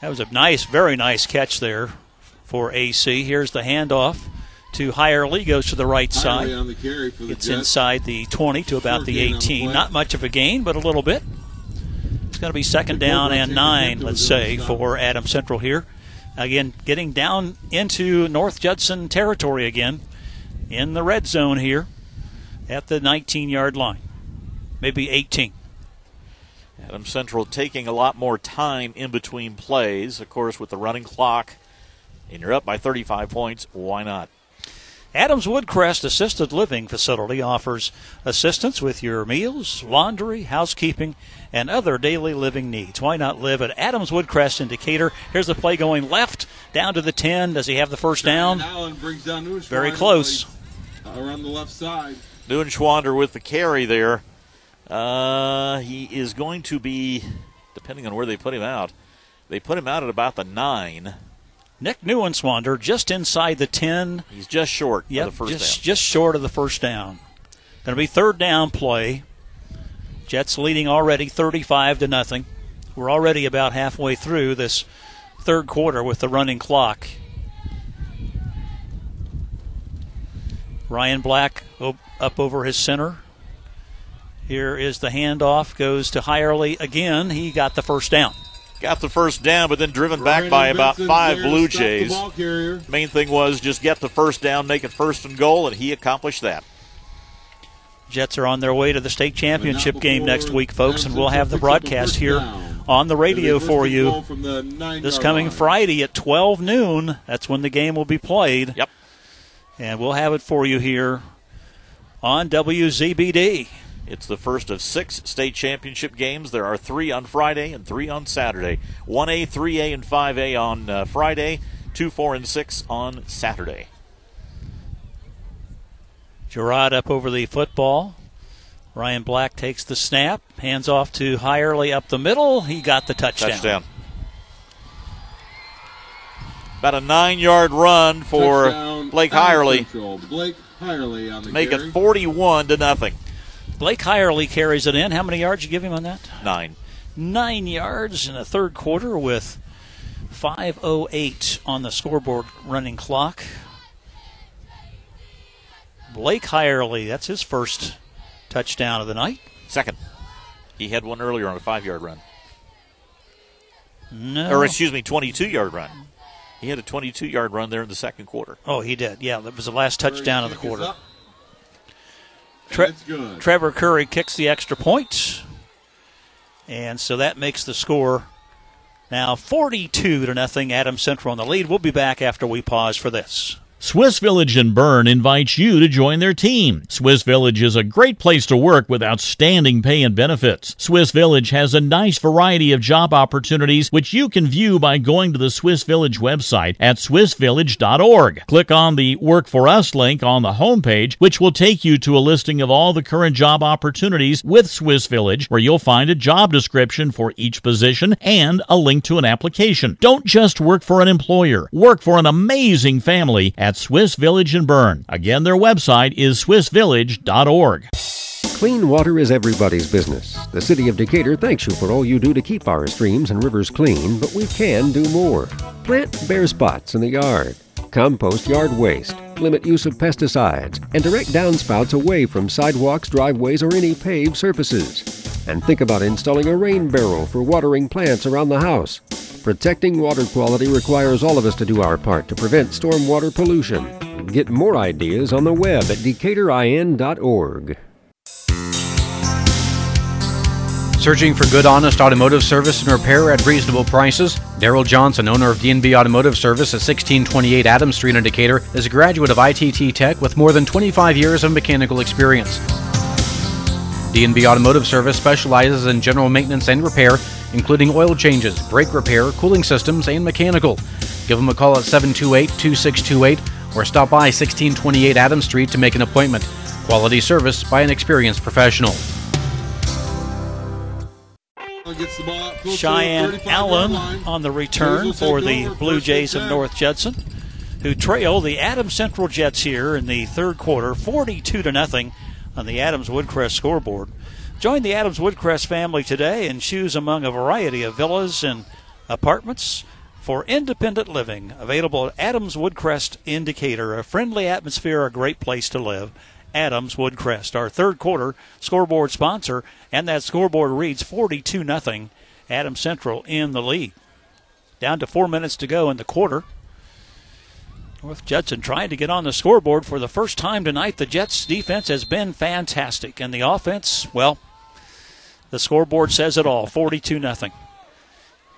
That was a nice, very nice catch there for AC. Here's the handoff to Hirely. Goes to the right side. On the carry for the It's Jets. inside the 20 to about Short the gain on the 18. Not much of a gain, but a little bit. It's going to be second down and nine, let's say, for Adam Central here. Again, getting down into North Judson territory again in the red zone here at the 19 yard line. Maybe 18. Adam Central taking a lot more time in between plays. Of course, with the running clock, and you're up by 35 points. Why not? Adams Woodcrest Assisted Living Facility offers assistance with your meals, laundry, housekeeping, and other daily living needs. Why not live at Adams Woodcrest in Decatur? Here's the play going left down to the 10. Does he have the first down? Allen brings down Neuenschwander Very close. Around the left side. Neuenschwander with the carry there. Uh, he is going to be, depending on where they put him out, they put him out at about the nine. Nick Neuenschwander just inside the 10. He's just short Yep, of the first just, down. just short of the first down. Going to be third down play. Jets leading already 35 to nothing. We're already about halfway through this third quarter with the running clock. Ryan Black up over his center. Here is the handoff. Goes to Hirely again. He got the first down. Got the first down, but then driven back Ryan by about Benson five there Blue Jays. Main thing was just get the first down, make it first and goal, and he accomplished that. Jets are on their way to the state championship game next week, folks, and we'll have the Central picks up a broadcast here on the radio for you ball from the nine this coming. Friday at 12 noon. That's when the game will be played. Yep. And we'll have it for you here on WZBD. It's the first of six state championship games. There are three on Friday and three on Saturday. 1A, 3A, and 5A on uh, Friday, 2, 4, and 6 on Saturday. Gerard up over the football. Ryan Black takes the snap, hands off to Hirely up the middle. He got the touchdown. Touchdown. About a nine yard run for Touchdown, Blake Adams Hirely. Central. Blake Hirely on the Make carry. it 41 to nothing. Blake Hirely carries it in. How many yards you give him on that? Nine. Nine yards in the third quarter with 5.08 on the scoreboard running clock. Blake Hirely, that's his first touchdown of the night. Second. He had one earlier on a five yard run. No. Or, excuse me, 22 yard run. He had a 22 yard run there in the second quarter. Oh, he did. Yeah, that was the last touchdown of the Kick is quarter. Tre-. Trevor Curry kicks the extra point. And so that makes the score now 42 to nothing. Adam Central on the lead. We'll be back after we pause for this. Swiss Village in Berne invites you to join their team. Swiss Village is a great place to work with outstanding pay and benefits. Swiss Village has a nice variety of job opportunities which you can view by going to the Swiss Village website at swissvillage.org. Click on the Work for Us link on the homepage, which will take you to a listing of all the current job opportunities with Swiss Village, where you'll find a job description for each position and a link to an application. Don't just work for an employer, work for an amazing family at Swiss Village in Berne. Again, their website is swissvillage.org. Clean water is everybody's business. The City of Decatur thanks you for all you do to keep our streams and rivers clean, but we can do more. Plant bare spots in the yard. Compost yard waste. Limit use of pesticides. And direct downspouts away from sidewalks, driveways, or any paved surfaces. And think about installing a rain barrel for watering plants around the house. Protecting water quality requires all of us to do our part to prevent stormwater pollution. Get more ideas on the web at decaturin.org. Searching for good, honest automotive service and repair at reasonable prices? Daryl Johnson, owner of D&B Automotive Service at 1628 Adams Street in Decatur, is a graduate of ITT Tech with more than 25 years of mechanical experience. D&B Automotive Service specializes in general maintenance and repair, including oil changes, brake repair, cooling systems, and mechanical. Give them a call at 728-2628 or stop by 1628 Adams Street to make an appointment. Quality service by an experienced professional. Cheyenne Allen on the return for the Blue Jays of North Judson, who trail the Adams Central Jets here in the third quarter, 42 to nothing on the Adams Woodcrest scoreboard. Join the Adams Woodcrest family today and choose among a variety of villas and apartments for independent living. Available at Adams Woodcrest in Decatur, a friendly atmosphere, a great place to live. Adams Woodcrest, our third quarter scoreboard sponsor, and that scoreboard reads 42 nothing. Adams Central in the lead. Down to four minutes to go in the quarter. North Judson trying to get on the scoreboard for the first time tonight. The Jets' defense has been fantastic, and the offense, well, the scoreboard says it all 42 nothing.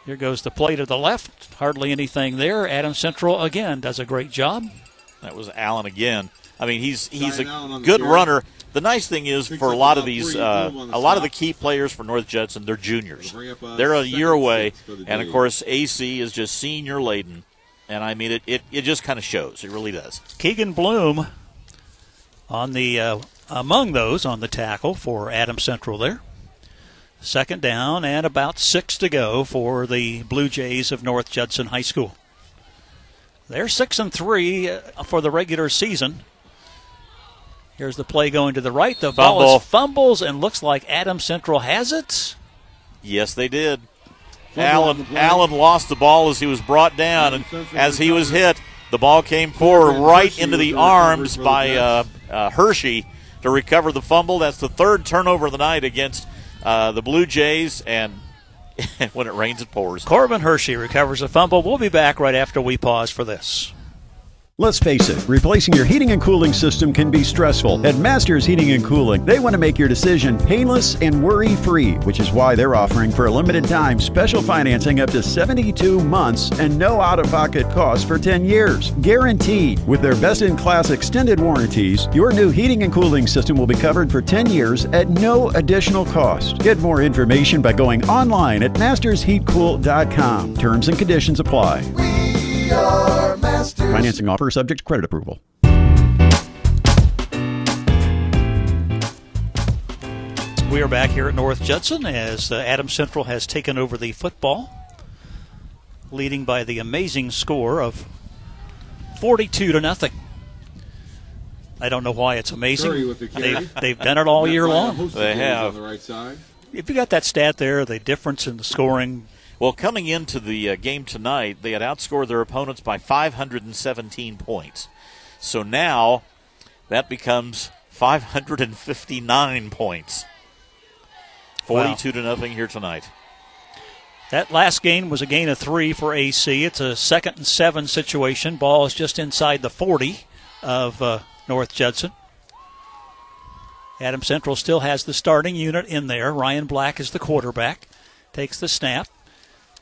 Here goes the play to the left. Hardly anything there. Adam Central again does a great job. That was Allen again. I mean, he's he's a good runner. The nice thing is for a lot of these, uh, a lot of the key players for North Judson, they're juniors. They're a year away, and of course AC is just senior laden. And I mean, it, it, it just kind of shows. It really does. Keegan Bloom on the uh, among those on the tackle for Adam Central there. Second down and about six to go for the Blue Jays of North Judson High School. They're six and three uh, for the regular season. Here's the play going to the right. The ball Fumble. is fumbles and looks like Adam Central has it. Yes, they did. Allen Allen lost the ball as he was brought down, and as he was hit, the ball came forward right into the arms by uh, uh, Hirschy to recover the fumble. That's the third turnover of the night against uh, the Blue Jays, and when it rains, it pours. Corbin Hirschy recovers a fumble. We'll be back right after we pause for this. Let's face it, replacing your heating and cooling system can be stressful. At Masters Heating and Cooling, they want to make your decision painless and worry free, which is why they're offering for a limited time special financing up to 72 months and no out of pocket costs for 10 years. Guaranteed. With their best in class extended warranties, your new heating and cooling system will be covered for 10 years at no additional cost. Get more information by going online at mastersheatcool.com. Terms and conditions apply. Financing offer subject to credit approval. We are back here at North Judson as uh, Adams Central has taken over the football, leading by the amazing score of 42 to nothing. I don't know why it's amazing. The. They've, they've done it all year long. They have. On the right side. If you got that stat there, the difference in the scoring, Well, coming into the uh, game tonight, they had outscored their opponents by 517 points. So now that becomes 559 points. 42 to nothing here tonight. That last game was a gain of three for AC. It's a second and seven situation. Ball is just inside the 40 of uh, North Judson. Adam Central still has the starting unit in there. Ryan Black is the quarterback. Takes the snap,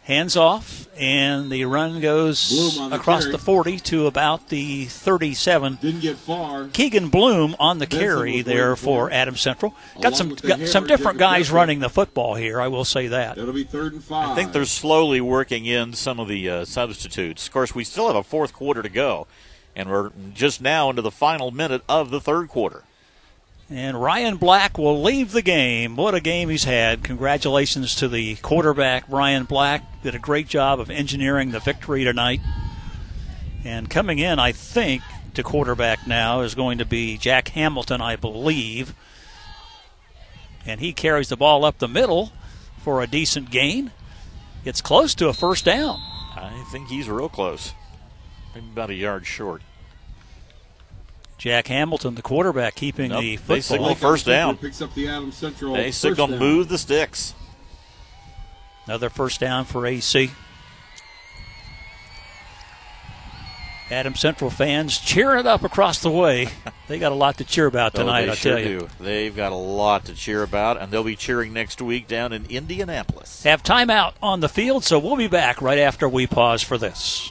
hands off, and the run goes the across carry. the 40 to about the 37. Didn't get far. Keegan Bloom on the Benson carry there for for. Adam Central. Got Along some got hair, some different guys Griffin. running the football here. I will say that. It'll be third and five. I think they're slowly working in some of the uh, substitutes. Of course, we still have a fourth quarter to go, and we're just now into the final minute of the third quarter. And Ryan Black will leave the game. What a game he's had. Congratulations to the quarterback, Ryan Black. Did a great job of engineering the victory tonight. And coming in, I think, to quarterback now is going to be Jack Hamilton, I believe. And he carries the ball up the middle for a decent gain. Gets close to a first down. I think he's real close, maybe about a yard short. Jack Hamilton, the quarterback, keeping Nope, the they football. signal first down. Picks up the Adams Central. They first signal down. move the sticks. Another first down for AC. Adam Central fans cheering it up across the way. They got a lot to cheer about Oh, tonight, they I sure tell you. do. They've got a lot to cheer about, and they'll be cheering next week down in Indianapolis. Have timeout on the field, so we'll be back right after we pause for this.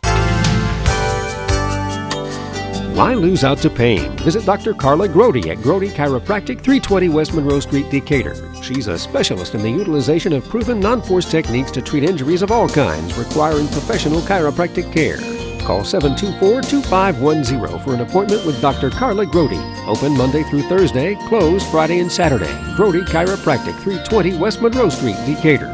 Why lose out to pain? Visit Dr. Carla Grody at Grody Chiropractic, 320 West Monroe Street, Decatur. She's a specialist in the utilization of proven non-force techniques to treat injuries of all kinds requiring professional chiropractic care. Call 724-2510 for an appointment with Dr. Carla Grody. Open Monday through Thursday, closed Friday and Saturday. Grody Chiropractic, 320 West Monroe Street, Decatur.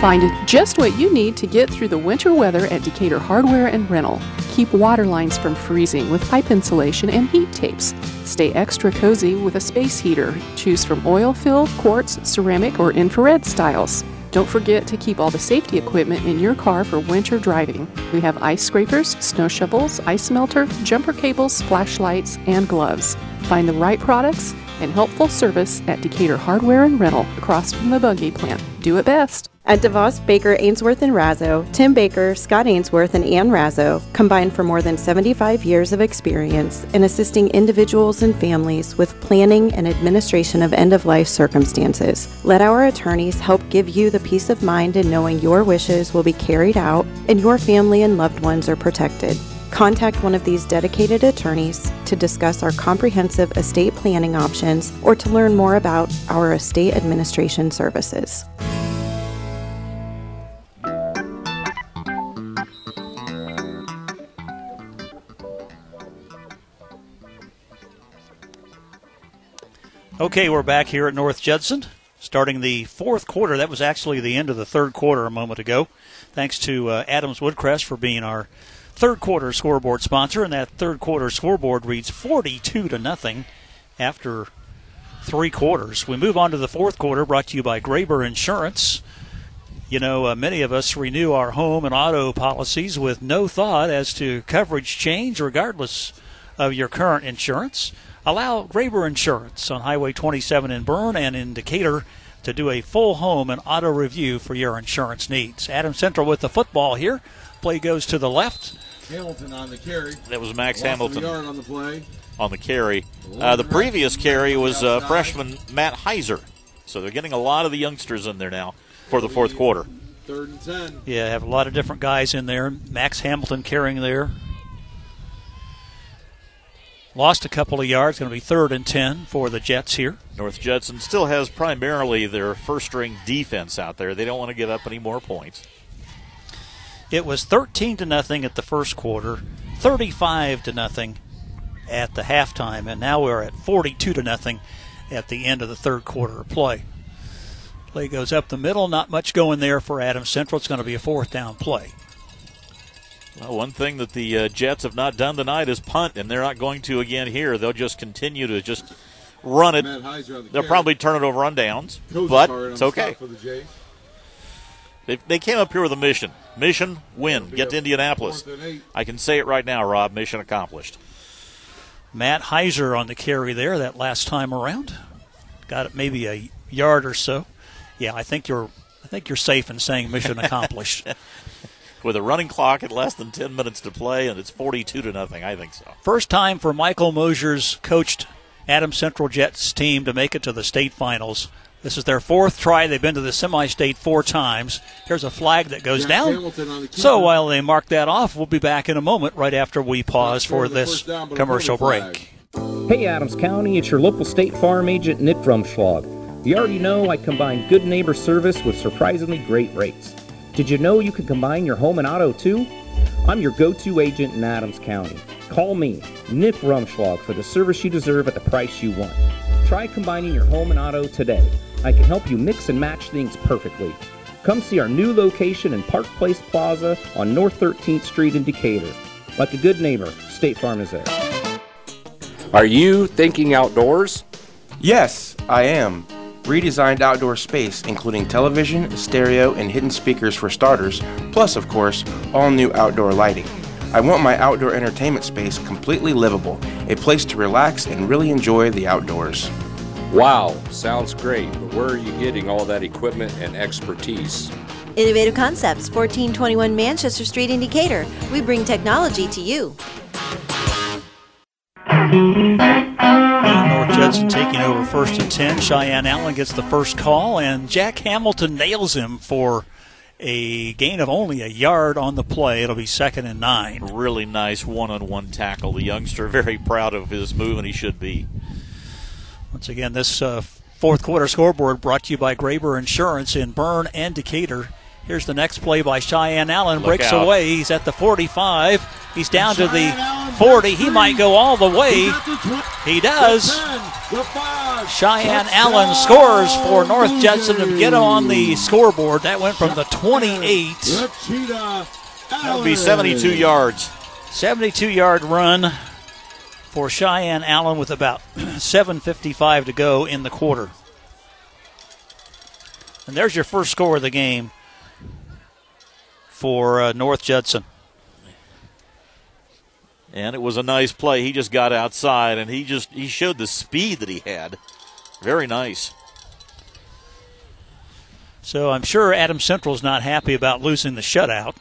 Find just what you need to get through the winter weather at Decatur Hardware and Rental. Keep water lines from freezing with pipe insulation and heat tapes. Stay extra cozy with a space heater. Choose from oil filled, quartz, ceramic, or infrared styles. Don't forget to keep all the safety equipment in your car for winter driving. We have ice scrapers, snow shovels, ice melter, jumper cables, flashlights, and gloves. Find the right products and helpful service at Decatur Hardware and Rental across from the buggy plant. Do it best. At DeVos, Baker, Ainsworth, and Razzo, Tim Baker, Scott Ainsworth, and Ann Razzo combine for more than 75 years of experience in assisting individuals and families with planning and administration of end of life circumstances. Let our attorneys help give you the peace of mind in knowing your wishes will be carried out and your family and loved ones are protected. Contact one of these dedicated attorneys to discuss our comprehensive estate planning options or to learn more about our estate administration services. Okay, we're back here at North Judson, starting the fourth quarter. That was actually the end of the third quarter a moment ago. Thanks to uh, Adams Woodcrest for being our third quarter scoreboard sponsor, and that third quarter scoreboard reads 42 to nothing after three quarters. We move on to the fourth quarter, brought to you by Graber Insurance. You know, uh, many of us renew our home and auto policies with no thought as to coverage change, regardless of your current insurance. Allow Graber Insurance on Highway 27 in Berne and in Decatur to do a full home and auto review for your insurance needs. Adam Central with the football here. Play goes to the left. Hamilton on the carry. That was Max Loss of a Hamilton yard on the play. on the carry. Uh, the previous carry was uh, freshman Matt Heiser. So they're getting a lot of the youngsters in there now for the fourth quarter. Third and ten. Yeah, have a lot of different guys in there. Max Hamilton carrying there. Lost a couple of yards. Going to be third and 10 for the Jets here. North Judson still has primarily their first string defense out there. They don't want to give up any more points. It was 13 to nothing at the first quarter, 35 to nothing at the halftime, and now we're at 42 to nothing at the end of the third quarter of play. Play goes up the middle, not much going there for Adams Central. It's going to be a fourth down play. Well, one thing that the uh, Jets have not done tonight is punt, and they're not going to again here. They'll just continue to just run it. Matt Heiser on the They'll carry. probably turn it over on downs, Coach but card on it's the okay. stop For the Jays. They, they came up here with a mission. Mission, win. Get to Indianapolis. Fourth and eight. I can say it right now, Rob. Mission accomplished. Matt Heiser on the carry there that last time around. Got it maybe a yard or so. Yeah, I think you're I think you're safe in saying mission accomplished. With a running clock at less than 10 minutes to play, and it's 42 to nothing. I think so. First time for Michael Mosier's coached Adam Central Jets team to make it to the state finals. This is their fourth try. They've been to the semi-state four times. Here's a flag that goes Jack down. Hamilton on the keeper. So while they mark that off, we'll be back in a moment right after we pause Not for for this down, commercial break. Hey Adams County, it's your local State Farm agent Nick Rumschlag. You already know I combine good neighbor service with surprisingly great rates. Did you know you can combine your home and auto too? I'm your go-to agent in Adams County. Call me, Nick Rumschlag, for the service you deserve at the price you want. Try combining your home and auto today. I can help you mix and match things perfectly. Come see our new location in Park Place Plaza on North 13th Street in Decatur. Like a good neighbor, State Farm is there. Are you thinking outdoors? Yes, I am. Redesigned outdoor space, including television, stereo, and hidden speakers for starters, plus, of course, all new outdoor lighting. I want my outdoor entertainment space completely livable, a place to relax and really enjoy the outdoors. Wow, sounds great, but where are you getting all that equipment and expertise? Innovative Concepts, 1421 Manchester Street in Decatur. We bring technology to you. North Judson taking over first and 10. Cheyenne Allen gets the first call, and Jack Hamilton nails him for a gain of only a yard on the play. It'll be second and nine. Really nice one on one tackle. The youngster very proud of his move, and he should be. Once again, this uh, fourth quarter scoreboard brought to you by Graber Insurance in Berne and Decatur. Here's the next play by Cheyenne Allen. Look breaks out. away. He's at the 45. He's down to the 40. He might go all the way. He does. Cheyenne Allen scores for North Judson to get on the scoreboard. That went from the 28. That would be 72 yards. 72 yard run for Cheyenne Allen with about 7.55 to go in the quarter. And there's your first score of the game for uh, North Judson. And it was a nice play. He just got outside and he just he showed the speed that he had. Very nice. So I'm sure Adam Central's not happy about losing the shutout.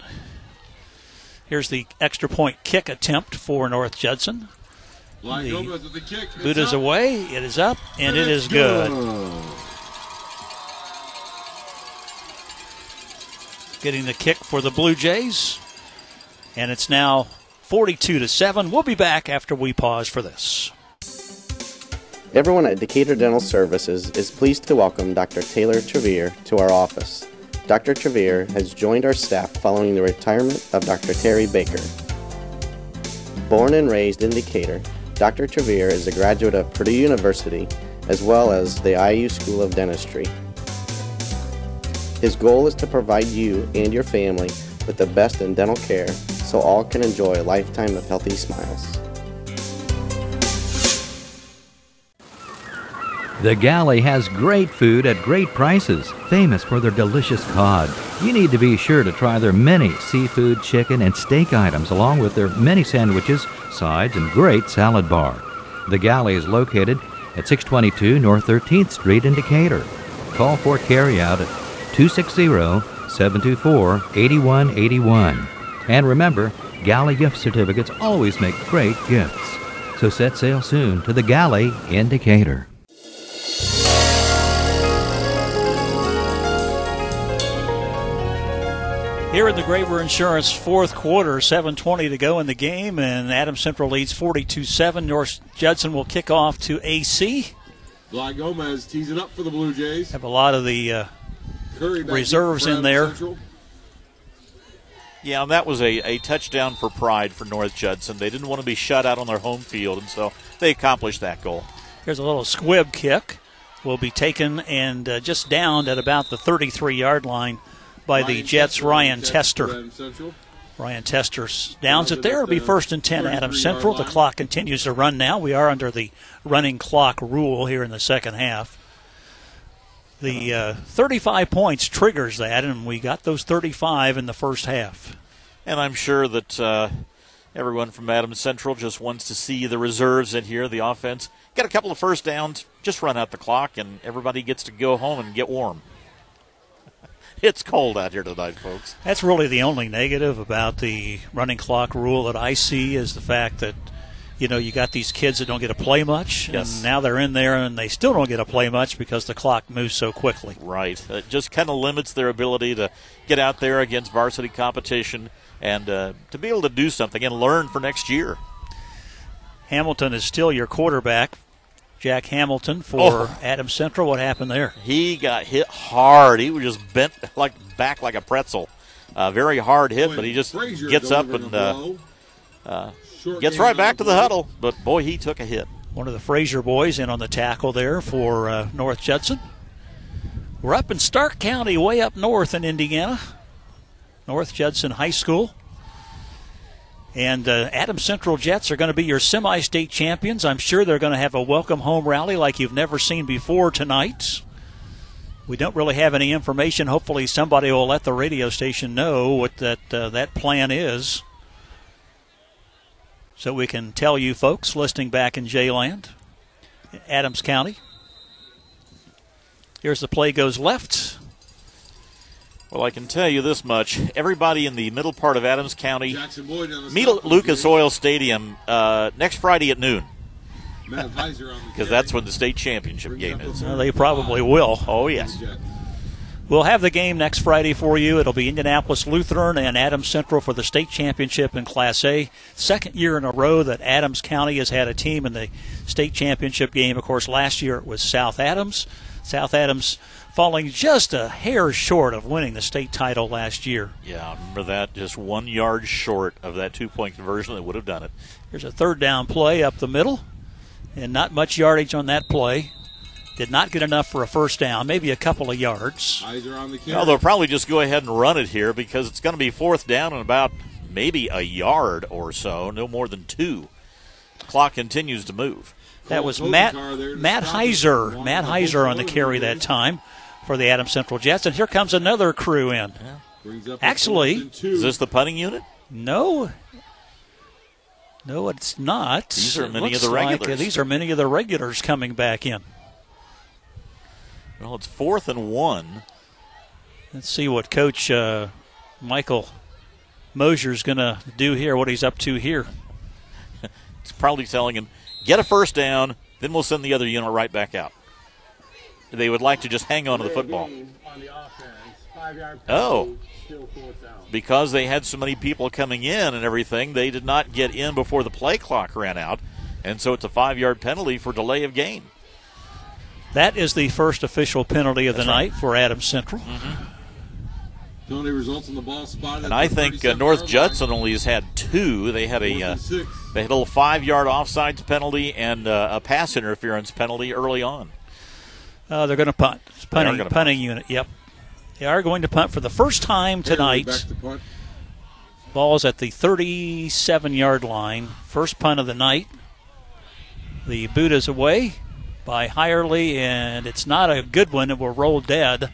Here's the extra point kick attempt for North Judson. Black The Gomez with the kick. It's Boot is up. away. It is up, and it it's is good. Getting the kick for the Blue Jays. And it's now 42 to 7. We'll be back after we pause for this. Everyone at Decatur Dental Services is pleased to welcome Dr. Taylor Trevere to our office. Dr. Trevere has joined our staff following the retirement of Dr. Terry Baker. Born and raised in Decatur, Dr. Trevere is a graduate of Purdue University as well as the IU School of Dentistry. His goal is to provide you and your family with the best in dental care so all can enjoy a lifetime of healthy smiles. The Galley has great food at great prices, famous for their delicious cod. You need to be sure to try their many seafood, chicken, and steak items, along with their many sandwiches, sides, and great salad bar. The Galley is located at 622 North 13th Street in Decatur. Call for carryout at 260 724 8181. And remember, Galley gift certificates always make great gifts. So set sail soon to the Galley in Decatur. Here in the Graber Insurance fourth quarter, 7.20 to go in the game, and Adams Central leads 42 7. North Judson will kick off to AC. Black Gomez teasing up for the Blue Jays. Have a lot of the uh, Curry reserves in there. Central. Yeah, and that was a, a touchdown for pride for North Judson. They didn't want to be shut out on their home field, and so they accomplished that goal. Here's a little squib kick. Will be taken and uh, just downed at about the 33 yard line by the Jets' Ryan Tester. Ryan Tester downs it there. It'll be first and 10 Adam Central. The clock continues to run now. We are under the running clock rule here in the second half. The uh, 35 points triggers that, and we got those 35 in the first half. And I'm sure that uh, everyone from Adams Central just wants to see the reserves in here, the offense. Get a couple of first downs, just run out the clock, and everybody gets to go home and get warm. it's cold out here tonight, folks. That's really the only negative about the running clock rule that I see is the fact that you know you got these kids that don't get to play much, Yes. and now they're in there and they still don't get to play much because the clock moves so quickly. Right. It just kind of limits their ability to get out there against varsity competition and uh, to be able to do something and learn for next year. Hamilton is still your quarterback, Jack Hamilton for Oh. Adams Central. What happened there? He got hit hard. He was just bent like back like a pretzel. Uh, very hard hit, but he just Frazier gets up and uh, uh, gets right back to the huddle. But boy, he took a hit. One of the Frazier boys in on the tackle there for uh, North Judson. We're up in Stark County, way up north in Indiana, North Judson High School. And uh, Adams Central Jets are going to be your semi state champions. I'm sure they're going to have a welcome home rally like you've never seen before tonight. We don't really have any information. Hopefully, somebody will let the radio station know what that, uh, that plan is so we can tell you folks listening back in J-Land, Adams County. Here's the play goes left. Well, I can tell you this much: everybody in the middle part of Adams County, Jackson Boyd on the meet at Lucas of Oil Stadium uh, next Friday at noon, the game. Matt Heiser on the because that's when the state championship game is. Well, they probably will. Oh yes. We'll have the game next Friday for you. It'll be Indianapolis Lutheran and Adams Central for the state championship in Class A. Second year in a row that Adams County has had a team in the state championship game. Of course, last year it was South Adams. South Adams falling just a hair short of winning the state title last year. Yeah, I remember that. Just one yard short of that two-point conversion that would have done it. Here's a third down play up the middle, and not much yardage on that play. Did not get enough for a first down, maybe a couple of yards. Heiser on the carry. No, they'll probably just go ahead and run it here because it's going to be fourth down and about maybe a yard or so, no more than two. Clock continues to move. That was Matt Matt Heiser. Matt Heiser on the carry that time for the Adams Central Jets. And here comes another crew in. Brings up a Actually, fourth and two. Is this the punting unit? no. No, it's not. These are many of looks the like, uh, regulars. these are many of the regulars coming back in. Well, it's fourth and one. Let's see what Coach uh, Michael is going to do here, what he's up to here. It's probably telling him, get a first down, then we'll send the other unit right back out. They would like to just hang on to the football. Oh. Because they had so many people coming in and everything, they did not get in before the play clock ran out. And so it's a five yard penalty for delay of game. That is the first official penalty of the That's right. night for Adams Central. Penalty results in the ball spotted. And I think uh, North Judson only has had two. They had a uh, they had a little five yard offsides penalty and uh, a pass interference penalty early on. Uh, they're going to punt. It's They are punting, gonna punting unit. Yep. They are going to punt for the first time tonight. Back to punt. Ball's at the 37 yard line. First punt of the night. The boot is away by Hirely, and it's not a good one. It will roll dead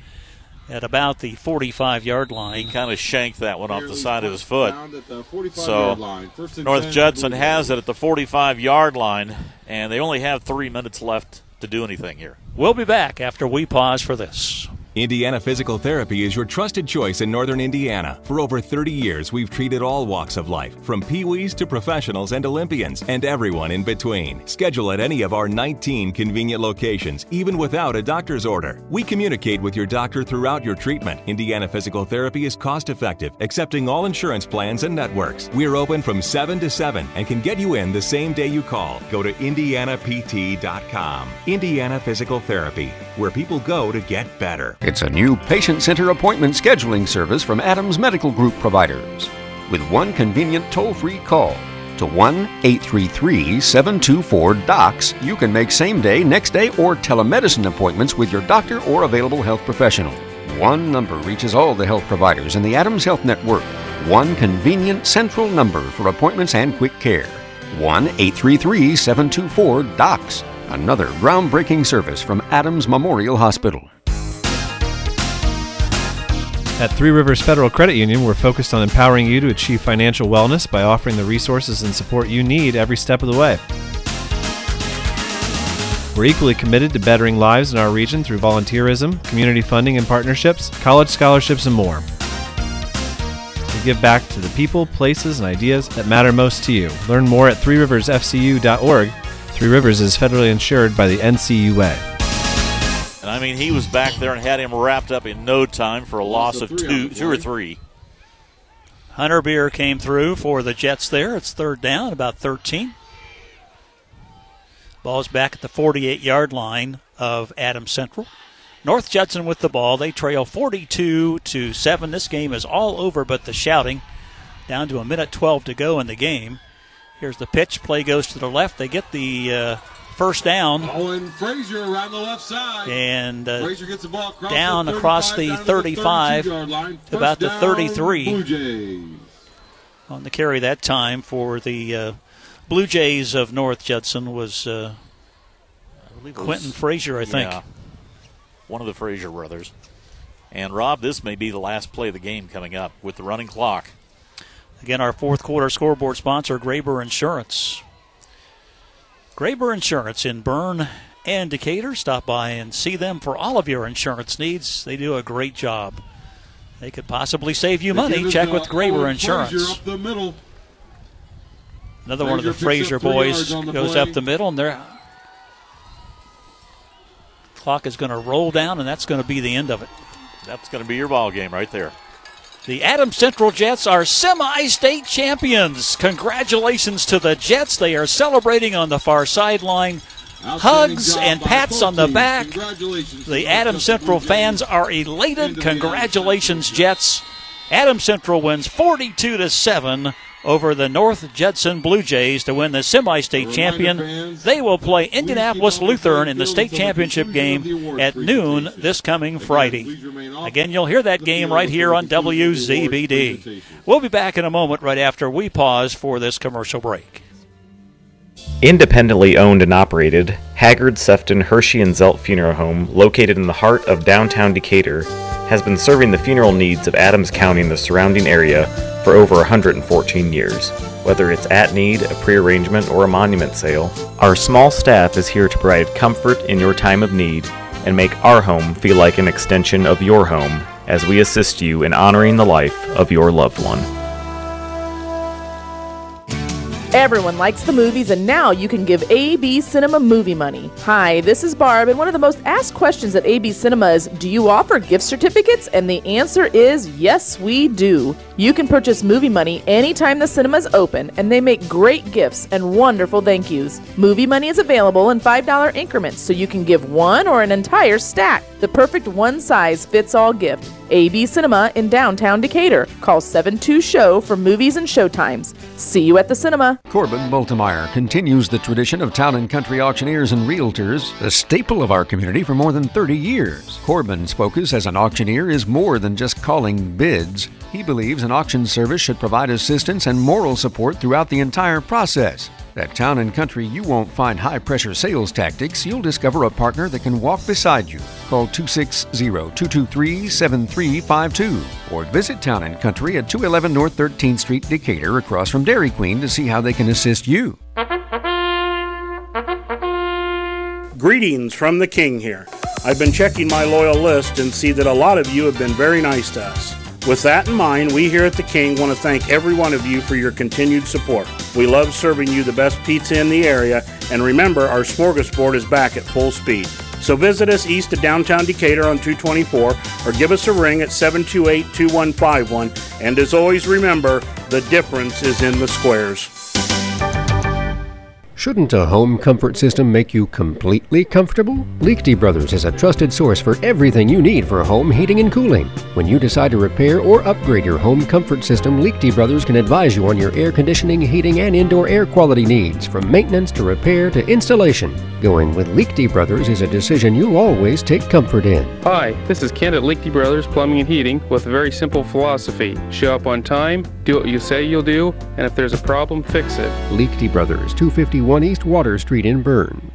at about the 45 yard line. He line. kind of shanked that one off the side of his foot. found at the 45 So yard line. First and North Judson has it at the 45 yard line, and they only have three minutes left to do anything here. We'll be back after we pause for this. Indiana Physical Therapy is your trusted choice in Northern Indiana. For over 30 years, we've treated all walks of life, from peewees to professionals and Olympians, and everyone in between. Schedule at any of our 19 convenient locations, even without a doctor's order. We communicate with your doctor throughout your treatment. Indiana Physical Therapy is cost effective, accepting all insurance plans and networks. We're open from 7 to 7 and can get you in the same day you call. Go to indianapt.com. Indiana Physical Therapy, where people go to get better. It's a new patient center appointment scheduling service from Adams Medical Group providers. With one convenient toll free call to 1 833 724 DOCS, you can make same day, next day, or telemedicine appointments with your doctor or available health professional. One number reaches all the health providers in the Adams Health Network. One convenient central number for appointments and quick care. 1 833 724 DOCS. Another groundbreaking service from Adams Memorial Hospital. At Three Rivers Federal Credit Union, we're focused on empowering you to achieve financial wellness by offering the resources and support you need every step of the way. We're equally committed to bettering lives in our region through volunteerism, community funding and partnerships, college scholarships, and more. We give back to the people, places, and ideas that matter most to you. Learn more at threeriversfcu.org. Three Rivers is federally insured by the NCUA. And I mean, he was back there and had him wrapped up in no time for a loss of of two, two or three. Hunter Beer came through for the Jets there. It's third down, about 13. Ball's back at the 48 yard line of Adams Central. North Judson with the ball. They trail 42 to 7. This game is all over but the shouting. Down to a minute 12 to go in the game. Here's the pitch. Play goes to the left. They get the uh, first down Owen Frazier around the left side. and uh, Frazier gets the ball across down the across the down 35 32 yard line. to about the 33. Blue Jays. on the carry that time for the uh, Blue Jays of North Judson was uh, I believe it was- Quentin Frazier, I think. Yeah, one of the Frazier brothers. And Rob, this may be the last play of the game coming up with the running clock. Again, our fourth quarter scoreboard sponsor, Graber Insurance. Graber Insurance in Berne and Decatur. Stop by and see them for all of your insurance needs. They do a great job. They could possibly save you money. Check with Graber Insurance. Up the middle. Another one of the Frazier Frazier picks up three boys the goes play. up the middle, and their clock is going to roll down, and that's going to be the end of it. That's going to be your ball game right there. The Adams Central Jets are semi state champions. Congratulations to the Jets. They are celebrating on the far sideline. Hugs and pats on the back. The the Adams Central fans are elated. Congratulations, Jets. Adams Central wins 42 to 7 over the North Judson Blue Jays to win the semi-state champion. They will play Indianapolis Lutheran in the state championship game at noon this coming Friday. Again, you'll hear that game right here on WZBD. We'll be back in a moment right after we pause for this commercial break. Independently owned and operated, Haggard, Sefton, Hirschy, and Zelt Funeral Home, located in the heart of downtown Decatur, has been serving the funeral needs of Adams County and the surrounding area for over 114 years. Whether it's at need, a prearrangement, or a monument sale, our small staff is here to provide comfort in your time of need and make our home feel like an extension of your home as we assist you in honoring the life of your loved one. Everyone likes the movies, and now you can give AB Cinema movie money. Hi, this is Barb, and one of the most asked questions at AB Cinema is Do you offer gift certificates? And the answer is yes, we do. You can purchase movie money anytime the cinema's open, and they make great gifts and wonderful thank yous. Movie money is available in $5 increments, so you can give one or an entire stack. The perfect one size fits all gift. AB Cinema in downtown Decatur. Call 72 Show for movies and showtimes. See you at the cinema. Corbin Bultemeyer continues the tradition of town and country auctioneers and realtors, a staple of our community for more than 30 years. Corbin's focus as an auctioneer is more than just calling bids. He believes an auction service should provide assistance and moral support throughout the entire process. At Town and Country, you won't find high pressure sales tactics. You'll discover a partner that can walk beside you. Call 260 223 7352 or visit Town and Country at 211 North 13th Street, Decatur, across from Dairy Queen, to see how they can assist you. Greetings from the King here. I've been checking my loyal list and see that a lot of you have been very nice to us. With that in mind, we here at the King want to thank every one of you for your continued support. We love serving you the best pizza in the area, and remember, our smorgasbord is back at full speed. So visit us east of downtown Decatur on 224 or give us a ring at 728 2151. And as always, remember, the difference is in the squares. Shouldn't a home comfort system make you completely comfortable? Lichty Brothers is a trusted source for everything you need for home heating and cooling. When you decide to repair or upgrade your home comfort system, Lichty Brothers can advise you on your air conditioning, heating, and indoor air quality needs, from maintenance to repair to installation. Going with Lichty Brothers is a decision you'll always take comfort in. Hi, this is Kent at Lichty Brothers Plumbing and Heating with a very simple philosophy. Show up on time, do what you say you'll do, and if there's a problem, fix it. Lichty Brothers, 251 East Water Street in Berne.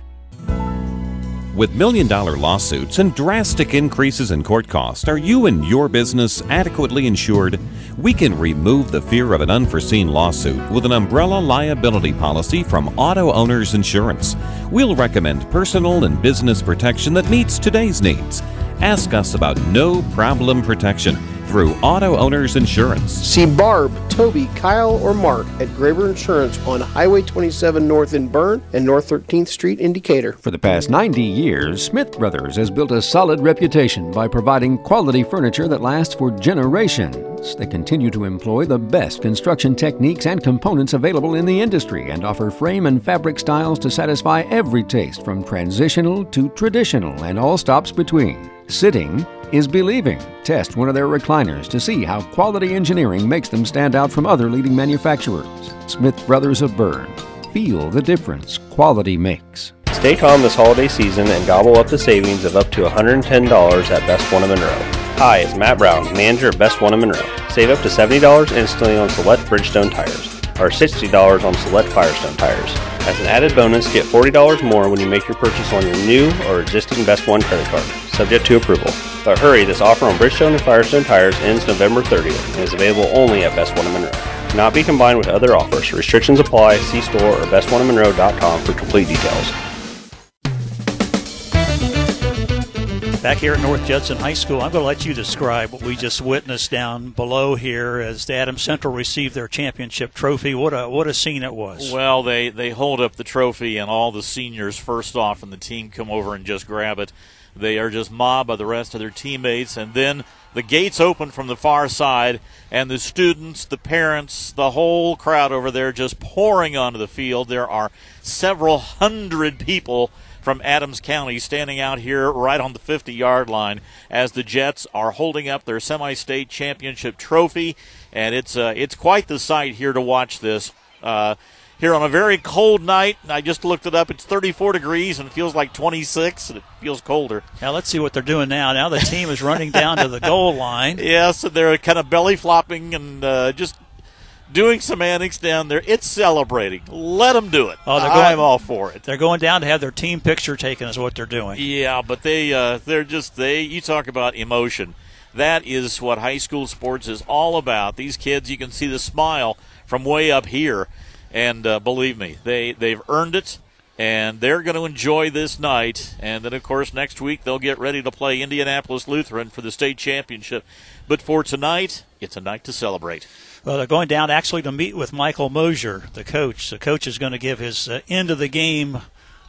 With million dollar lawsuits and drastic increases in court costs, are you and your business adequately insured? We can remove the fear of an unforeseen lawsuit with an umbrella liability policy from Auto Owners Insurance. We'll recommend personal and business protection that meets today's needs. Ask us about no problem protection through Auto Owners Insurance. See Barb, Toby, Kyle, or Mark at Graber Insurance on Highway 27 North in Berne and North 13th Street in Decatur. For the past 90 years, Smith Brothers has built a solid reputation by providing quality furniture that lasts for generations. They continue to employ the best construction techniques and components available in the industry and offer frame and fabric styles to satisfy every taste from transitional to traditional and all stops between. Sitting is believing. Test one of their recliners to see how quality engineering makes them stand out from other leading manufacturers. Smith Brothers of Berne. Feel the difference quality makes. Stay calm this holiday season and gobble up the savings of up to $110 at Best One of Monroe. Hi, it's Matt Brown, manager of Best One of Monroe. Save up to $70 instantly on select Bridgestone tires, or $60 on select Firestone tires. As an added bonus, get $40 more when you make your purchase on your new or existing Best One credit card, subject to approval. But hurry, this offer on Bridgestone and Firestone tires ends November 30th and is available only at Best One of Monroe. Cannot be combined with other offers. Restrictions apply. See store or bestoneofmonroe.com for complete details. Back here at North Judson High School, I'm going to let you describe what we just witnessed down below here as the Adams Central received their championship trophy. What a what a scene it was! Well, they they hold up the trophy, and all the seniors first off, and the team come over and just grab it. They are just mobbed by the rest of their teammates, and then the gates open from the far side, and the students, the parents, the whole crowd over there just pouring onto the field. There are several hundred people from Adams County standing out here right on the 50 yard line as the Jets are holding up their semi state championship trophy. And it's, uh, it's quite the sight here to watch this. Uh, here on a very cold night. I just looked it up. It's 34 degrees and it feels like 26, and it feels colder. Now let's see what they're doing now. Now the team is running down to the goal line. Yes, and they're kind of belly flopping and uh, just doing some antics down there. It's celebrating. Let them do it. Oh, they're going, I'm all for it. They're going down to have their team picture taken. Is what they're doing. Yeah, but they uh, they're just they. You talk about emotion. That is what high school sports is all about. These kids, you can see the smile from way up here, and uh, believe me, they they've earned it. And they're going to enjoy this night. And then, of course, next week they'll get ready to play Indianapolis Lutheran for the state championship. But for tonight, it's a night to celebrate. Well, they're going down actually to meet with Michael Mosier, the coach. The coach is going to give his uh, end of the game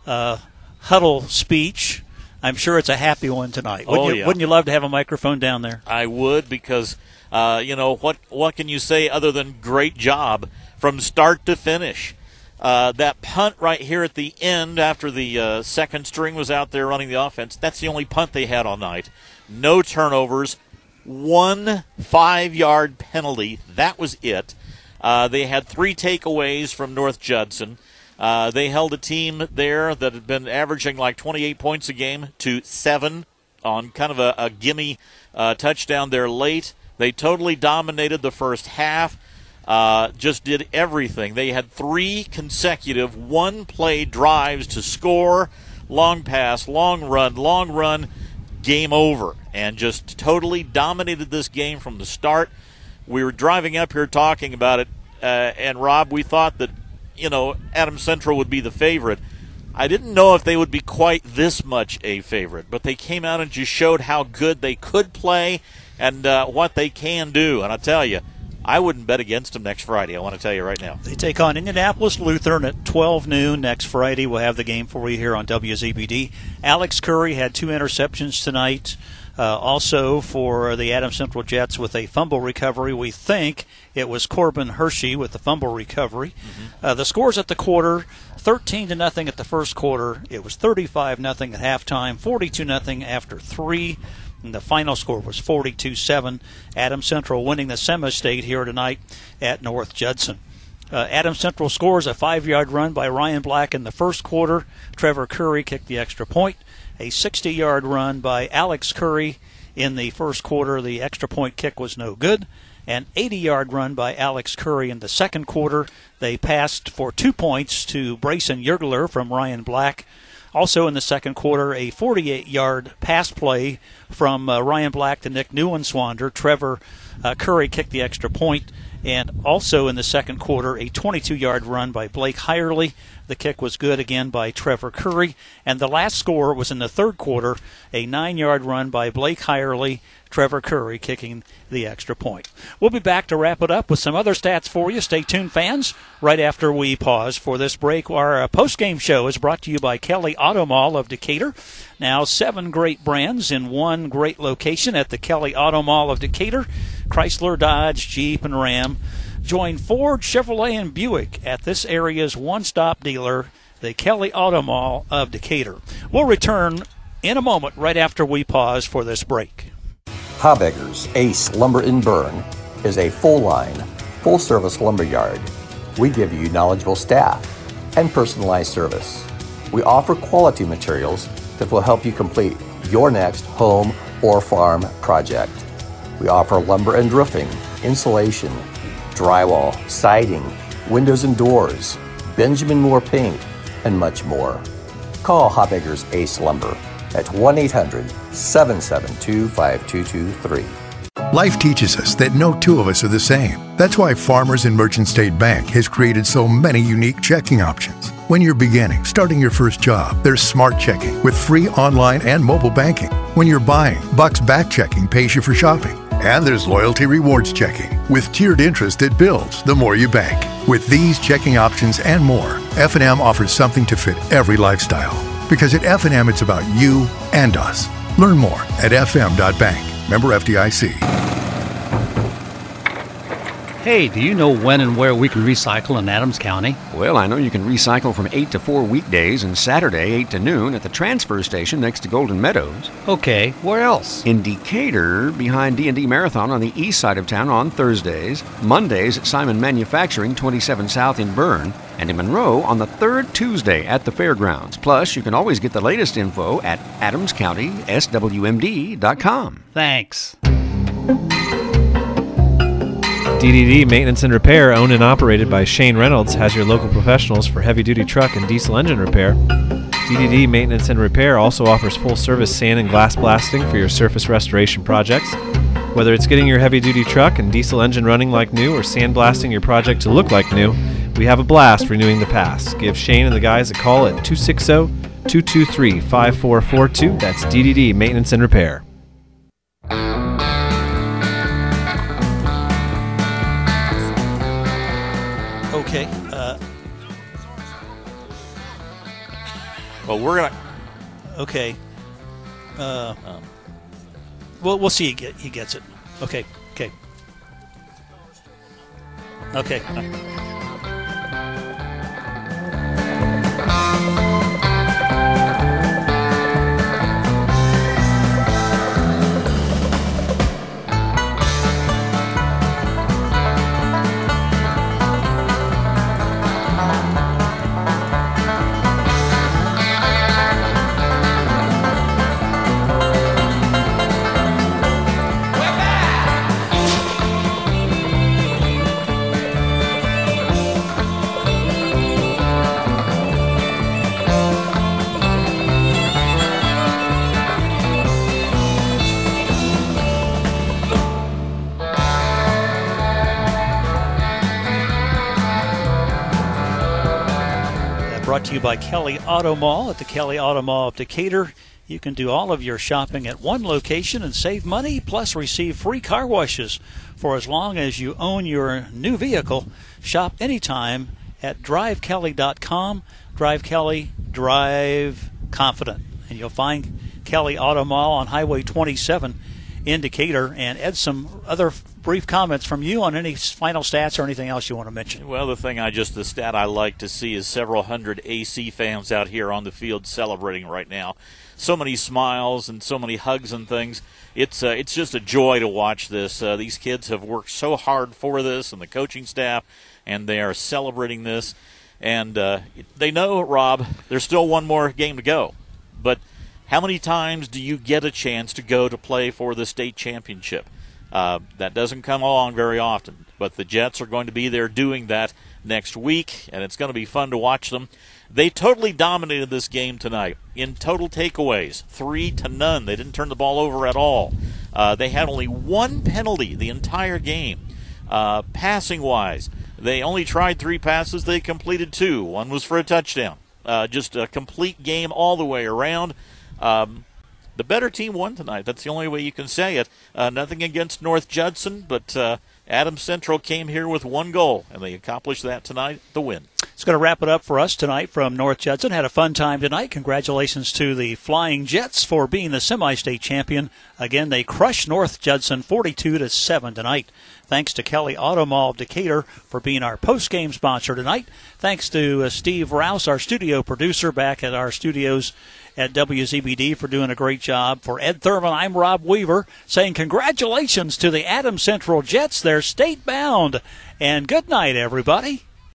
uh, huddle speech. I'm sure it's a happy one tonight. Wouldn't, Oh, you, yeah. wouldn't you love to have a microphone down there? I would because uh, you know what what can you say other than great job from start to finish. Uh, that punt right here at the end after the uh, second string was out there running the offense. That's the only punt they had all night. No turnovers, one five yard penalty. That was it. Uh, they had three takeaways from North Judson. Uh, they held a team there that had been averaging like 28 points a game to seven on kind of a, a gimme uh, touchdown there late. They totally dominated the first half. Uh, just did everything. They had three consecutive one play drives to score long pass, long run, long run, game over. And just totally dominated this game from the start. We were driving up here talking about it, uh, and Rob, we thought that, you know, Adam Central would be the favorite. I didn't know if they would be quite this much a favorite, but they came out and just showed how good they could play and uh, what they can do. And I tell you, I wouldn't bet against them next Friday. I want to tell you right now. They take on Indianapolis Lutheran at 12 noon next Friday. We'll have the game for you here on WZBD. Alex Curry had two interceptions tonight. Uh, also for the Adams Central Jets with a fumble recovery. We think it was Corbin Hirschy with the fumble recovery. Uh, the scores at the quarter: 13 to nothing at the first quarter. It was 35 nothing at halftime. 42 nothing after three. And the final score was 42 7. Adams Central winning the semi state here tonight at North Judson. Uh, Adams Central scores a five yard run by Ryan Black in the first quarter. Trevor Curry kicked the extra point. A 60 yard run by Alex Curry in the first quarter. The extra point kick was no good. An 80 yard run by Alex Curry in the second quarter. They passed for two points to Brayson Yergler from Ryan Black. Also in the second quarter, a 48 yard pass play from uh, Ryan Black to Nick Neuenschwander. Trevor uh, Curry kicked the extra point. And also in the second quarter, a 22 yard run by Blake Hirely. The kick was good again by Trevor Curry. And the last score was in the third quarter, a nine yard run by Blake Hirely. Trevor Curry kicking the extra point. We'll be back to wrap it up with some other stats for you. Stay tuned, fans. Right after we pause for this break, our uh, post-game show is brought to you by Kelly Auto Mall of Decatur. Now, seven great brands in one great location at the Kelly Auto Mall of Decatur. Chrysler, Dodge, Jeep, and Ram. Join Ford, Chevrolet, and Buick at this area's one-stop dealer, the Kelly Auto Mall of Decatur. We'll return in a moment right after we pause for this break. Habegger's Ace Lumber and Berne is a full line, full service lumber yard. We give you knowledgeable staff and personalized service. We offer quality materials that will help you complete your next home or farm project. We offer lumber and roofing, insulation, drywall, siding, windows and doors, Benjamin Moore paint, and much more. Call Habegger's Ace Lumber at 1 800 772 5223. Life teaches us that no two of us are the same. That's why Farmers and Merchant State Bank has created so many unique checking options. When you're beginning, starting your first job, there's Smart Checking with free online and mobile banking. When you're buying, Bucks Back Checking pays you for shopping. And there's Loyalty Rewards Checking with tiered interest that builds the more you bank. With these checking options and more, F&M offers something to fit every lifestyle. Because at F&M it's about you and us. Learn more at fm.bank. Member FDIC. Hey, do you know when and where we can recycle in Adams County? Well, I know you can recycle from 8 to 4 weekdays and Saturday 8 to noon at the transfer station next to Golden Meadows. Okay, where else? In Decatur, behind D&D Marathon on the east side of town on Thursdays, Mondays at Simon Manufacturing 27 South in Berne, and in Monroe on the third Tuesday at the fairgrounds. Plus, you can always get the latest info at adamscountyswmd.com. Thanks. DDD Maintenance and Repair, owned and operated by Shane Reynolds, has your local professionals for heavy duty truck and diesel engine repair. DDD Maintenance and Repair also offers full service sand and glass blasting for your surface restoration projects. Whether it's getting your heavy duty truck and diesel engine running like new or sandblasting your project to look like new, we have a blast renewing the past. Give Shane and the guys a call at 260 223 5442. That's DDD Maintenance and Repair. Well, we're gonna. Okay. Uh, well, we'll see. He, get, he gets it. Okay. Okay. Okay. Brought to you by Kelly Auto Mall at the Kelly Auto Mall of Decatur. You can do all of your shopping at one location and save money, plus receive free car washes for as long as you own your new vehicle. Shop anytime at drivekelly.com. Drive Kelly, drive confident. And you'll find Kelly Auto Mall on Highway 27 in Decatur. And add some other brief comments from you on any final stats or anything else you want to mention. Well, the thing I just the stat I like to see is several hundred AC fans out here on the field celebrating right now. So many smiles and so many hugs and things. It's uh, it's just a joy to watch this. Uh, these kids have worked so hard for this, and the coaching staff, and they are celebrating this. And uh, they know, Rob, there's still one more game to go, but how many times do you get a chance to go to play for the state championship? Uh, that doesn't come along very often, but the Jets are going to be there doing that next week, and it's going to be fun to watch them. They totally dominated this game tonight in total takeaways, three to none. They didn't turn the ball over at all. Uh, they had only one penalty the entire game. Uh, passing wise, they only tried three passes. They completed two. One was for a touchdown. Uh, just a complete game all the way around. Um, the better team won tonight. That's the only way you can say it. Uh, nothing against North Judson, but uh, Adams Central came here with one goal, and they accomplished that tonight the win. It's going to wrap it up for us tonight from North Judson. Had a fun time tonight. Congratulations to the Flying Jets for being the semi-state champion. Again, they crushed North Judson 42 to 7 tonight. Thanks to Kelly Auto Mall of Decatur for being our post-game sponsor tonight. Thanks to uh, Steve Rouse, our studio producer, back at our studios at WZBD for doing a great job. For Ed Thurman, I'm Rob Weaver saying congratulations to the Adams Central Jets. They're state bound. And good night, everybody.